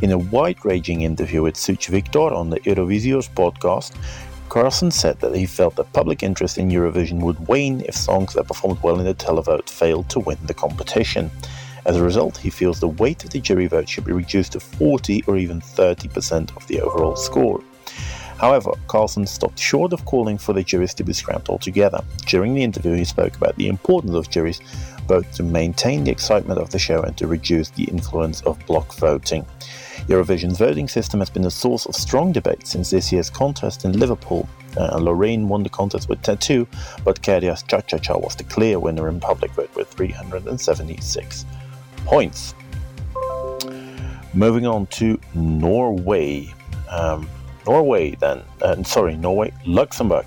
In a wide ranging interview with Such Victor on the Eurovisios podcast, Karlsen said that he felt that public interest in Eurovision would wane if songs that performed well in the televote failed to win the competition. As a result, he feels the weight of the jury vote should be reduced to 40 or even 30% of the overall score. However, Karlsen stopped short of calling for the juries to be scrapped altogether. During the interview, he spoke about the importance of juries both to maintain the excitement of the show and to reduce the influence of block voting. Eurovision's voting system has been a source of strong debate since this year's contest in Liverpool. Uh, Loreen won the contest with Tattoo, but Käärijä's Cha Cha Cha was the clear winner in public vote with 376 points. Moving on to Norway. Um, Norway, then, uh, sorry, Norway, Luxembourg.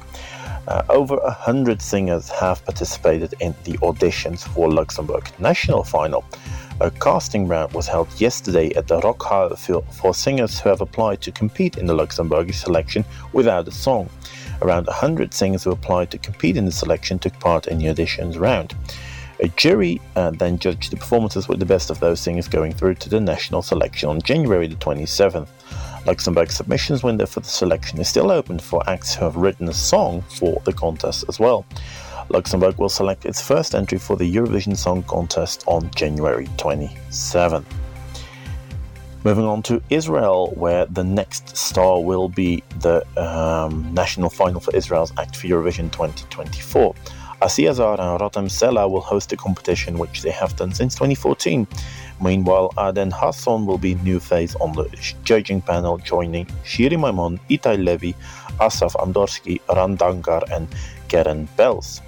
Uh, over a hundred singers have participated in the auditions for Luxembourg national final. A casting round was held yesterday at the Rockhal for, for singers who have applied to compete in the Luxembourgish selection without a song. Around 100 singers who applied to compete in the selection took part in the auditions round. A jury uh, then judged the performances with the best of those singers going through to the national selection on January the 27th. Luxembourg's submissions window for the selection is still open for acts who have written a song for the contest as well. Luxembourg will select its first entry for the Eurovision Song Contest on January 27th. Moving on to Israel, where the next star will be the um, national final for Israel's Act for Eurovision 2024. Assi Azar and Rotem Sela will host the competition, which they have done since 2014. Meanwhile, Eden Hason will be new face on the judging panel, joining Shiri Maimon, Itai Levy, Asaf Amdursky, Randangar, and Keren Peles.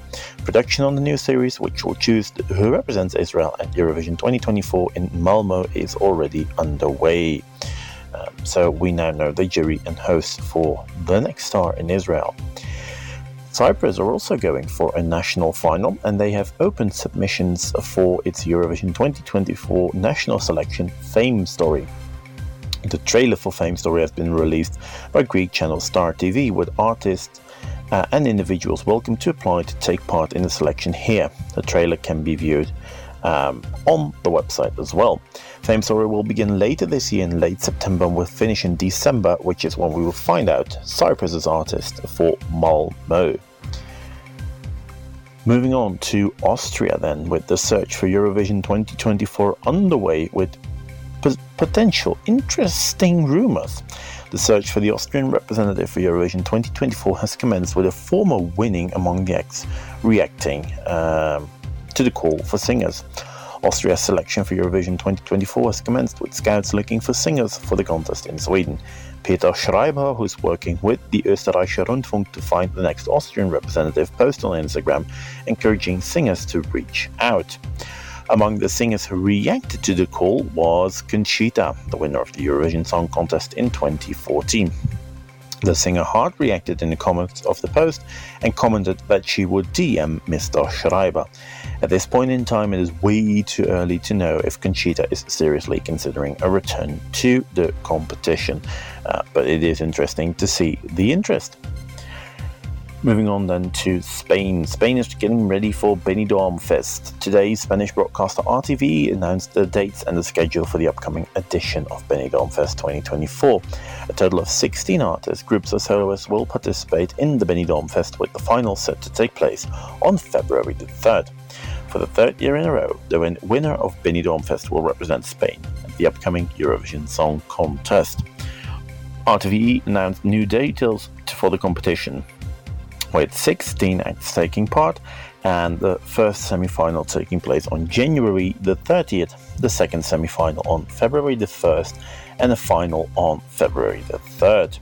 Production on the new series, which will choose who represents Israel at Eurovision 2024 in Malmo, is already underway. Um, so we now know the jury and host for the next star in Israel. Cyprus are also going for a national final and they have opened submissions for its Eurovision 2024 national selection Fame Story. The trailer for Fame Story has been released by Greek channel Star TV with artists uh, and individuals welcome to apply to take part in the selection here. The trailer can be viewed um, on the website as well. Fame Story will begin later this year in late September and will finish in December, which is when we will find out Cyprus's artist for Malmo. Moving on to Austria, then, with the search for Eurovision 2024 underway with p- potential interesting rumours. The search for the Austrian representative for Eurovision 2024 has commenced with a former winning among the acts reacting um, to the call for singers. Austria's selection for Eurovision 2024 has commenced with scouts looking for singers for the contest in Sweden. Peter Schreiber, who's working with the Österreichischer Rundfunk to find the next Austrian representative, posted on Instagram encouraging singers to reach out. Among the singers who reacted to the call was Conchita, the winner of the Eurovision Song Contest in 2014. The singer hard reacted in the comments of the post and commented that she would DM Mr. Schreiber. At this point in time, it is way too early to know if Conchita is seriously considering a return to the competition, uh, but it is interesting to see the interest. Moving on then to Spain. Spain is getting ready for Benidorm Fest. Today, Spanish broadcaster RTV announced the dates and the schedule for the upcoming edition of Benidorm Fest 2024. A total of 16 artists, groups, or soloists will participate in the Benidorm Fest, with the final set to take place on February the 3rd. For the third year in a row, the win- winner of Benidorm Fest will represent Spain at the upcoming Eurovision Song Contest. RTVE announced new details for the competition with 16 acts taking part and the first semi-final taking place on January the 30th, the second semi-final on February the 1st, and the final on February the 3rd.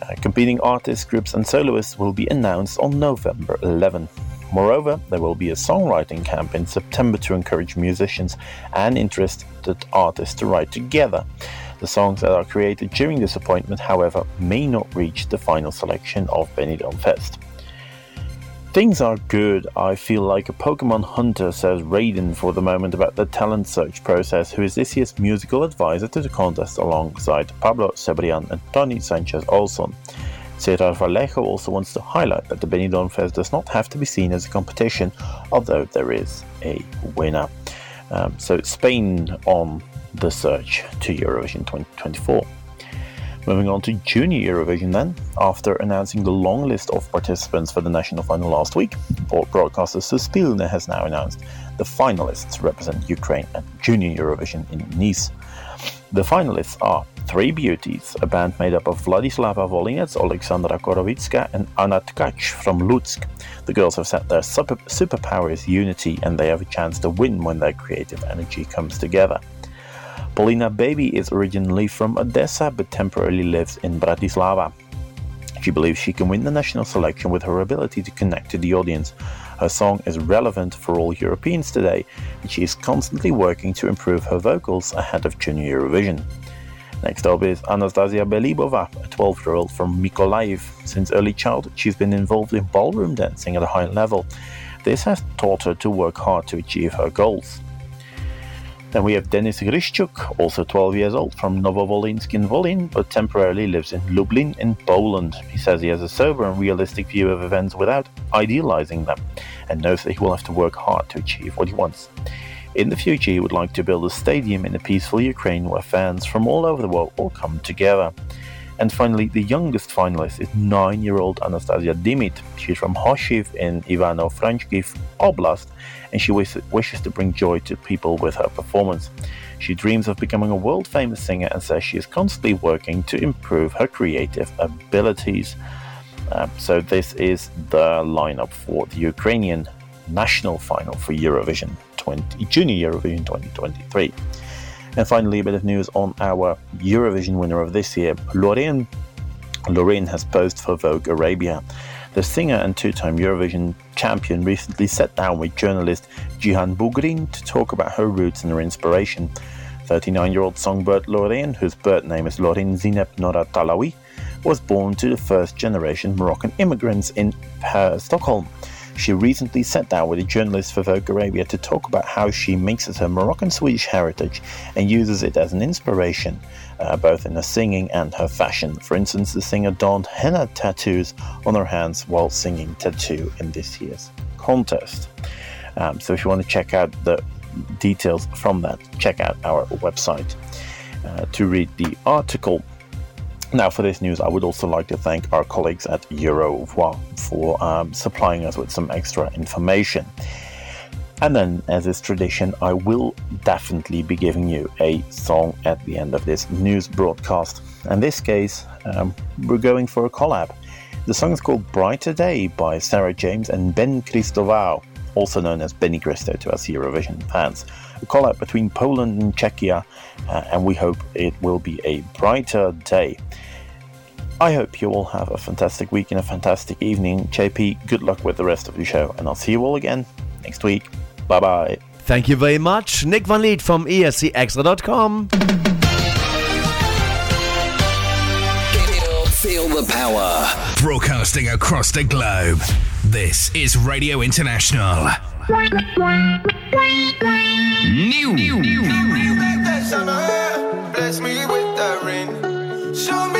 Uh, competing artists, groups, and soloists will be announced on November 11. Moreover, there will be a songwriting camp in September to encourage musicians and interested artists to write together. The songs that are created during this appointment, however, may not reach the final selection of Benidorm Fest. Things are good. I feel like a Pokemon hunter, says Raiden for the moment about the talent search process, who is this year's musical advisor to the contest alongside Pablo Cebrian and Tony Sanchez Olson. Cesar Vallejo also wants to highlight that the Benidorm Fest does not have to be seen as a competition, although there is a winner. Um, so Spain on the search to Eurovision 2024. Moving on to Junior Eurovision then. After announcing the long list of participants for the national final last week, broadcaster Suspilne has now announced the finalists represent Ukraine at Junior Eurovision in Nice. The finalists are Three Beauties, a band made up of Vladislava Volinets, Alexandra Korovitska, and Anna Tkach from Lutsk. The girls have said their super, superpower is unity, and they have a chance to win when their creative energy comes together. Polina Baby is originally from Odessa but temporarily lives in Bratislava. She believes she can win the national selection with her ability to connect to the audience. Her song is relevant for all Europeans today, and she is constantly working to improve her vocals ahead of Junior Eurovision. Next up is Anastasia Belibova, a 12 year old from Mykolaiv. Since early childhood, she's been involved in ballroom dancing at a high level. This has taught her to work hard to achieve her goals. Then we have Denis Gryszczuk, also 12 years old, from Novovolinsk in Volyn, but temporarily lives in Lublin in Poland. He says he has a sober and realistic view of events without idealizing them, and knows that he will have to work hard to achieve what he wants. In the future, he would like to build a stadium in a peaceful Ukraine where fans from all over the world will come together. And finally, the youngest finalist is nine year old Anastasia Dimit. She's from Hoshiv in Ivano Frankivsk Oblast, and she wishes to bring joy to people with her performance. She dreams of becoming a world famous singer and says she is constantly working to improve her creative abilities. Um, so, this is the lineup for the Ukrainian national final for Eurovision 20, Junior Eurovision 2023. And finally, a bit of news on our Eurovision winner of this year, Loreen. Loreen has posed for Vogue Arabia. The singer and two time Eurovision champion recently sat down with journalist Jihan Bugrin to talk about her roots and her inspiration. 39 year old songbird Loreen, whose birth name is Lorine Zineb Nora Talhaoui, was born to the first generation Moroccan immigrants in uh, Stockholm. She recently sat down with a journalist for Vogue Arabia to talk about how she mixes her Moroccan Swedish heritage and uses it as an inspiration, uh, both in her singing and her fashion. For instance, the singer donned henna tattoos on her hands while singing Tattoo in this year's contest. Um, so if you want to check out the details from that, check out our website uh, to read the article. Now, for this news, I would also like to thank our colleagues at Eurovoix for um, supplying us with some extra information. And then, as is tradition, I will definitely be giving you a song at the end of this news broadcast. In this case, um, we're going for a collab. The song is called Brighter Day by Sarah James and Ben Cristovao, also known as Benny Cristo to us Eurovision fans. A collab between Poland and Czechia, uh, and we hope it will be a brighter day. I hope you all have a fantastic week and a fantastic evening. JP, good luck with the rest of the show, and I'll see you all again next week. Bye bye. Thank you very much, Nick van Lith from E escXtra.com. Feel the power. Broadcasting across the globe. This is Radio International. New. Bless me with the rain. Show me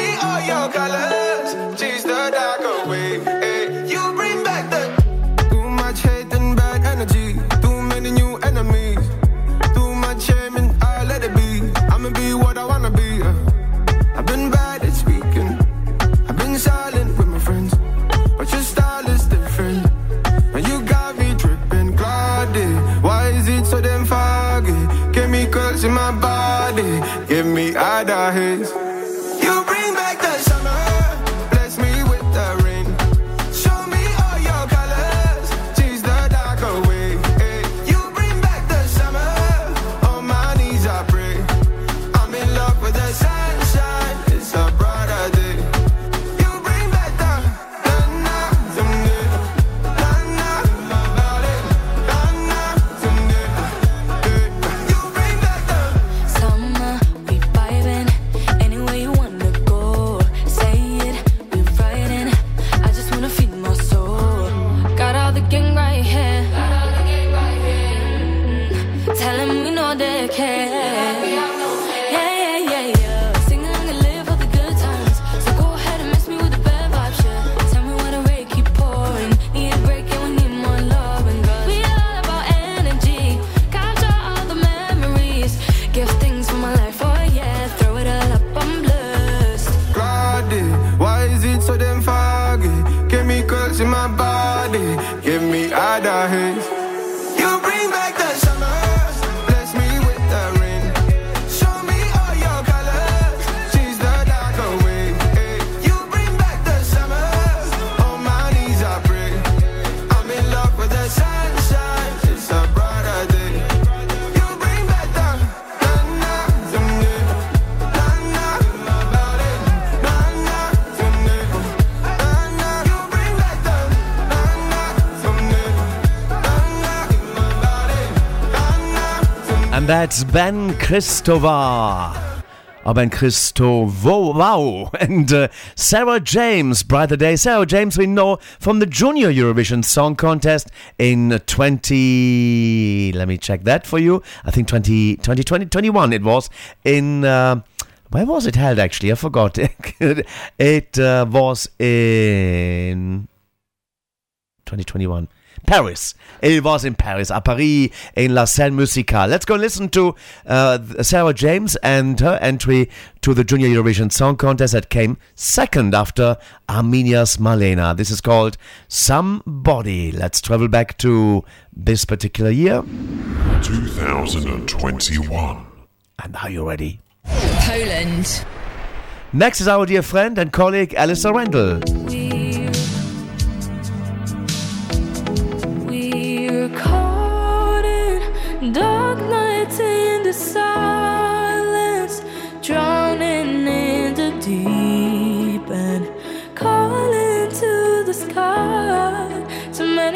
body. Give me other haze. And that's Ben Christova. Or Ben Christovo. Wow. And uh, Sarah James, Brighter Day. Sarah James, we know from the Junior Eurovision Song Contest in 20. Let me check that for you. I think 20, 2020, 21 it was. In. Uh, where was it held actually? I forgot. it uh, was in 2021. Paris. It was in Paris, à Paris, in La Scène Musicale. Let's go listen to uh, Sarah James and her entry to the Junior Eurovision Song Contest that came second after Armenia's Malena. This is called Somebody. Let's travel back to this particular year. 2021. And are you ready? Poland. Next is our dear friend and colleague Alasdair Rendall.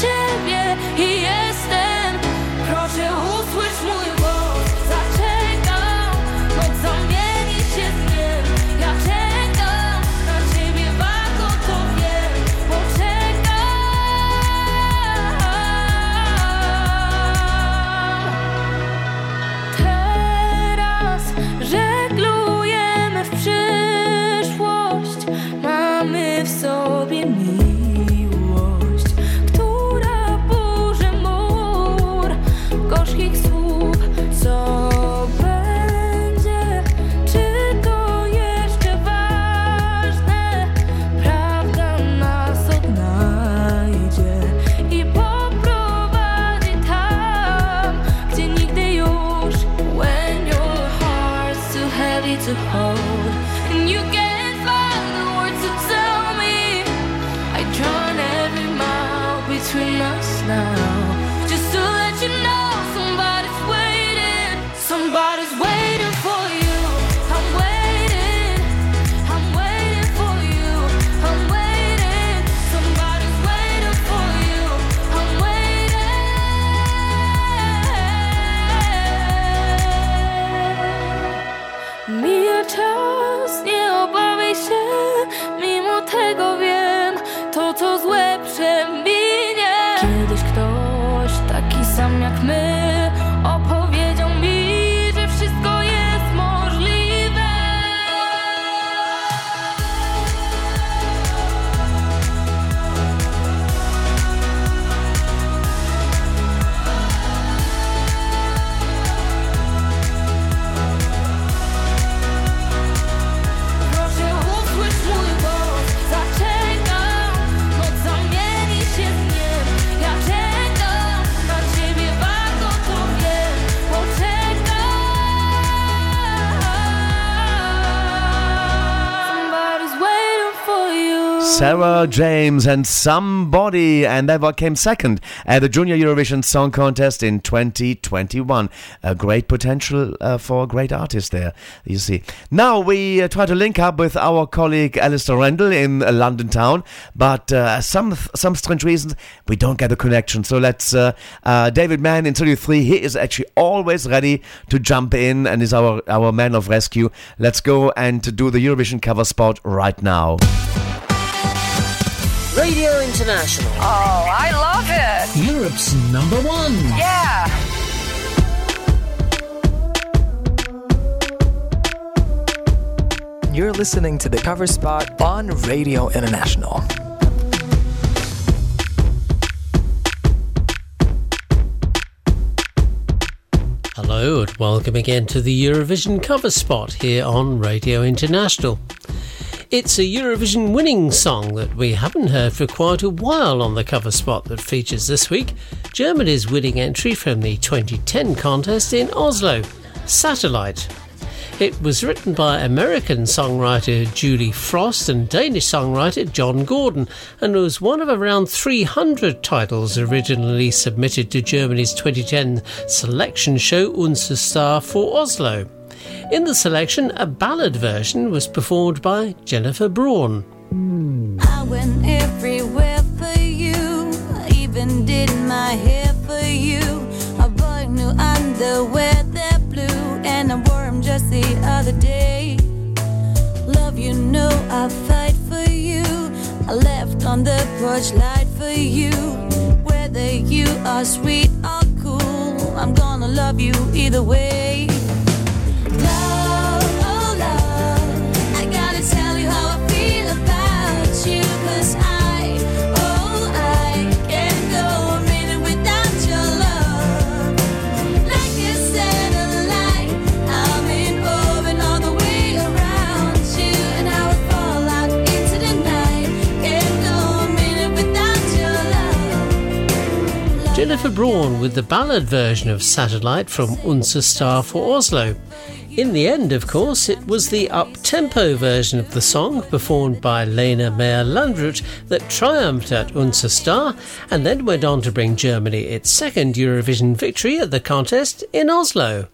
ciebie i jestem. Sarah James and Somebody, and that one came second at the Junior Eurovision Song Contest in 2021. A great potential uh, for a great artist there, you see. Now we uh, try to link up with our colleague Alasdair Rendall in uh, London town, but uh, some some strange reasons we don't get a connection. So let's uh, uh, David Mann in Studio 3, he is actually always ready to jump in and is our, our man of rescue. Let's go and do the Eurovision cover spot right now. Radio International. Oh, I love it. Europe's number one. Yeah. You're listening to the cover spot on Radio International. Hello and welcome again to the Eurovision cover spot here on Radio International. It's a Eurovision winning song that we haven't heard for quite a while on the cover spot that features this week Germany's winning entry from the 2010 contest in Oslo. Satellite. It was written by American songwriter Julie Frost and Danish songwriter John Gordon and was one of around 300 titles originally submitted to Germany's 2010 selection show Unser Star for Oslo. In the selection, a ballad version was performed by Jennifer Braun. I went everywhere for you. I even did my hair for you. I bought new underwear blue, and I wore 'em just the other day. Love, you know I fight for you. I left on the porch light for you. Whether you are sweet or cool, I'm gonna love you either way. Jennifer Braun with the ballad version of Satellite from Unser Star for Oslo. In the end, of course, it was the up-tempo version of the song performed by Lena Meyer Landrut that triumphed at Unser Star and then went on to bring Germany its second Eurovision victory at the contest in Oslo.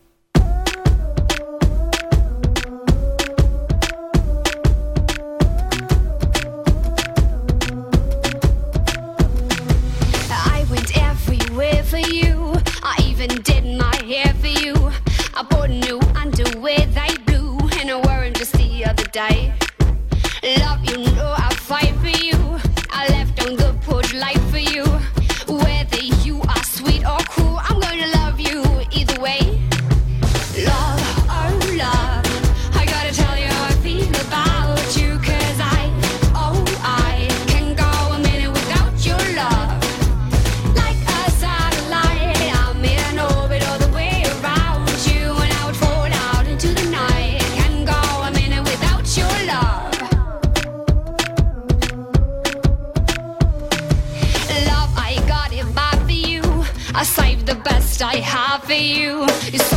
For you. You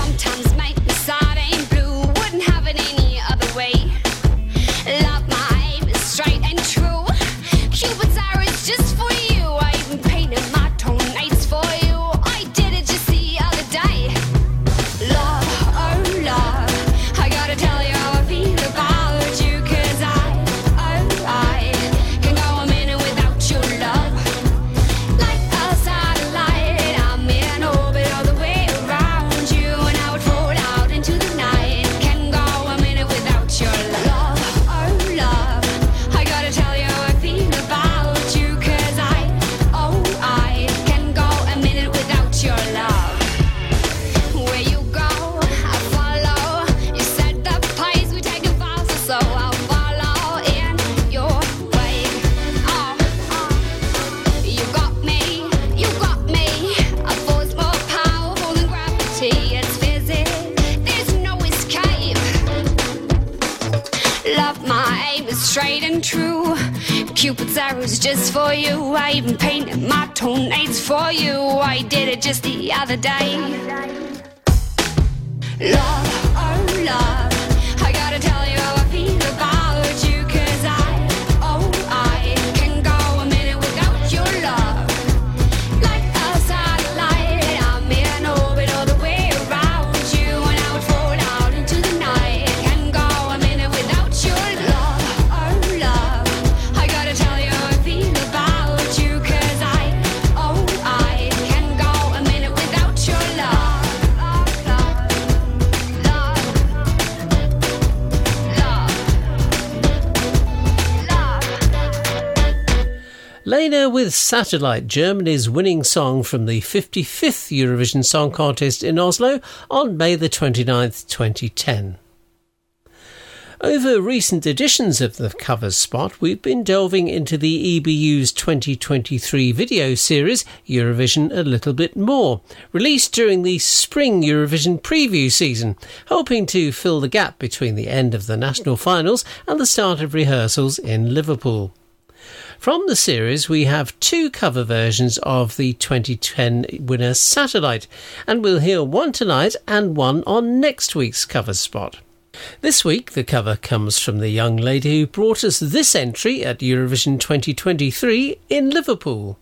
just for you. I even painted my toenails for you. I did it just the other day. Love, oh love, Lena with Satellite, Germany's winning song from the 55th Eurovision Song Contest in Oslo on May the 29th, 2010. Over recent editions of the covers spot, we've been delving into the EBU's 2023 video series, Eurovision a Little Bit More, released during the spring Eurovision preview season, hoping to fill the gap between the end of the national finals and the start of rehearsals in Liverpool. From the series, we have two cover versions of the 2010 winner Satellite, and we'll hear one tonight and one on next week's cover spot. This week, the cover comes from the young lady who brought us this entry at Eurovision 2023 in Liverpool.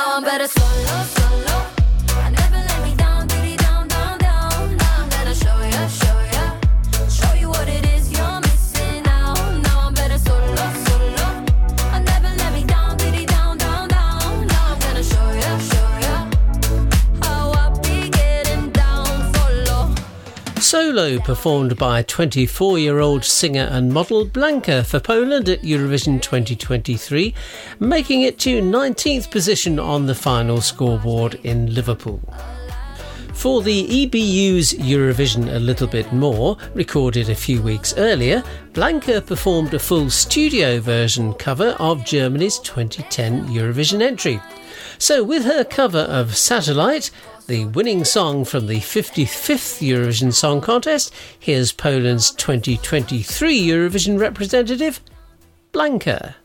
No, I'm better solo, solo. Solo performed by 24 year old singer and model Blanca for Poland at Eurovision 2023, making it to 19th position on the final scoreboard in Liverpool. For the EBU's Eurovision A Little Bit More, recorded a few weeks earlier, Blanca performed a full studio version cover of Germany's 2010 Eurovision entry. So, with her cover of Satellite, the winning song from the 55th Eurovision Song Contest, here's Poland's 2023 Eurovision representative, Blanca.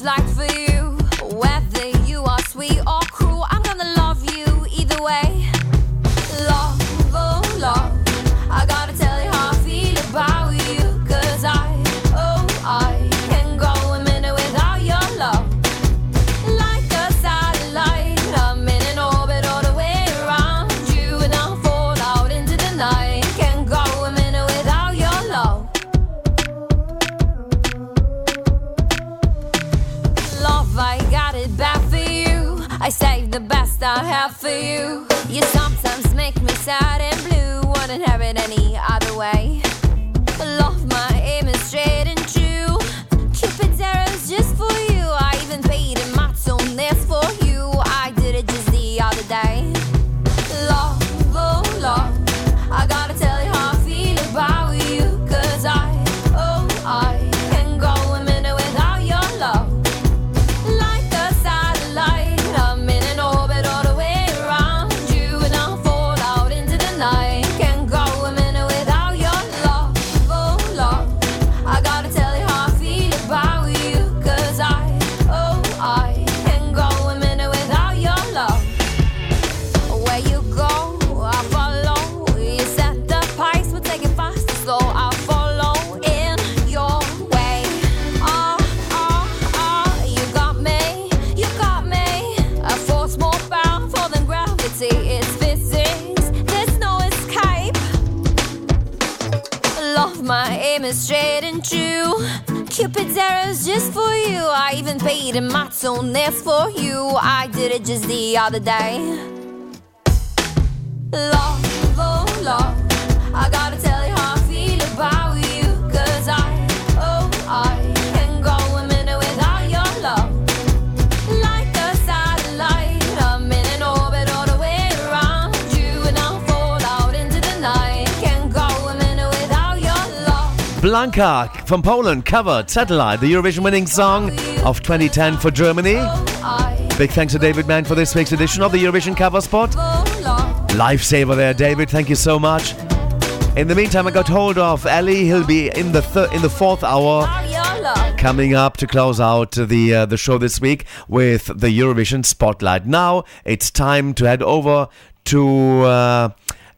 The for you. Whether you are sweet or best I have for you. You sometimes make me sad and blue. Wouldn't have it any other way. I even paid in my this for you. I did it just the other day. Love, oh love, I gotta tell you how I feel about Blanca from Poland covered Satellite, the Eurovision winning song of 2010 for Germany. Big thanks to David Mann for this week's edition of the Eurovision cover spot. Lifesaver there, David. Thank you so much. In the meantime, I got hold of Ali. He'll be in the thir- in the fourth hour, coming up to close out the uh, the show this week with the Eurovision spotlight. Now it's time to head over to uh,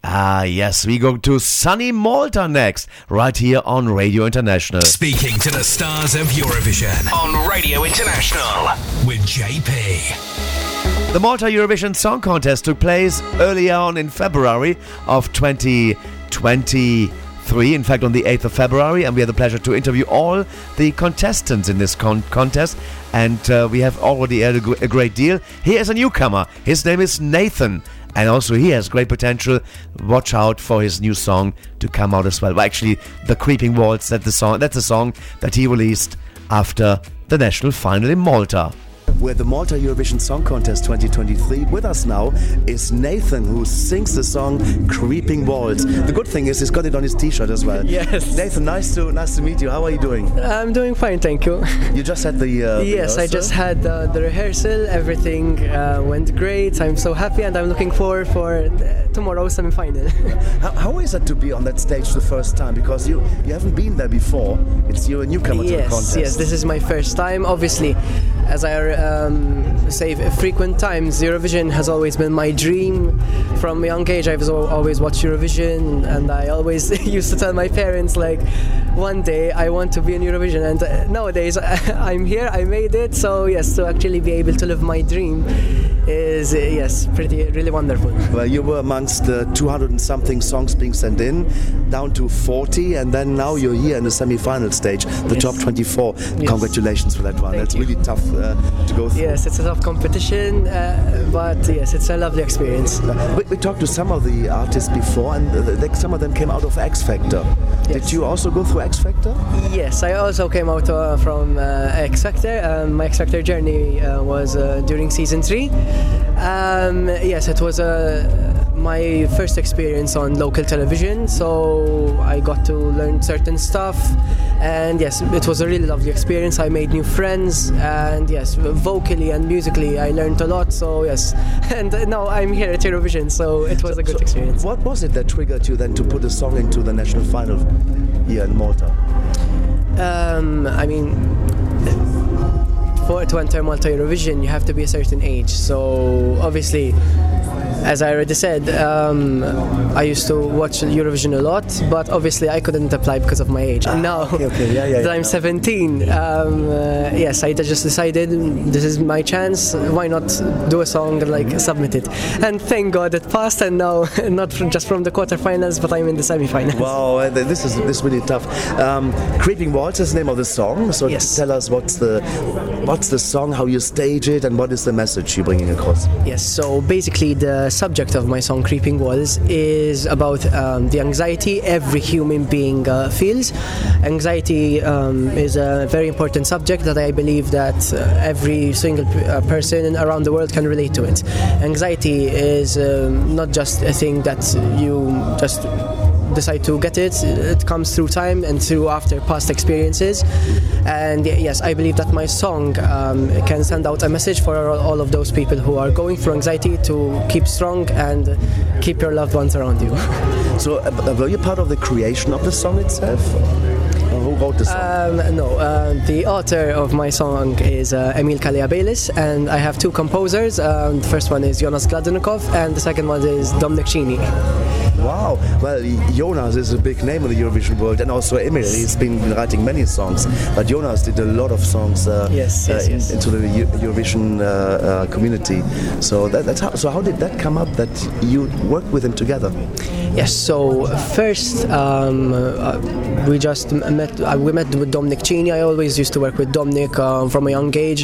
Ah, yes, we go to sunny Malta next, right here on Radio International. Speaking to the stars of Eurovision on Radio International with JP. The Malta Eurovision Song Contest took place earlier on in February of 2023, in fact, on the 8th of February, and we had the pleasure to interview all the contestants in this con- contest, and uh, we have already heard a, a great deal. Here is a newcomer. His name is Nathan. And also, he has great potential. Watch out for his new song to come out as well. well actually, the Creeping Walls. That's the song. That's a song that he released after the national final in Malta. We're at the Malta Eurovision Song Contest 2023. With us now is Nathan, who sings the song "Creeping Walls." The good thing is he's got it on his T-shirt as well. Yes. Nathan, nice to nice to meet you. How are you doing? I'm doing fine, thank you. You just had the. Uh, yes, I rehearsal? just had uh, the rehearsal. Everything uh, went great. I'm so happy, and I'm looking forward for uh, tomorrow's semi-final. How, how is it to be on that stage the first time? Because you you haven't been there before. It's you're a newcomer to the yes, contest. yes, this is my first time. Obviously, as I um, say frequent times, Eurovision has always been my dream. From a young age, I've always watched Eurovision, and I always used to tell my parents like, one day I want to be in Eurovision. And uh, nowadays, I'm here. I made it. So yes, to actually be able to live my dream is uh, yes, pretty really wonderful. Well, you were amongst the 200 and something songs being sent in, down to 40, and then now you're here in the semi-final stage, the top 24. Congratulations for that one. That's really tough uh, to go through. Yes, it's a tough competition, uh, but yes, it's a lovely experience. We, we talked to some of the artists before, and uh, they, some of them came out of X Factor. Did you also go through X Factor? Yes, I also came out uh, from uh, X Factor. Um, my X Factor journey uh, was uh, during season three. Um, yes, it was uh, my first experience on local television, so I got to learn certain stuff. And yes, it was a really lovely experience. I made new friends, and yes, vocally and musically, I learned a lot. So yes, and now I'm here at Eurovision, so it was a good experience. What was it that triggered you then to put a song into the national final here in Malta? Um, I mean, to enter Malta Eurovision, you have to be a certain age. So obviously, as I already said, um, I used to watch Eurovision a lot, but obviously I couldn't apply because of my age. And now Ah, okay, yeah, yeah, that I'm 17, um, uh, yes, I just decided this is my chance. Why not do a song and like submit it? And thank God it passed, and now not from, just from the quarterfinals, but I'm in the semifinals. Wow, this is this is really tough. Um, Creeping Walls is the name of the song. So tell us what's the what's the song, how you stage it, and what is the message you're bringing across? Yes, so basically, the subject of my song Creeping Walls is about um, the anxiety every human being uh, feels. Anxiety um, is a very important subject that I believe that uh, every single uh, person around the world can relate to it. Anxiety is um, not just a thing that you just decide to get it. It comes through time and through after past experiences. And yes, I believe that my song um, can send out a message for all of those people who are going through anxiety to keep strong and keep your loved ones around you. So, uh, were you part of the creation of the song itself? Who wrote the song? Um, no, uh, the author of my song is uh, Emil Calleja Bayliss, and I have two composers. Um, the first one is Jonas Gladnikoff, and the second one is Dominic Cini. Wow. Well, Jonas is a big name in the Eurovision world, and also Emil. He's been writing many songs, but Jonas did a lot of songs. Uh, Yes, yes, uh, yes. into the Eurovision uh, uh, community. So that, that's how. So how did that come up that you worked with him together? Yes. So first, um, uh, we just met. Uh, we met with Dominic Cini. I always used to work with Dominic uh, from a young age.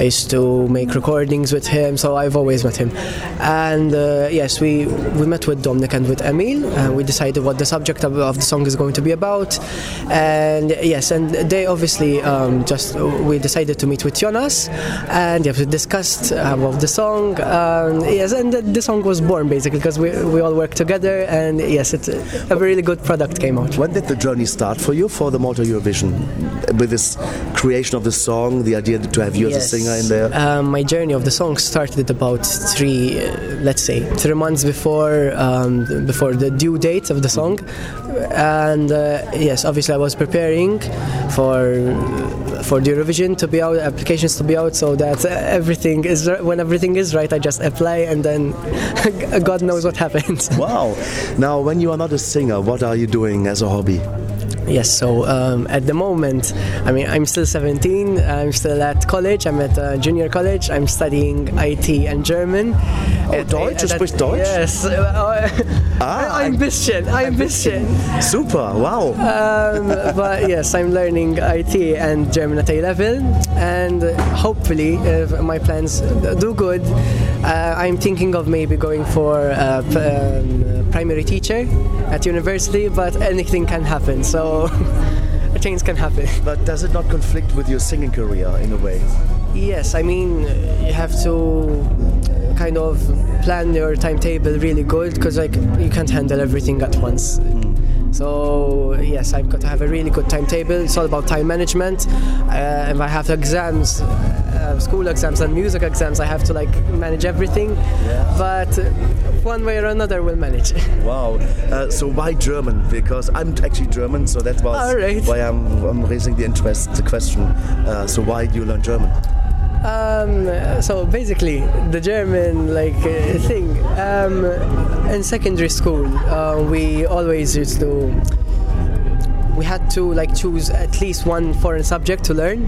I used to make recordings with him, so I've always met him. And uh, yes, we we met with Dominic and with Emil. And we decided what the subject of, of the song is going to be about. And yes, and they obviously um, just we decided to meet with Jonas, and yes, we discussed uh, about the song. Um, yes, and the, the song was born basically because we we all worked together, and yes, it's a, a really good product came out. When did the journey start for you for the Malta Eurovision with this creation of the song, the idea to have you as a singer in there? Um, my journey of the song started about three, uh, let's say, three months before um, before the due date of the song, and uh, yes, obviously I was preparing for for the Eurovision to be out, applications to be out, so that uh, everything is when everything is right, I just apply, and then God knows what happens. Wow! Now, when you are not a singer, what are you doing as a hobby? Yes, so um, at the moment, I mean, I'm still 17. I'm still at college. I'm at uh, junior college. I'm studying IT and German. Oh, Deutsch? Du sprichst Deutsch? Yes. ah, ein bisschen. Ein bisschen. Super! Wow! Um, but yes, I'm learning IT and German at A level, and hopefully, if my plans do good, uh, I'm thinking of maybe going for p- um, primary teacher at university. But anything can happen, so things can happen. But does it not conflict with your singing career in a way? Yes, I mean, you have to kind of plan your timetable really good because like you can't handle everything at once. So yes, I've got to have a really good timetable. It's all about time management. Uh, if I have exams, uh, school exams and music exams, I have to like manage everything. But uh, one way or another, we'll manage. Wow. Uh, so why German? Because I'm actually German, so that was right. why I'm, I'm raising the interest, the question. Uh, so why do you learn German? Um, so basically, the German like uh, thing. Um, in secondary school, uh, we always used to. We had to like choose at least one foreign subject to learn.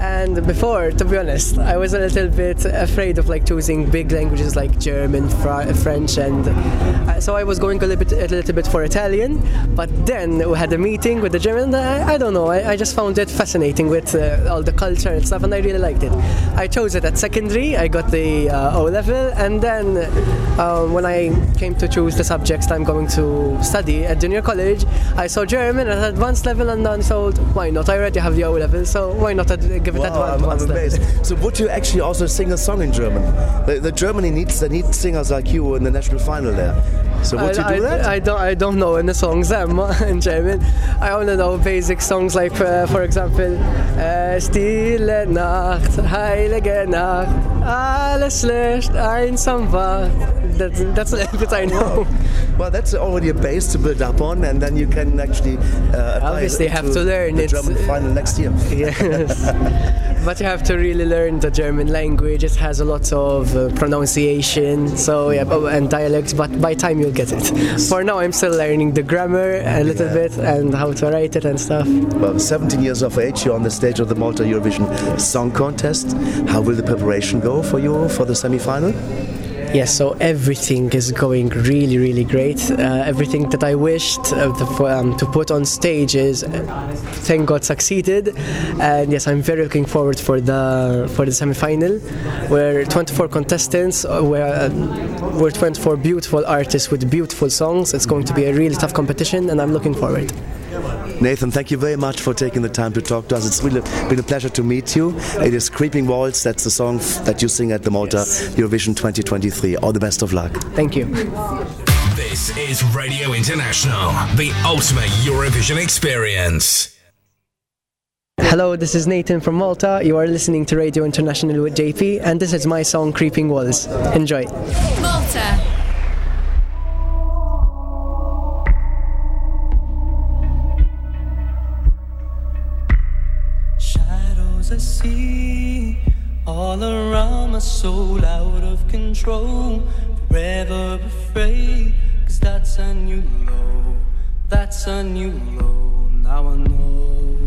And before, to be honest, I was a little bit afraid of like choosing big languages like German, Fr- French, and uh, so I was going a little bit, a little bit for Italian. But then we had a meeting with the German. I, I don't know. I, I just found it fascinating with uh, all the culture and stuff, and I really liked it. I chose it at secondary. I got the uh, O level, and then um, when I came to choose the subjects I'm going to study at junior college, I saw German at advanced level, and then thought, why not? I already have the O level, so why not ad- give it Wow, advanced I'm, I'm amazed. So would you actually also sing a song in German? The, the Germany needs they need singers like you in the national final there. So would I, you do I, that? I don't. I don't know any songs in German. I only know basic songs like, uh, for example, uh, Stille Nacht, Heilige Nacht, alles Licht, einsam wacht. That's that's a little I know. Well, that's already a base to build up on, and then you can actually uh, apply Obviously, it have to learn the it. German final next year. Yes. but you have to really learn the German language. It has a lot of uh, pronunciation, so yeah, oh, and dialects. But by time you'll get it. For now, I'm still learning the grammar a little bit and how to write it and stuff. Well, 17 years of age, you're on the stage of the Malta Eurovision Song Contest. How will the preparation go for you for the semi-final? Yes, so everything is going really, really great. Uh, everything that I wished uh, to, um, to put on stage is, uh, thank God, succeeded. And yes, I'm very looking forward for the for the semi-final, where 24 contestants, uh, where uh, we're 24 beautiful artists with beautiful songs. It's going to be a really tough competition, and I'm looking forward. Nathan, thank you very much for taking the time to talk to us. It's really been a pleasure to meet you. It is Creeping Walls, that's the song that you sing at the Malta Eurovision 2023. All the best of luck. Thank you. This is Radio International, the ultimate Eurovision experience. Hello, this is Nathan from Malta. You are listening to Radio International with JP, and this is my song Creeping Walls. Enjoy. Malta. See all around my soul, out of control, forever afraid. Cause that's a new low, that's a new low. Now I know.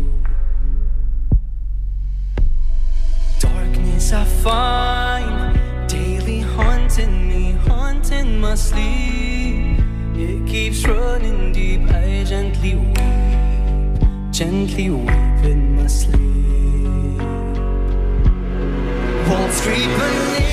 Darkness I find daily haunting me, haunting my sleep. It keeps running deep. I gently weep, gently weep in my sleep. Walls creeping in,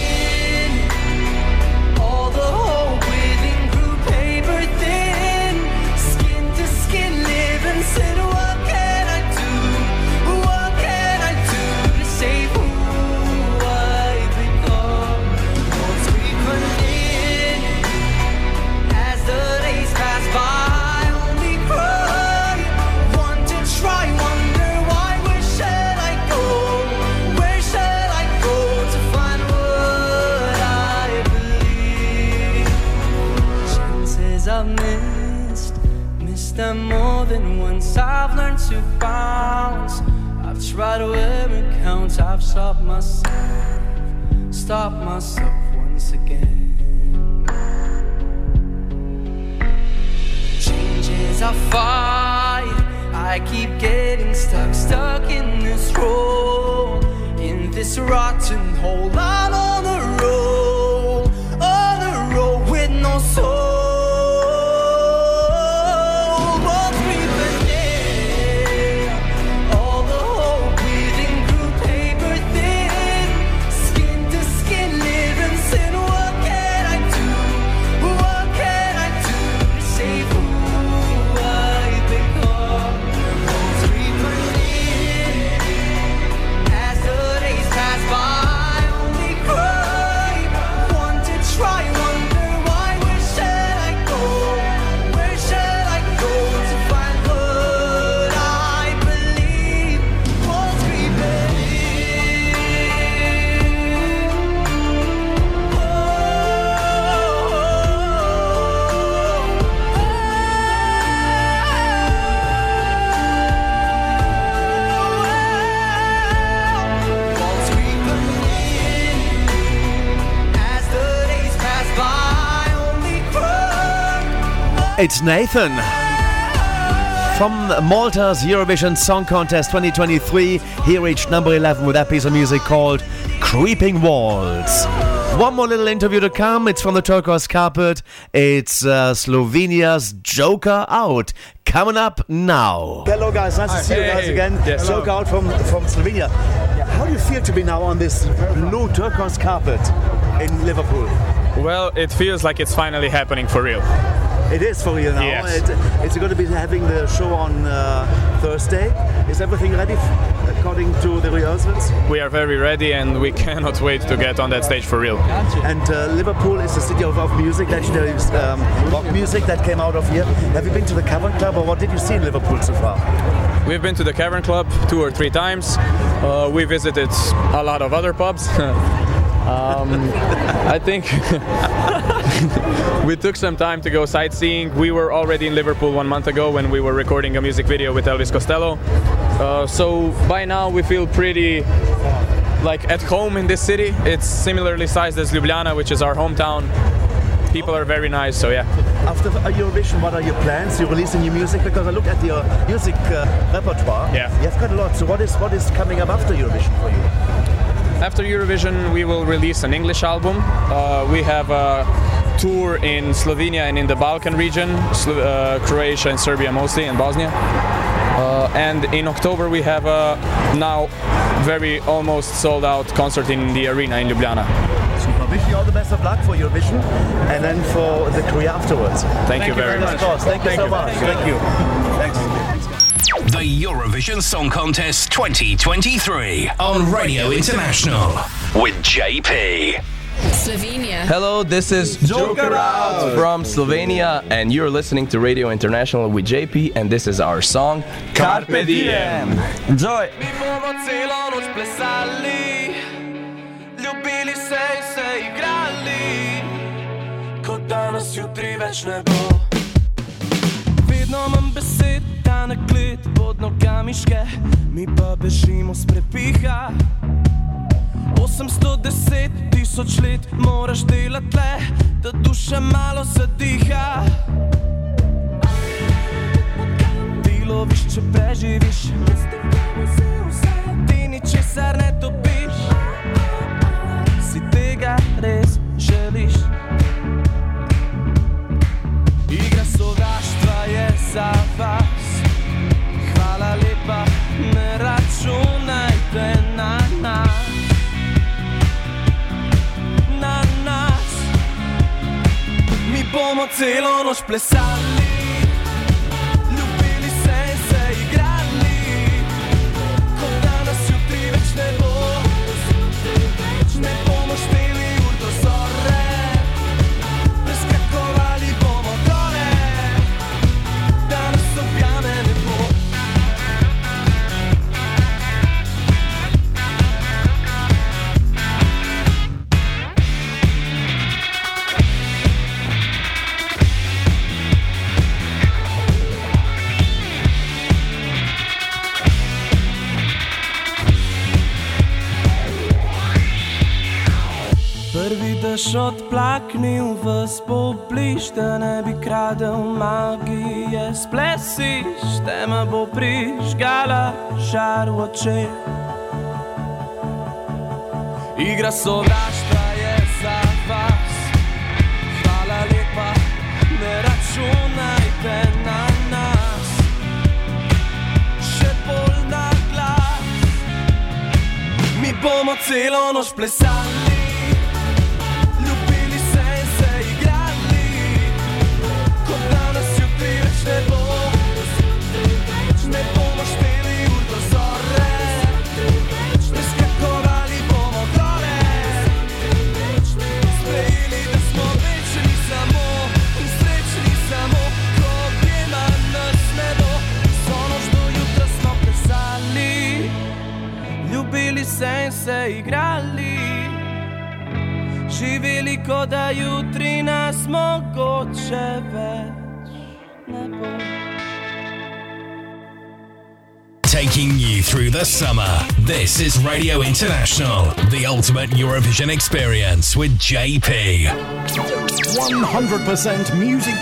where it counts. I've stopped myself, stopped myself once again. Changes I fight, I keep getting stuck, stuck in this role, in this rotten hole. I'm on the road, on the road with no soul. It's Nathan. From Malta's Eurovision Song Contest 2023, he reached number 11 with that piece of music called Creeping Walls. One more little interview to come. It's from the Turquoise Carpet. It's uh, Slovenia's Joker Out. Coming up now. Hello, guys. Nice to see you guys again. Yes. Joker Out from from Slovenia. How do you feel to be now on this blue turquoise carpet in Liverpool? Well, it feels like it's finally happening for real. It is for you now. Yes. It, it's going to be having the show on uh, Thursday. Is everything ready f- according to the rehearsals? We are very ready and we cannot wait to get on that stage for real. And uh, Liverpool is the city of, of music, legendary um, rock music that came out of here. Have you been to the Cavern Club or what did you see in Liverpool so far? We've been to the Cavern Club two or three times. Uh, we visited a lot of other pubs. um, I think we took some time to go sightseeing. We were already in Liverpool one month ago when we were recording a music video with Elvis Costello. Uh, so by now we feel pretty like at home in this city. It's similarly sized as Ljubljana, which is our hometown. People are very nice, so yeah. After Eurovision, what are your plans? You releasing new music because I look at your music uh, repertoire. Yeah. You've got a lot. So what is what is coming up after Eurovision for you? After Eurovision, we will release an English album. Uh, we have a tour in Slovenia and in the Balkan region, Slo- uh, Croatia and Serbia mostly, and Bosnia. Uh, and in October, we have a now very almost sold out concert in the arena in Ljubljana. Super. Wish you all the best of luck for Eurovision and then for the career afterwards. Thank you very much. Of course. Thank you Thank so you. much. Thank Thank you. you. Thanks. The Eurovision Song Contest 2023 on Radio International with JP. Slovenia. Hello, this is Joker Out. from Slovenia, and you're listening to Radio International with JP, and this is our song Carpe Diem. Enjoy! Mi bomo celo noč plesali, ljubili se in se igrali, kot danes jutri več ne bo. Vedno imam besed, da na klet pod nogami ške, mi pa bežimo s prepiha. 810 tisoč let moraš delati le, da duša malo zadiha. Ti loviš, če preživiš, ti ničesar ne dobiš, si tega res želiš. Je za vas, hvala lepa, ne računajte na nas. Na nas, mi bomo celo noč plesali. Prvi daš odplaknil v spobliž, da ne bi kradel magije, splesiš, tema bo prižgala žar v očeh. Igra sovraštva je za vas, hvala lepa, ne računajte na nas, še bolj na glas. Mi bomo celo noč plesali. Taking you through the summer. This is Radio International, the ultimate Eurovision experience with JP. 100% music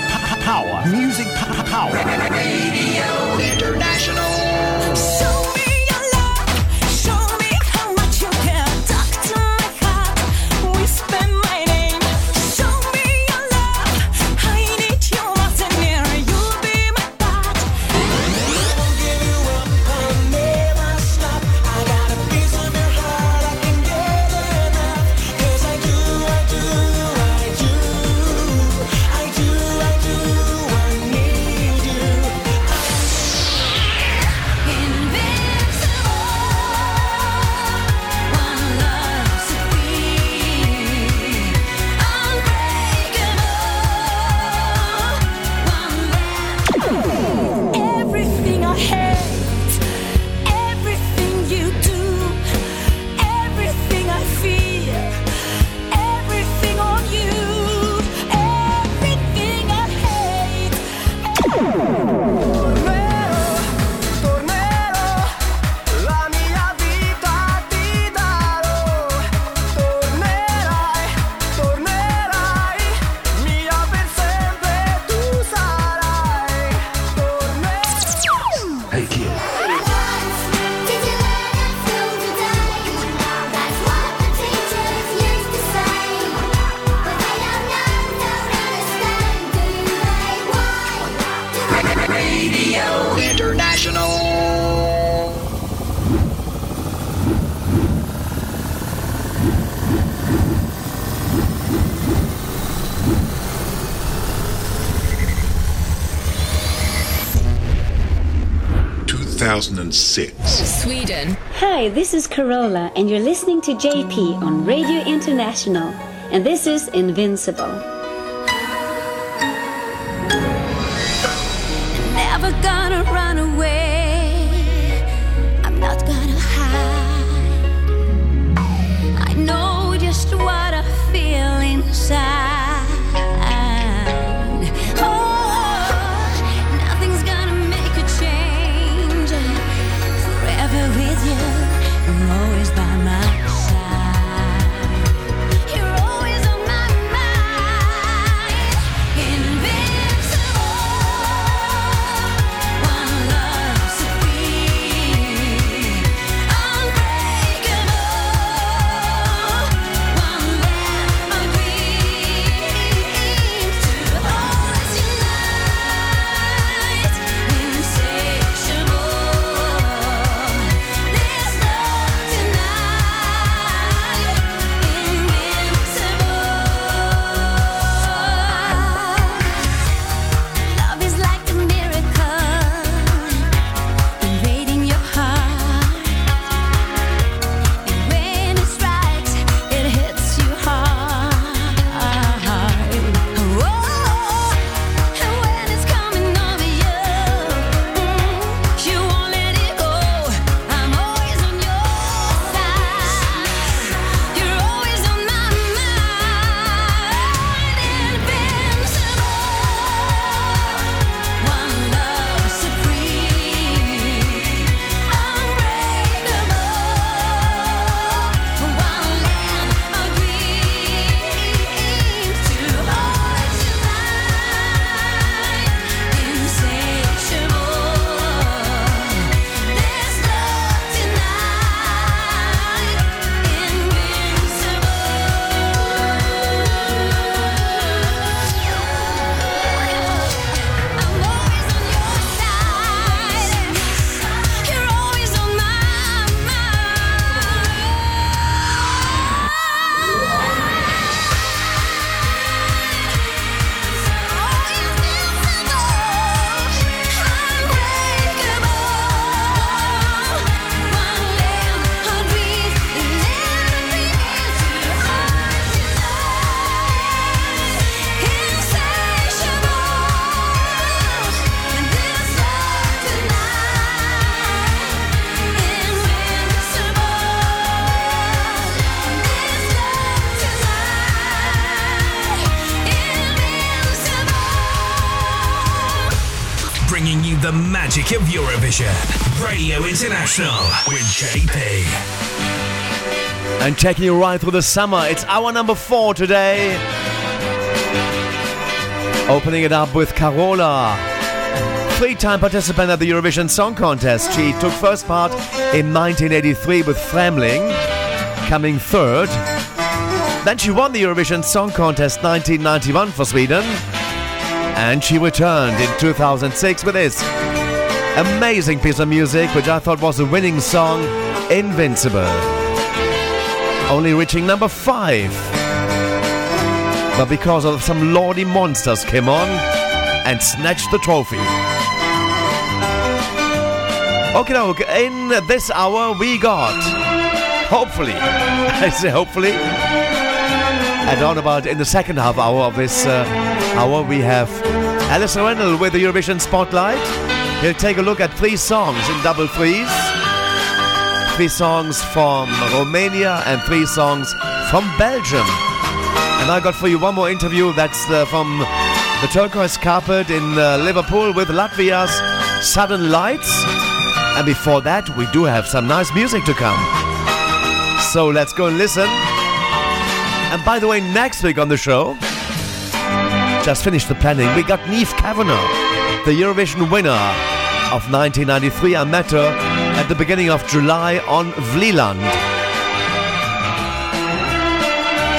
power. Music power. Radio International. So- Sweden. Hi, this is Carola, and you're listening to JP on Radio International, and this is Invincible. Taking you right through the summer, it's our number four today. Opening it up with Carola. Three time participant at the Eurovision Song Contest. She took first part in 1983 with Främling, coming third. Then she won the Eurovision Song Contest 1991 for Sweden. And she returned in 2006 with this amazing piece of music, which I thought was a winning song, Invincible. Only reaching number five. But because of some Lordi monsters came on and snatched the trophy. Okay, doke, in this hour we got, hopefully, I say hopefully, and on about in the second half hour of this uh, hour we have Alasdair Rendall with the Eurovision Spotlight. He'll take a look at three songs in double threes. Three songs from Romania and three songs from Belgium. And I got for you one more interview that's uh, from the Turquoise Carpet in uh, Liverpool with Latvia's Sudden Lights. And before that, we do have some nice music to come. So let's go and listen. And by the way, next week on the show, just finished the planning, we got Niamh Kavanagh, the Eurovision winner of 1993. I met her the beginning of July on Vlieland.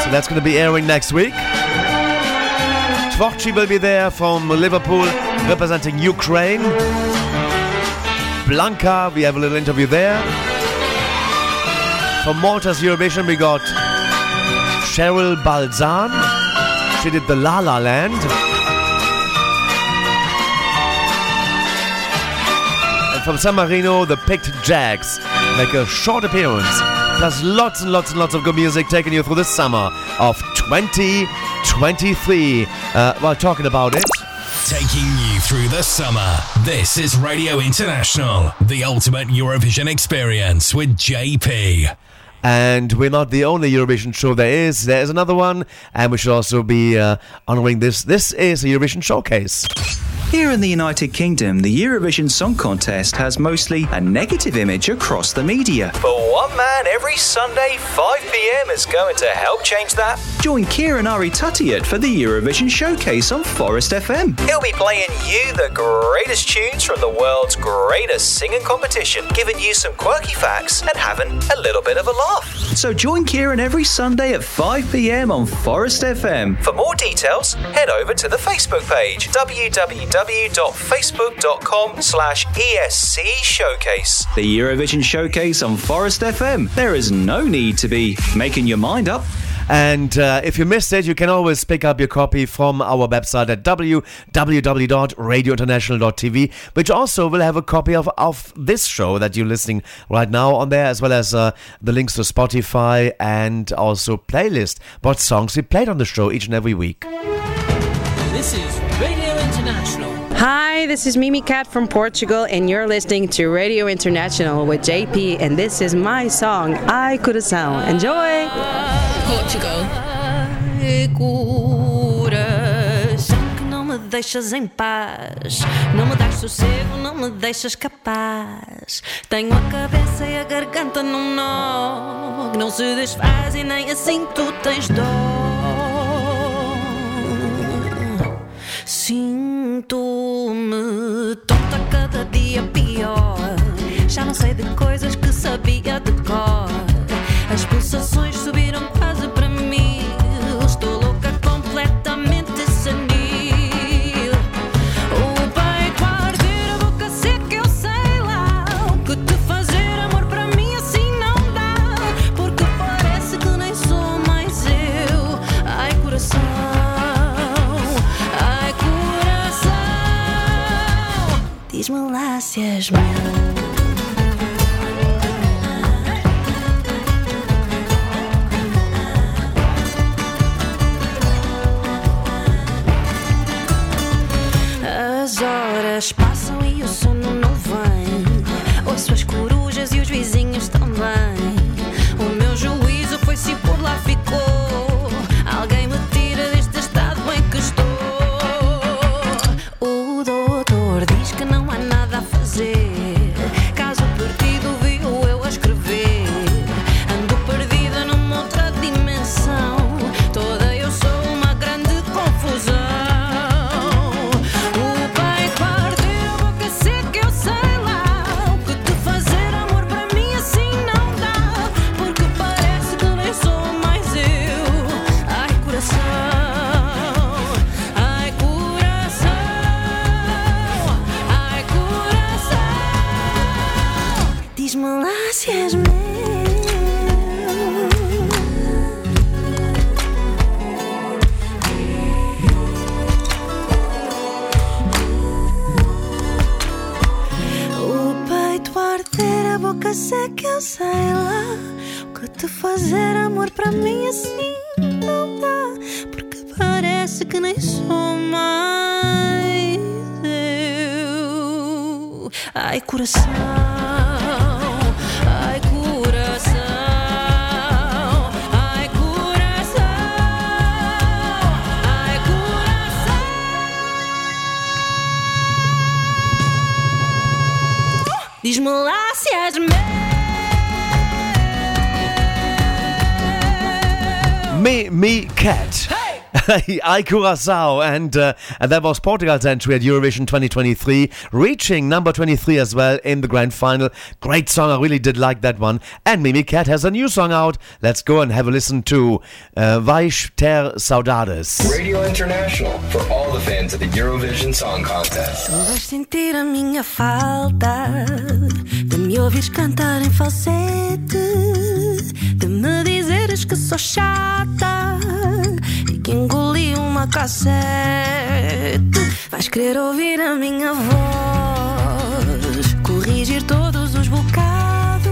So that's going to be airing next week. Tvorchi will be there from Liverpool representing Ukraine. Blanca, we have a little interview there. From Malta's Eurovision, we got Cheryl Balzan. She did the La La Land. From San Marino, the Piqued Jacks make a short appearance. Plus lots and lots and lots of good music taking you through the summer of 2023. Uh, while talking about it, Taking you through the summer. This is Radio International, the ultimate Eurovision experience with JP. And we're not the only Eurovision show there is. There is another one, and we should also be uh, honoring this. This is a Eurovision showcase. Here in the United Kingdom, the Eurovision Song Contest has mostly a negative image across the media. But one man every Sunday, 5 pm, is going to help change that. Join Kieran Ari Tuttiat for the Eurovision Showcase on Forest FM. He'll be playing you the greatest tunes from the world's greatest singing competition, giving you some quirky facts and having a little bit of a laugh. So join Kieran every Sunday at 5 pm on Forest FM. For more details, head over to the Facebook page www.facebook.com slash ESC Showcase. The Eurovision Showcase on Forest FM. There is no need to be making your mind up. And uh, if you missed it, you can always pick up your copy from our website at www.radiointernational.tv, which also will have a copy of, of this show that you're listening right now on there, as well as uh, the links to Spotify and also playlist, what songs we played on the show each and every week. Hi, this is Mimicat from Portugal, and you're listening to Radio International with JP, and this is my song, Ai Coração. Enjoy! Portugal. Coração que não me deixas em paz, não me dás sossego, não me deixas capaz. Tenho a cabeça e a garganta num nó que não se desfaz e nem assim tu tens dó. Sinto-me tonta cada dia pior. Já não sei de coisas que sabia de cor. As pulsações subiram quase para mim. Diz-me lá se és meu. As horas passam e o sono não vem. Ouço as corujas e os vizinhos também. Sei lá que fazer amor para mim assim não dá, porque parece que nem sou mais eu. Ai, coração, ai, coração. Diz-me lá. Me, me, cat. Ai Coração, and uh, and that was Portugal's entry at Eurovision 2023, reaching number 23 as well in the grand final. Great song, I really did like that one. And Mimicat has a new song out. Let's go and have a listen to uh, Vais ter saudades. Radio International for all the fans of the Eurovision Song Contest. Tu vais sentir a minha falta de me ouvires cantar em falsete, de me dizeres que sou chata que engoli uma cassete. Vais querer ouvir a minha voz, corrigir todos os bocados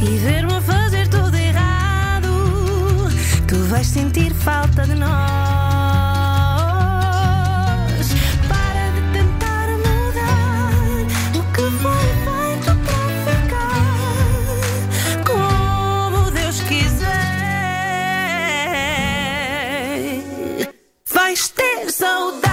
e ver-me fazer tudo errado. Tu vais sentir falta de nós. Vais ter saudades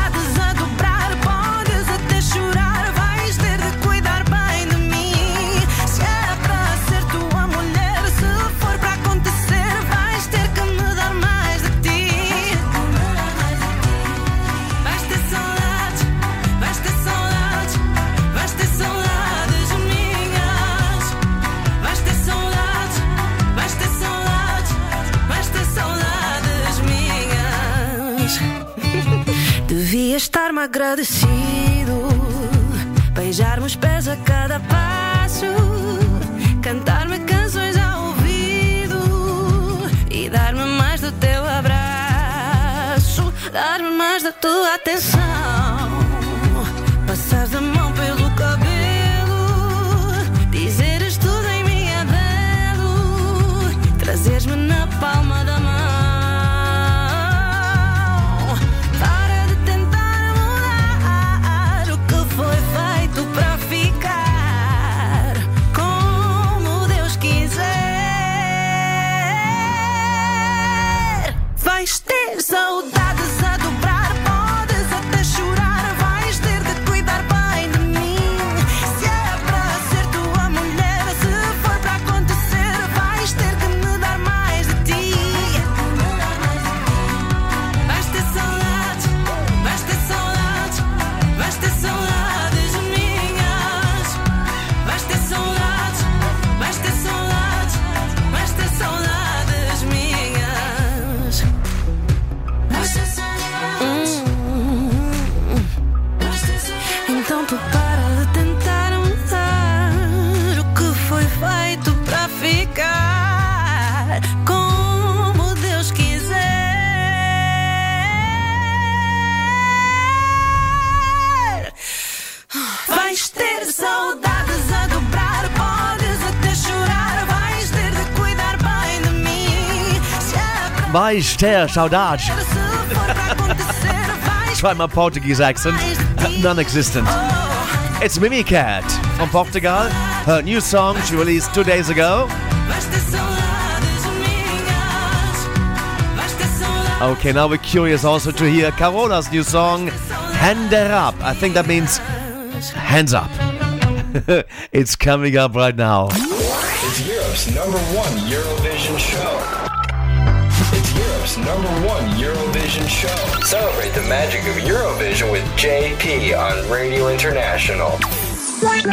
estar-me agradecido, beijar-me os pés a cada passo, cantar-me canções ao ouvido. E dar-me mais do teu abraço, dar-me mais da tua atenção, é para Vais ter saudades. se for para acontecer, vais Try my Portuguese accent. Non existent. It's Mimicat from Portugal. Her new song she released two days ago. vais ter saudades minhas. Vais ter saudades. Okay, now we're curious also to hear Carola's new song, Hände Up. I think that means hands up. it's coming up right now. It's Europe's number one Eurovision show. Show. Celebrate the magic of Eurovision with JP on Radio International. Hela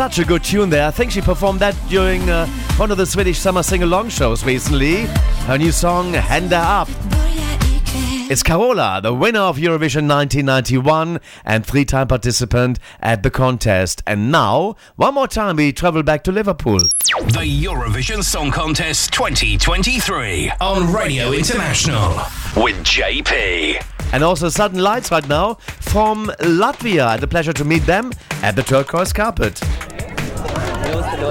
Such a good tune there. I think she performed that during uh, one of the Swedish summer sing-along shows recently. Her new song, Hända Up. It's Carola, the winner of Eurovision 1991 and three-time participant at the contest. And now, one more time, we travel back to Liverpool. The Eurovision Song Contest 2023 on Radio International with JP. And also Sudden Lights right now from Latvia. I had the pleasure to meet them at the turquoise carpet. Hello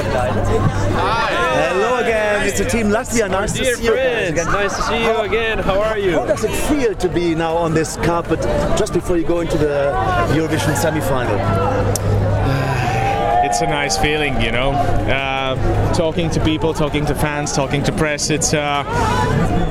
again, it's the team Latvia. Nice Dear to see you again. nice to see you again. How are you? How does it feel to be now on this carpet just before you go into the Eurovision semi-final? It's a nice feeling, you know. Uh, talking to people, talking to fans, talking to press. It's uh,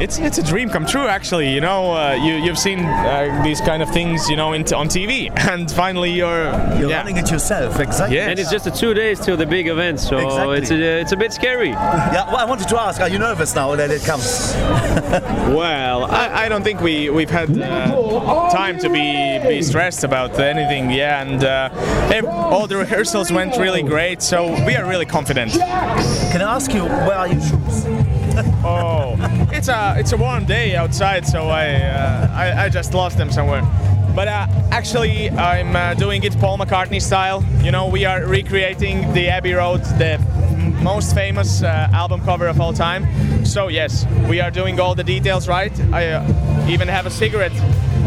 it's it's a dream come true, actually. You know, uh, you you've seen uh, these kind of things, you know, in on TV, and finally you're You're yeah. running it yourself, exactly. Yes. And it's just a two days till the big event, so Exactly. it's a, it's a bit scary. Yeah, well, I wanted to ask, are you nervous now that it comes? Well, I, I don't think we we've had uh, time to be be stressed about anything. Yeah, and uh, ev- all the rehearsals went really great, so we are really confident. Can I ask you, where are your shoes? Oh, it's a it's a warm day outside, so I uh, I, I just lost them somewhere. But uh, actually, I'm uh, doing it Paul McCartney style. You know, we are recreating the Abbey Road, the m- most famous uh, album cover of all time. So yes, we are doing all the details right. I uh, even have a cigarette,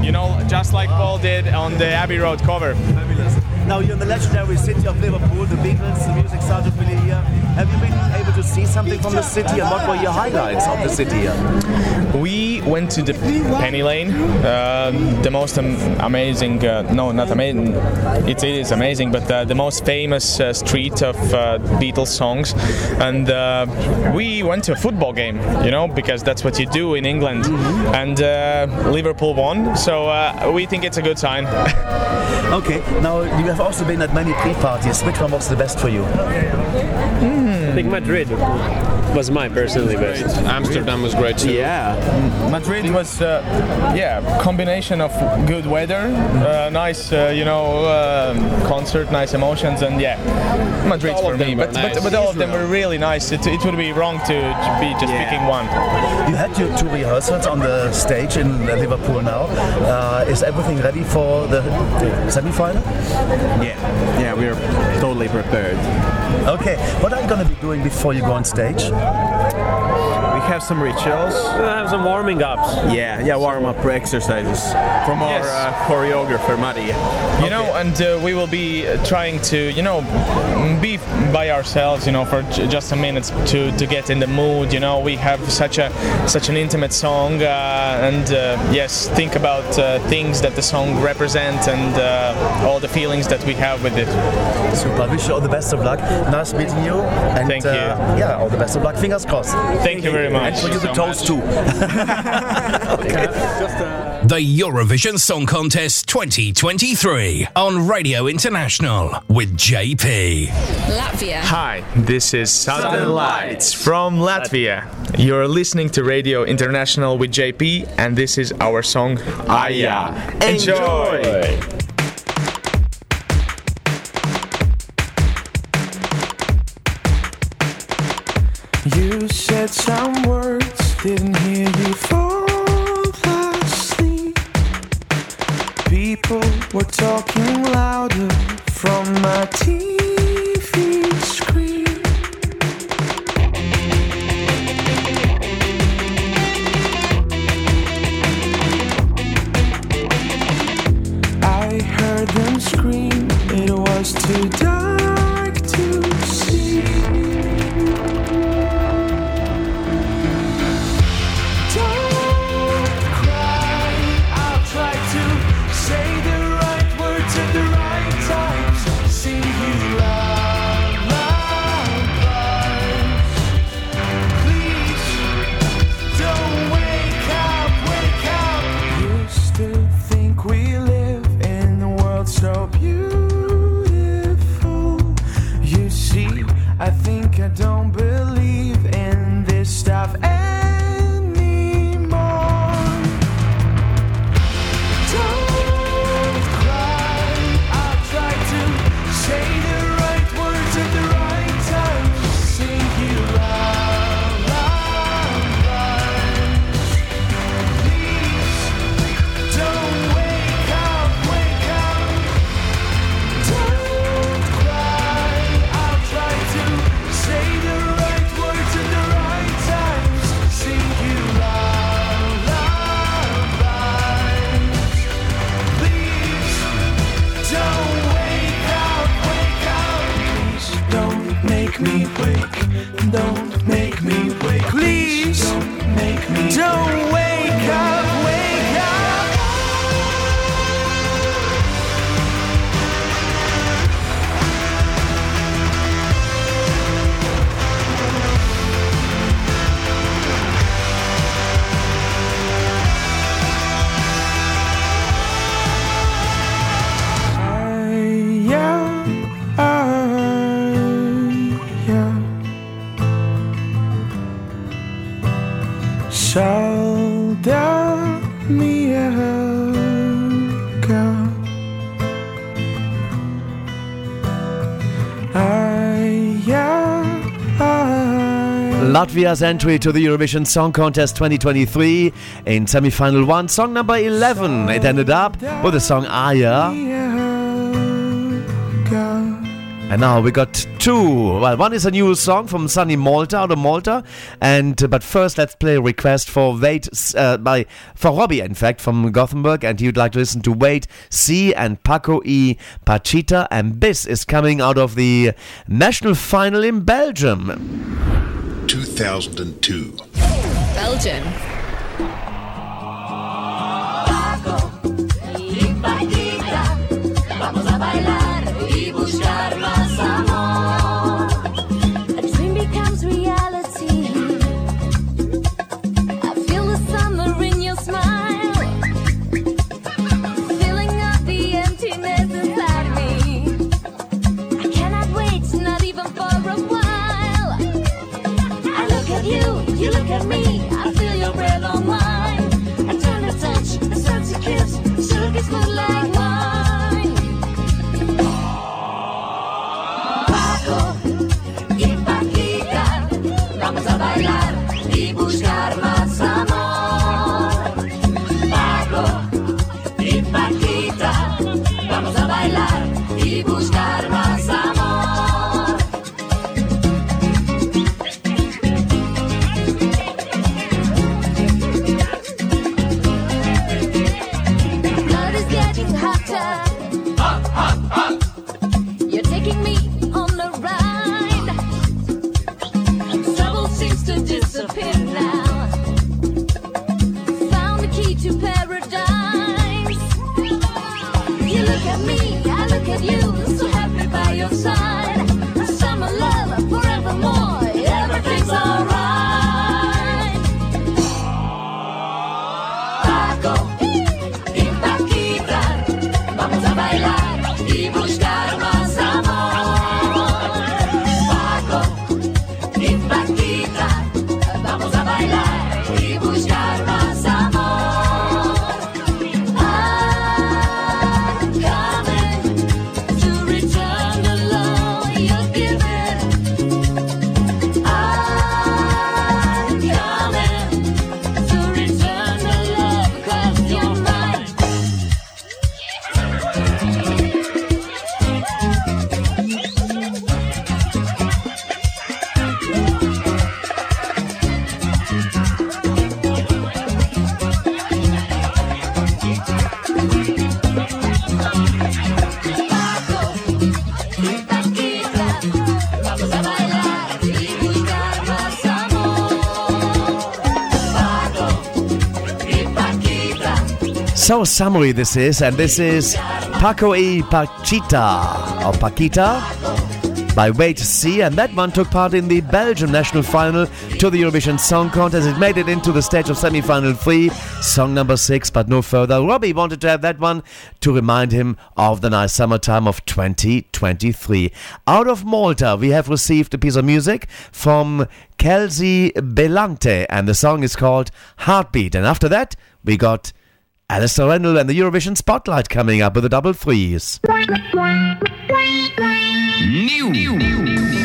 you know, just like Paul did on the Abbey Road cover. Fabulous. Now you're in the legendary city of Liverpool, the Beatles, the music started really here. Have you been able to see something from the city and what were your highlights of the city here? We went to the Penny Lane, uh, the most am- amazing, uh, no, not amazing, it is amazing, but uh, the most famous uh, street of uh, Beatles songs. And uh, we went to a football game, you know, because that's what you do in England. And uh, Liverpool won, so uh, we think it's a good sign. Okay, now you have also been at many pre-parties. Which one was the best for you? Hmm. I think Madrid was mine personally best. Amsterdam was great too. Yeah, Madrid was uh, yeah combination of good weather, uh, nice uh, you know um concert, nice emotions, and yeah, Madrid All for of me. them But, nice. but but all of them were really nice. It, it would be wrong to, to be just picking one. You had your two rehearsals on the stage in Liverpool now. Uh, is everything ready for the semi-final? Yeah, yeah, we are totally prepared. Okay, what are you going to be doing before you go on stage? Thank. We have some rituals. We'll have some warming ups. Yeah, yeah, warm up exercises from our Yes. uh, choreographer Maria. You know, and uh, we will be uh, trying to, you know, mm, be by ourselves, you know, for j- just a minute to, to get in the mood. You know, we have such a such an intimate song, uh, and uh, yes, think about uh, things that the song represents and uh, all the feelings that we have with it. Super. Wish you all the best of luck. Nice meeting you. And, Thank you. Uh, yeah, all the best of luck. Fingers crossed. Thank you very much. And for you, the so toast too. okay. Uh, the Eurovision Song Contest 2023 on Radio International with JP. Latvia. Hi, this is Sudden Lights from Latvia. You're listening to Radio International with JP, and this is our song Aijā. Enjoy. You said some words, didn't hear you fall asleep. People were talking louder from my TV screen. I heard them scream, it was too Latvia's entry to the Eurovision Song Contest 2023 in semi-final one, song number 11. It ended up with the song Aijā. And now we got two. Well, one is a new song from Sunny Malta out of Malta, and uh, but first let's play a request for Wait uh, by for Robbie, in fact, from Gothenburg, and he would like to listen to Wait C and Paco E Pachita, and this is coming out of the national final in Belgium. 2002. Belgium. Look at me, I look at you, so happy by your side. So summary this is, and this is Paco e Pachita or Paquita by Wait to See, and that one took part in the Belgium national final to the Eurovision Song Contest. It made it into the stage of semi-final three, song number six, but no further. Robbie wanted to have that one to remind him of the nice summertime of 2023. Out of Malta, we have received a piece of music from Kelsey Bellante, and the song is called Heartbeat. And after that, we got Alasdair Rendall and the Eurovision Spotlight coming up with the double threes. You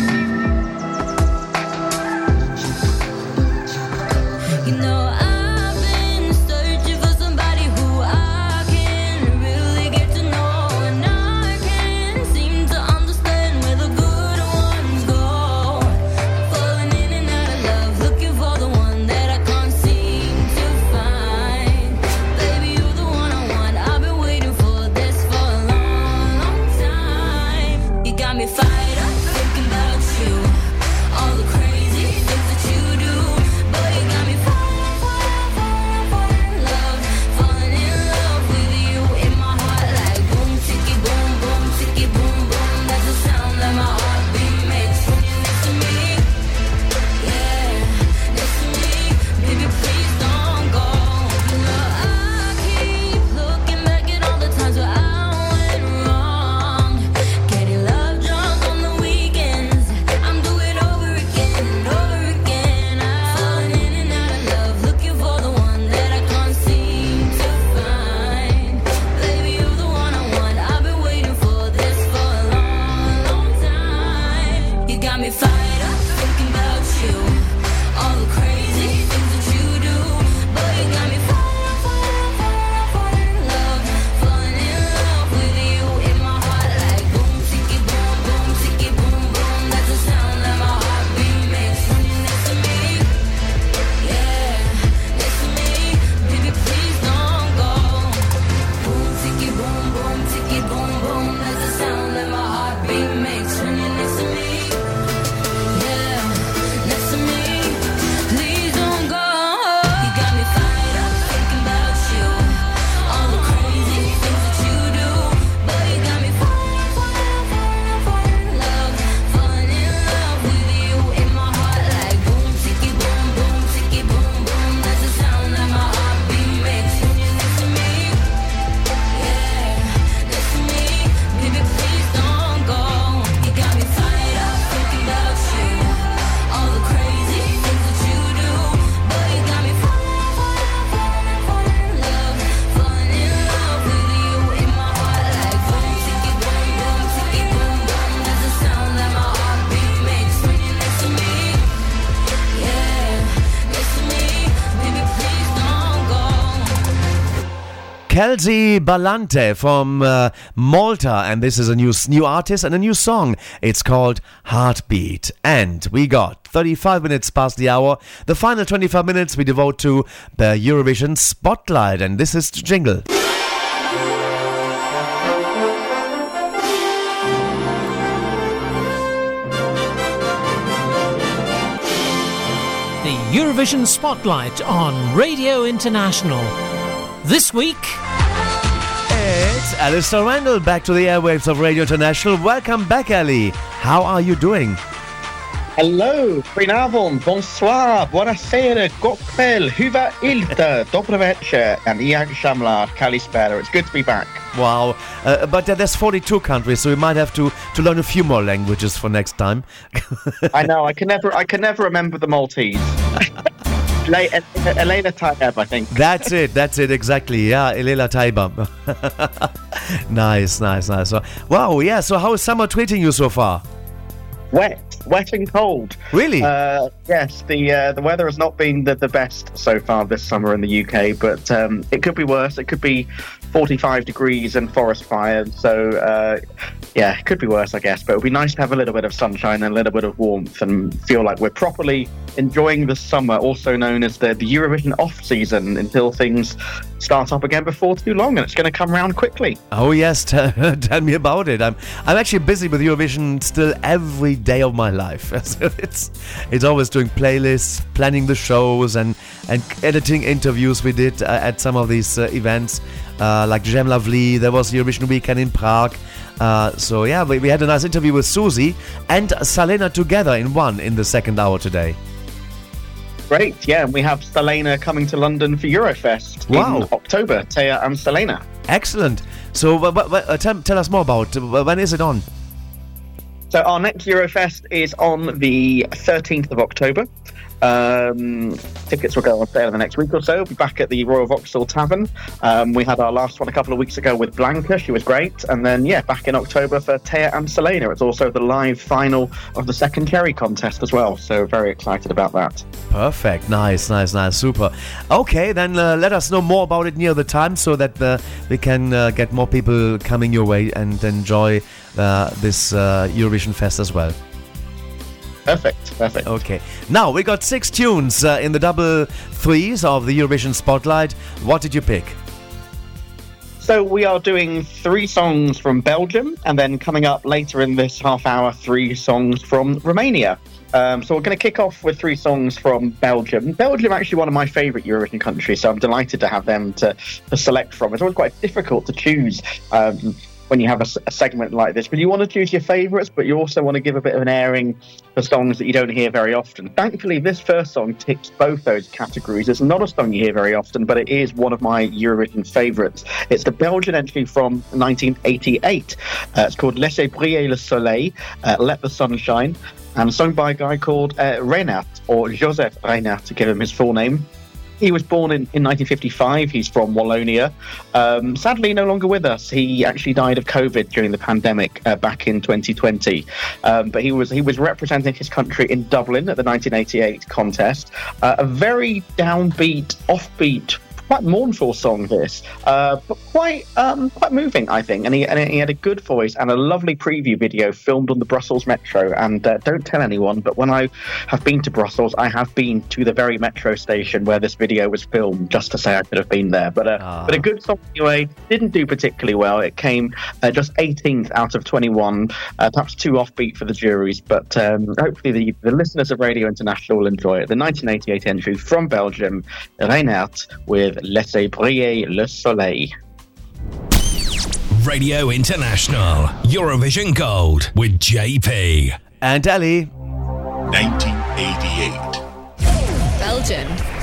Kelsey Bellante from uh, Malta, and this is a new new artist and a new song. It's called Heartbeat, and we got 35 minutes past the hour. The final 25 minutes we devote to the Eurovision Spotlight, and this is the jingle. The Eurovision Spotlight on Radio International. This week. It's Alasdair Rendall back to the airwaves of Radio International. Welcome back, Ali. How are you doing? Hello, goedenavond, bonsoir, buonasera, cocktail, huva ilta, dobre večer, and Iag Shamlar, Kalispera. It's good to be back. Wow. Uh, but uh, there's 42 countries, so we might have to, to learn a few more languages for next time. I know, I can never, I can never remember the Maltese. Le- Elena Tayeb, I think. That's it. That's it. Exactly. Yeah, Elela Taiba. nice, nice, nice. So, wow. Yeah. So, how is summer treating you so far? Wet, wet and cold. Really? Uh, yes. The uh, the weather has not been the, the best so far this summer in the UK, but um, it could be worse. It could be 45 degrees and forest fires. So uh, yeah, it could be worse, I guess. But it would be nice to have a little bit of sunshine and a little bit of warmth and feel like we're properly enjoying the summer, also known as the, the Eurovision off season, until things start up again before too long, and it's going to come around quickly. Oh yes, tell, tell me about it. I'm I'm actually busy with Eurovision still every day of my life. It's it's always doing playlists, planning the shows, and and editing interviews we did uh, at some of these uh, events, like Jem Lovely. There was Eurovision weekend in Prague. Uh, so yeah, we, we had a nice interview with Suzy and Salena together in one in the second hour today. Great, yeah, and we have Salena coming to London for Eurofest Wow. in October. Teya and Salena. Excellent. So wh- wh- uh, tell, tell us more about uh, when is it on? So our next Eurofest is on the 13th of October. Um, tickets will go on sale in the next week or so. We'll be back at the Royal Vauxhall Tavern. Um, we had our last one a couple of weeks ago with Blanca. She was great. And then, yeah, back in October for Teya and Salena. It's also the live final of the second Cherry contest as well. So very excited about that. Perfect. Nice, nice, nice. Super. Okay, then uh, let us know more about it near the time so that uh, we can uh, get more people coming your way and enjoy uh, this uh, Eurovision Fest as well. Perfect. Perfect. Okay. Now we got six tunes uh, in the double threes of the Eurovision Spotlight. What did you pick? So we are doing three songs from Belgium, and then coming up later in this half hour, three songs from Romania. Um, so we're going to kick off with three songs from Belgium. Belgium, actually, one of my favourite Eurovision countries, so I'm delighted to have them to, to select from. It's always quite difficult to choose. Um, when you have a segment like this, but you want to choose your favourites, but you also want to give a bit of an airing for songs that you don't hear very often. Thankfully, this first song ticks both those categories. It's not a song you hear very often, but it is one of my Eurovision favourites. It's the Belgian entry from 1988. Uh, it's called Laissez briller le soleil, uh, Let the Sun Shine, and sung by a guy called uh, or Joseph Reynaert, to give him his full name. He was born in, in 1955. He's from Wallonia. Um, sadly, no longer with us. He actually died of COVID during the pandemic uh, back in 2020. Um, but he was he was representing his country in Dublin at the 1988 contest. Uh, a very downbeat, offbeat. Quite mournful song, this, uh, but quite um, quite moving, I think. And he and he had a good voice and a lovely preview video filmed on the Brussels Metro. And uh, don't tell anyone, but when I have been to Brussels, I have been to the very metro station where this video was filmed, just to say I could have been there. But uh, but a good song anyway. Didn't do particularly well. It came uh, just 18th out of 21, uh, perhaps too offbeat for the juries. But um, hopefully the, the listeners of Radio International will enjoy it. The 1988 entry from Belgium, Reynaert with Laissez briller le soleil. Radio International, Eurovision Gold with JP. And Ellie. 1988. Belgium.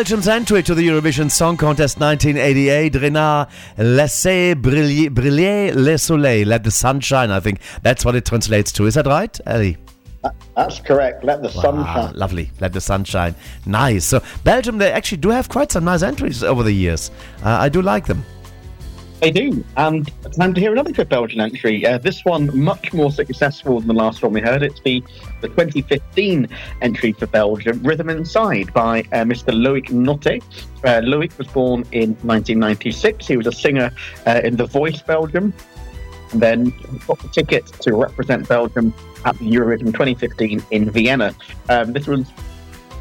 Belgium's entry to the Eurovision Song Contest 1988, Reynaert, Laissez briller, briller le soleil, let the sun shine, I think that's what it translates to. Is that right, Ellie? That's correct. Let the sun shine. lovely. Let the sun shine. Nice. So, Belgium, they actually do have quite some nice entries over the years. Uh, I do like them. They do. And time to hear another good Belgian entry. Uh, this one much more successful than the last one we heard. It's the, the 2015 entry for Belgium, Rhythm Inside by uh, Mr. Loïc Nottet. Uh, Loic was born in 1996. He was a singer uh, in The Voice Belgium. And then got the ticket to represent Belgium at the Eurovision 2015 in Vienna. Um, this was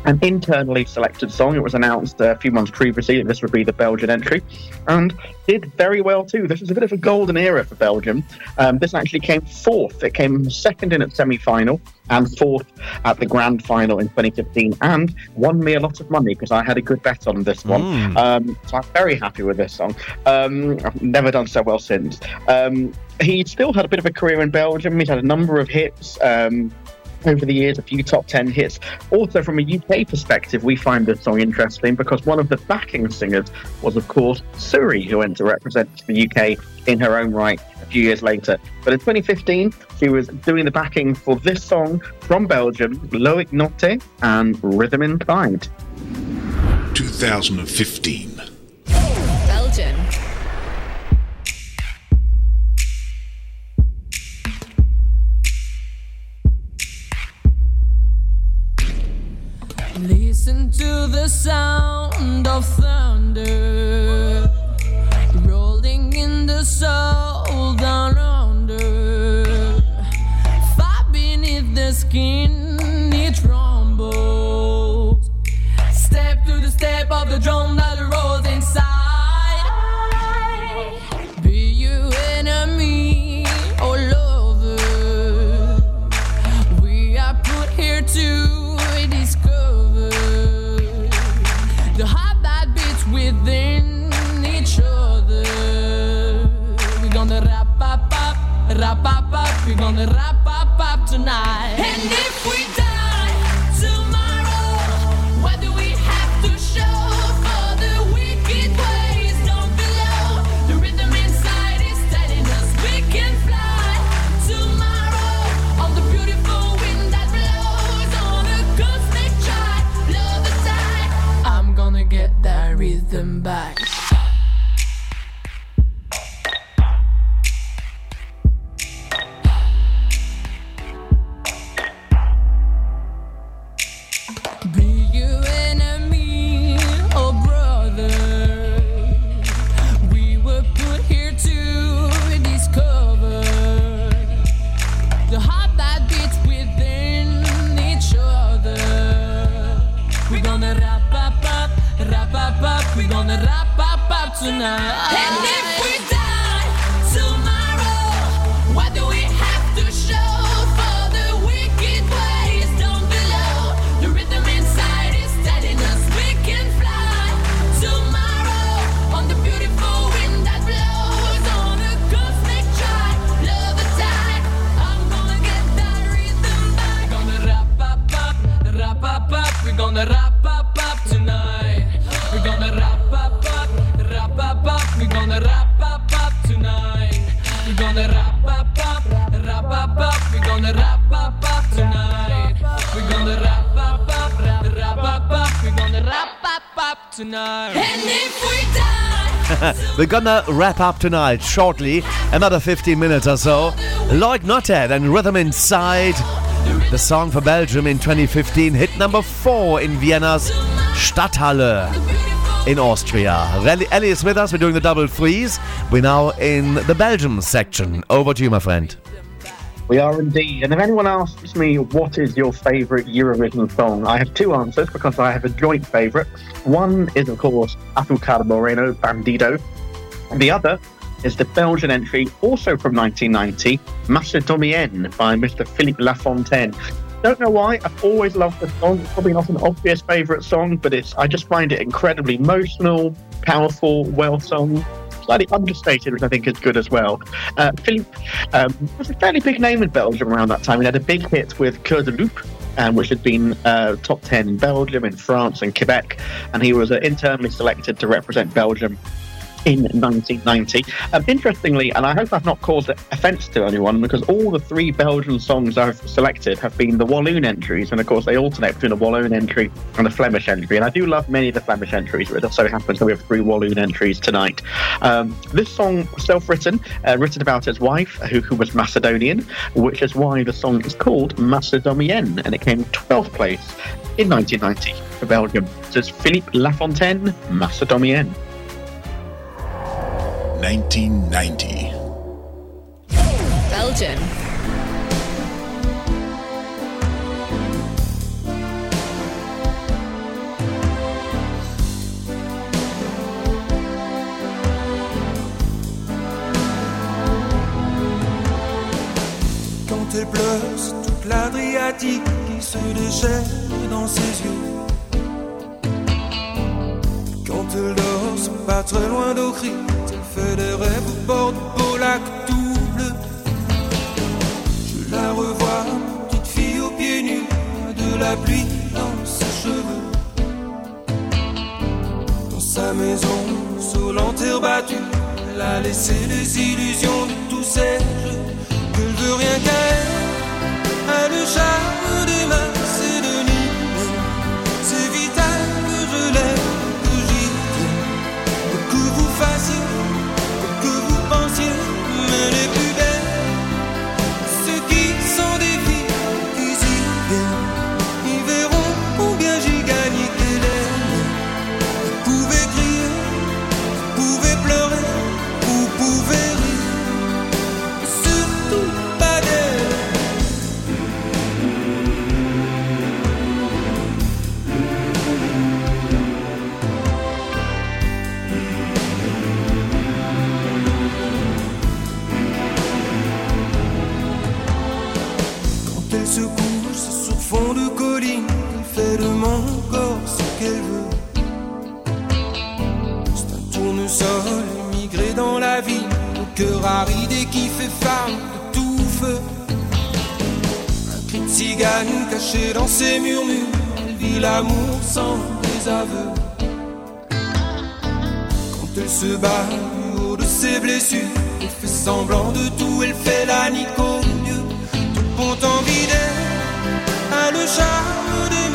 an internally selected song. It was announced a few months previously that this would be the Belgian entry, and did very well too. This was a bit of a golden era for Belgium. Um, this actually came fourth. It came second in its semi-final and fourth at the grand final in 2015, and won me a lot of money because I had a good bet on this one. Mm. Um, so I'm very happy with this song. Um, I've never done so well since. Um, he still had a bit of a career in Belgium. He's had a number of hits. Over the years, a few top 10 hits. Also, from a UK perspective, we find this song interesting because one of the backing singers was, of course, SuRie, who went to represent the UK in her own right a few years later. But in 2015, she was doing the backing for this song from Belgium, Loïc Nottet and Rhythm Inside. 2015. Listen to the sound of thunder rolling in the soul down under. Far beneath the skin, it rumbles. Step to the step of the drum wrap up. We're gonna wrap up, up tonight. And if we die tomorrow, do we have to show for the wicked ways down below? The rhythm inside tonight. Up, up tonight. And if we die. We're gonna wrap up tonight shortly, another 15 minutes or so. Loïc Nottet and Rhythm Inside, the song for Belgium in 2015, hit number four in Vienna's Stadthalle in Austria. Ellie, Ellie is with us, we're doing the double threes. We're now in the Belgium section. Over to you, my friend. We are indeed. And if anyone asks me what is your favourite Eurovision song, I have two answers because I have a joint favourite. One is, of course, Azúcar Moreno, Bandido. And the other is the Belgian entry, also from 1990, Macedonienne by Mr. Philippe Lafontaine. Don't know why. I've always loved the song. It's probably not an obvious favourite song, but it's I just find it incredibly emotional, powerful, well sung, slightly understated, which I think is good as well. Uh, Philippe um, was a fairly big name in Belgium around that time. He had a big hit with Cœur de Loup, um, which had been uh, top 10 in Belgium, in France, and Quebec. And he was uh, internally selected to represent Belgium in 1990. Um, interestingly, and I hope I've not caused offence to anyone, because all the three Belgian songs I've selected have been the Walloon entries, and of course they alternate between a Walloon entry and a Flemish entry. And I do love many of the Flemish entries, but it just so happens that we have three Walloon entries tonight. Um, this song was self-written, uh, written about his wife, who, who was Macedonian, which is why the song is called Macedonienne, and it came 12th place in 1990 for Belgium. So it's Philippe Lafontaine, Macedonienne. 1990. Belgian. Quand elle pleure, c'est toute l'Adriatique qui se déchaîne dans ses yeux. Quand elle dort, c'est pas très loin elle fait des rêves au bord beau lac tout bleu. Je la revois, petite fille aux pieds nus, de la pluie dans ses cheveux. Dans sa maison, sous terre battue, elle a laissé les illusions de tous ces jeux. Que je veux rien qu'elle, elle le charme. Qui fait femme de tout feu. Un cri de cigane caché dans ses murmures, elle vit l'amour sans désaveu. Quand elle se bat du haut de ses blessures, elle fait semblant de tout, elle fait la mieux. Tout content vidé, a le charme des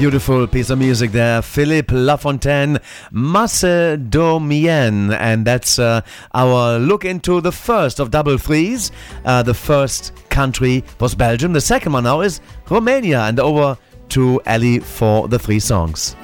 Beautiful piece of music there. Philippe Lafontaine, Macedonienne. And that's uh, our look into the first of double threes. Uh, the first country was Belgium. The second one now is Romania. And over to Ali for the three songs.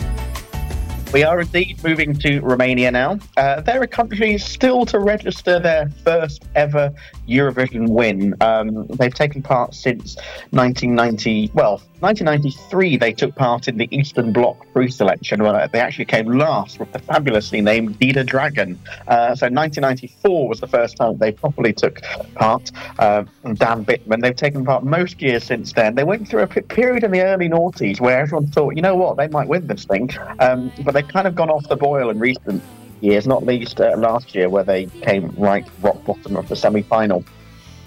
We are indeed moving to Romania now. Uh, they're a country still to register their first ever Eurovision win. Um, they've taken part since 1990. Well, 1993, they took part in the Eastern Bloc pre-selection. Where they actually came last with the fabulously named Dida Drăgan. Uh, so 1994 was the first time they properly took part. Uh, Dan Bittman. They've taken part most years since then. They went through a period in the early noughties where everyone thought, you know what, they might win this thing. Um, but they've kind of gone off the boil in recent years, not least uh, last year where they came right rock bottom of the semi-final.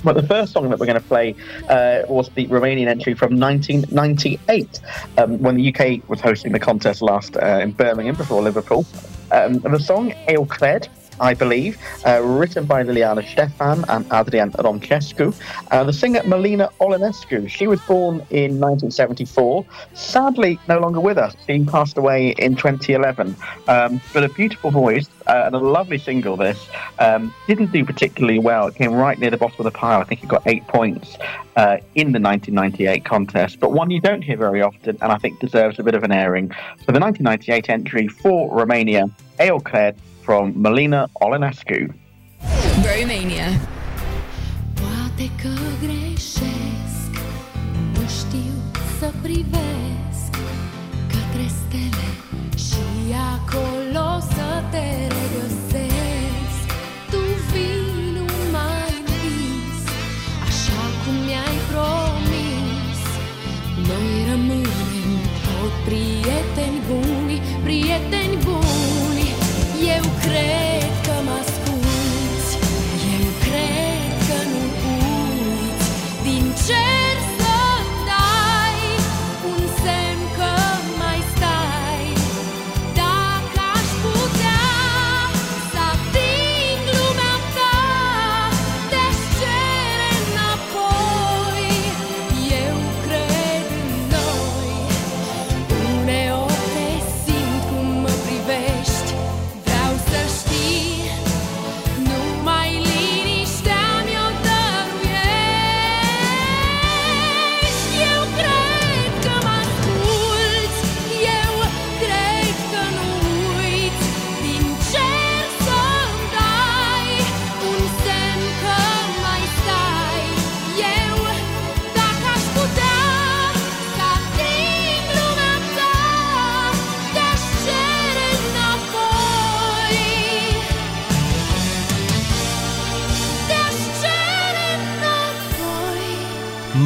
But the first song that we're going to play uh, was the Romanian entry from 1998, um, when the UK was hosting the contest last uh, in Birmingham before Liverpool. Um, the song Eu cred, I believe, uh, written by Liliana Stefan and Adrian Romcescu. Uh, the singer Mălina Olinescu, she was born in 1974, sadly no longer with us. She passed away in 2011. Um, but a beautiful voice uh, and a lovely single, this. Um, didn't do particularly well. It came right near the bottom of the pile. I think it got eight points uh, in the 1998 contest, but one you don't hear very often and I think deserves a bit of an airing. So the 1998 entry for Romania, Eu cred from Melina Olenescu. Romania. Poate că greșesc Nu știu să privesc Către stele Și acolo să te regăsesc Tu vii numai în vis Așa cum mi-ai promis Noi rămânem tot prieteni buni Prieteni buni creer.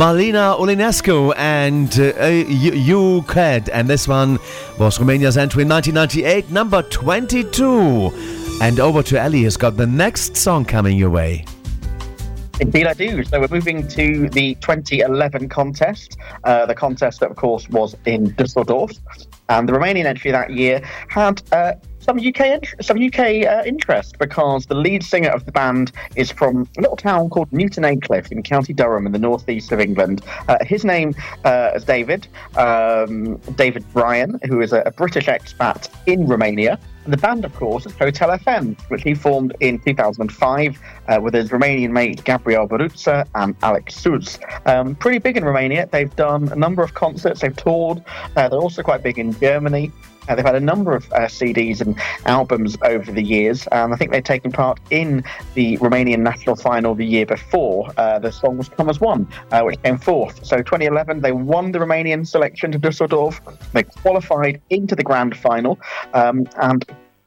Mălina Olinescu and uh, Eu cred. And this one was Romania's entry in 1998, number 22. And over to Ellie, who's got the next song coming your way. Indeed, I do. So we're moving to the 2011 contest. Uh, the contest that, of course, was in Dusseldorf. And the Romanian entry that year had uh, some UK some UK uh, interest because the lead singer of the band is from a little town called Newton Aycliffe in County Durham in the northeast of England. Uh, his name uh, is David um, David Bryan, who is a, a British expat in Romania. The band, of course, is Hotel FM, which he formed in 2005 uh, with his Romanian mate Gabriel Barutza and Alex Suz. Um, pretty big in Romania. They've done a number of concerts, they've toured. Uh, they're also quite big in Germany. Uh, they've had a number of uh, CDs and albums over the years. Um, I think they've taken part in the Romanian national final the year before. Uh, the song was Come As One, uh, which came fourth. So 2011, they won the Romanian selection to Dusseldorf. They qualified into the grand final um, and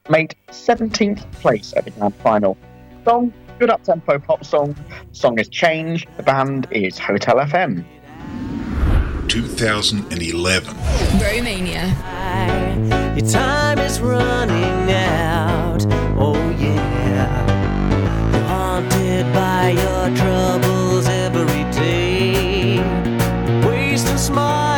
made 17th place at the grand final. Song, good up tempo pop song. Song is changed. The band is Hotel FM. 2011. Romania. Your time is running out. Oh yeah. You're haunted by your troubles every day. Wasting smiles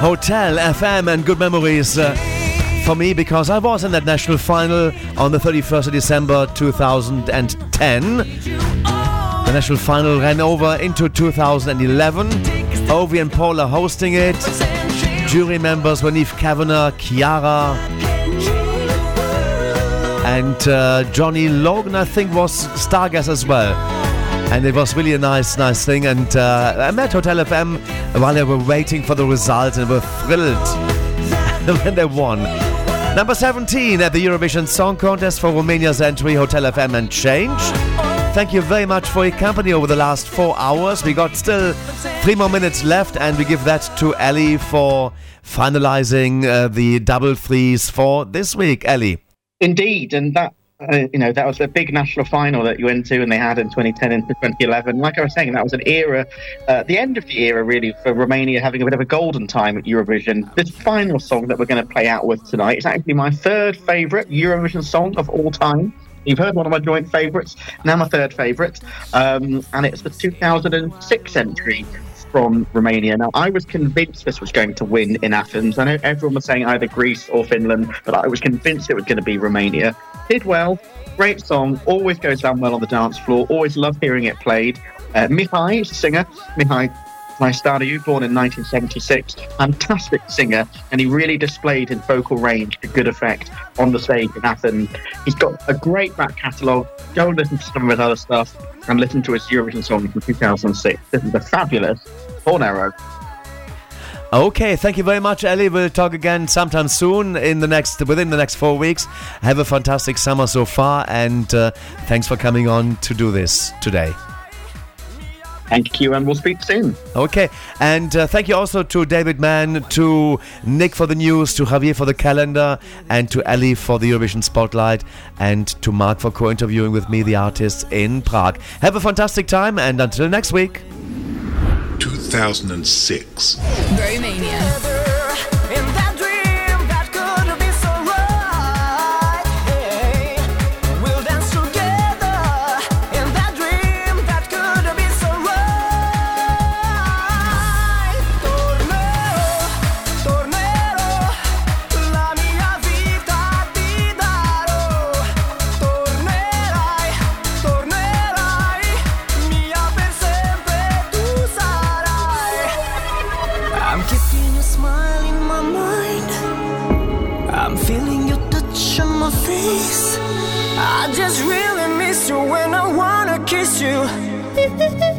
Hotel FM and good memories uh, for me because I was in that national final on the 31st of December 2010. The national final ran over into 2011. Ovi and Paula hosting it. Jury members were Niamh Kavanagh, Chiara, and uh, Johnny Logan, I think, was star guest as well. And it was really a nice, nice thing. And uh, I met Hotel FM while they were waiting for the results and were thrilled when they won. Number 17 at the Eurovision Song Contest for Romania's entry, Hotel FM and Change. Thank you very much for your company over the last four hours. We got still three more minutes left, and we give that to Ellie for finalizing uh, the double threes for this week. Ellie. Indeed, and that uh, you know that was a big national final that you went to, and they had in 2010 and 2011. Like I was saying, that was an era, uh, the end of the era really for Romania having a bit of a golden time at Eurovision. This final song that we're going to play out with tonight is actually my third favourite Eurovision song of all time. You've heard one of my joint favourites, now my third favourite, um, and it's the 2006 entry from Romania. Now, I was convinced this was going to win in Athens. I know everyone was saying either Greece or Finland, but I was convinced it was going to be Romania. Did well, great song, always goes down well on the dance floor, always love hearing it played. Uh, Mihai singer. Mihai Trăistariu, born in 1976, fantastic singer, and he really displayed his vocal range to good effect on the stage in Athens. He's got a great back catalogue. Go and listen to some of his other stuff and listen to his Eurovision song from 2006. This is a fabulous Tornerò. Okay, thank you very much, Ellie. We'll talk again sometime soon in the next within the next four weeks. Have a fantastic summer so far, and uh, thanks for coming on to do this today. Thank you, and we'll speak soon. Okay, and uh, thank you also to David Mann, to Nick for the news, to Javier for the calendar, and to Ali for the Eurovision Spotlight, and to Mark for co-interviewing with me, the artists in Prague. Have a fantastic time, and until next week. 2006. Romania. You.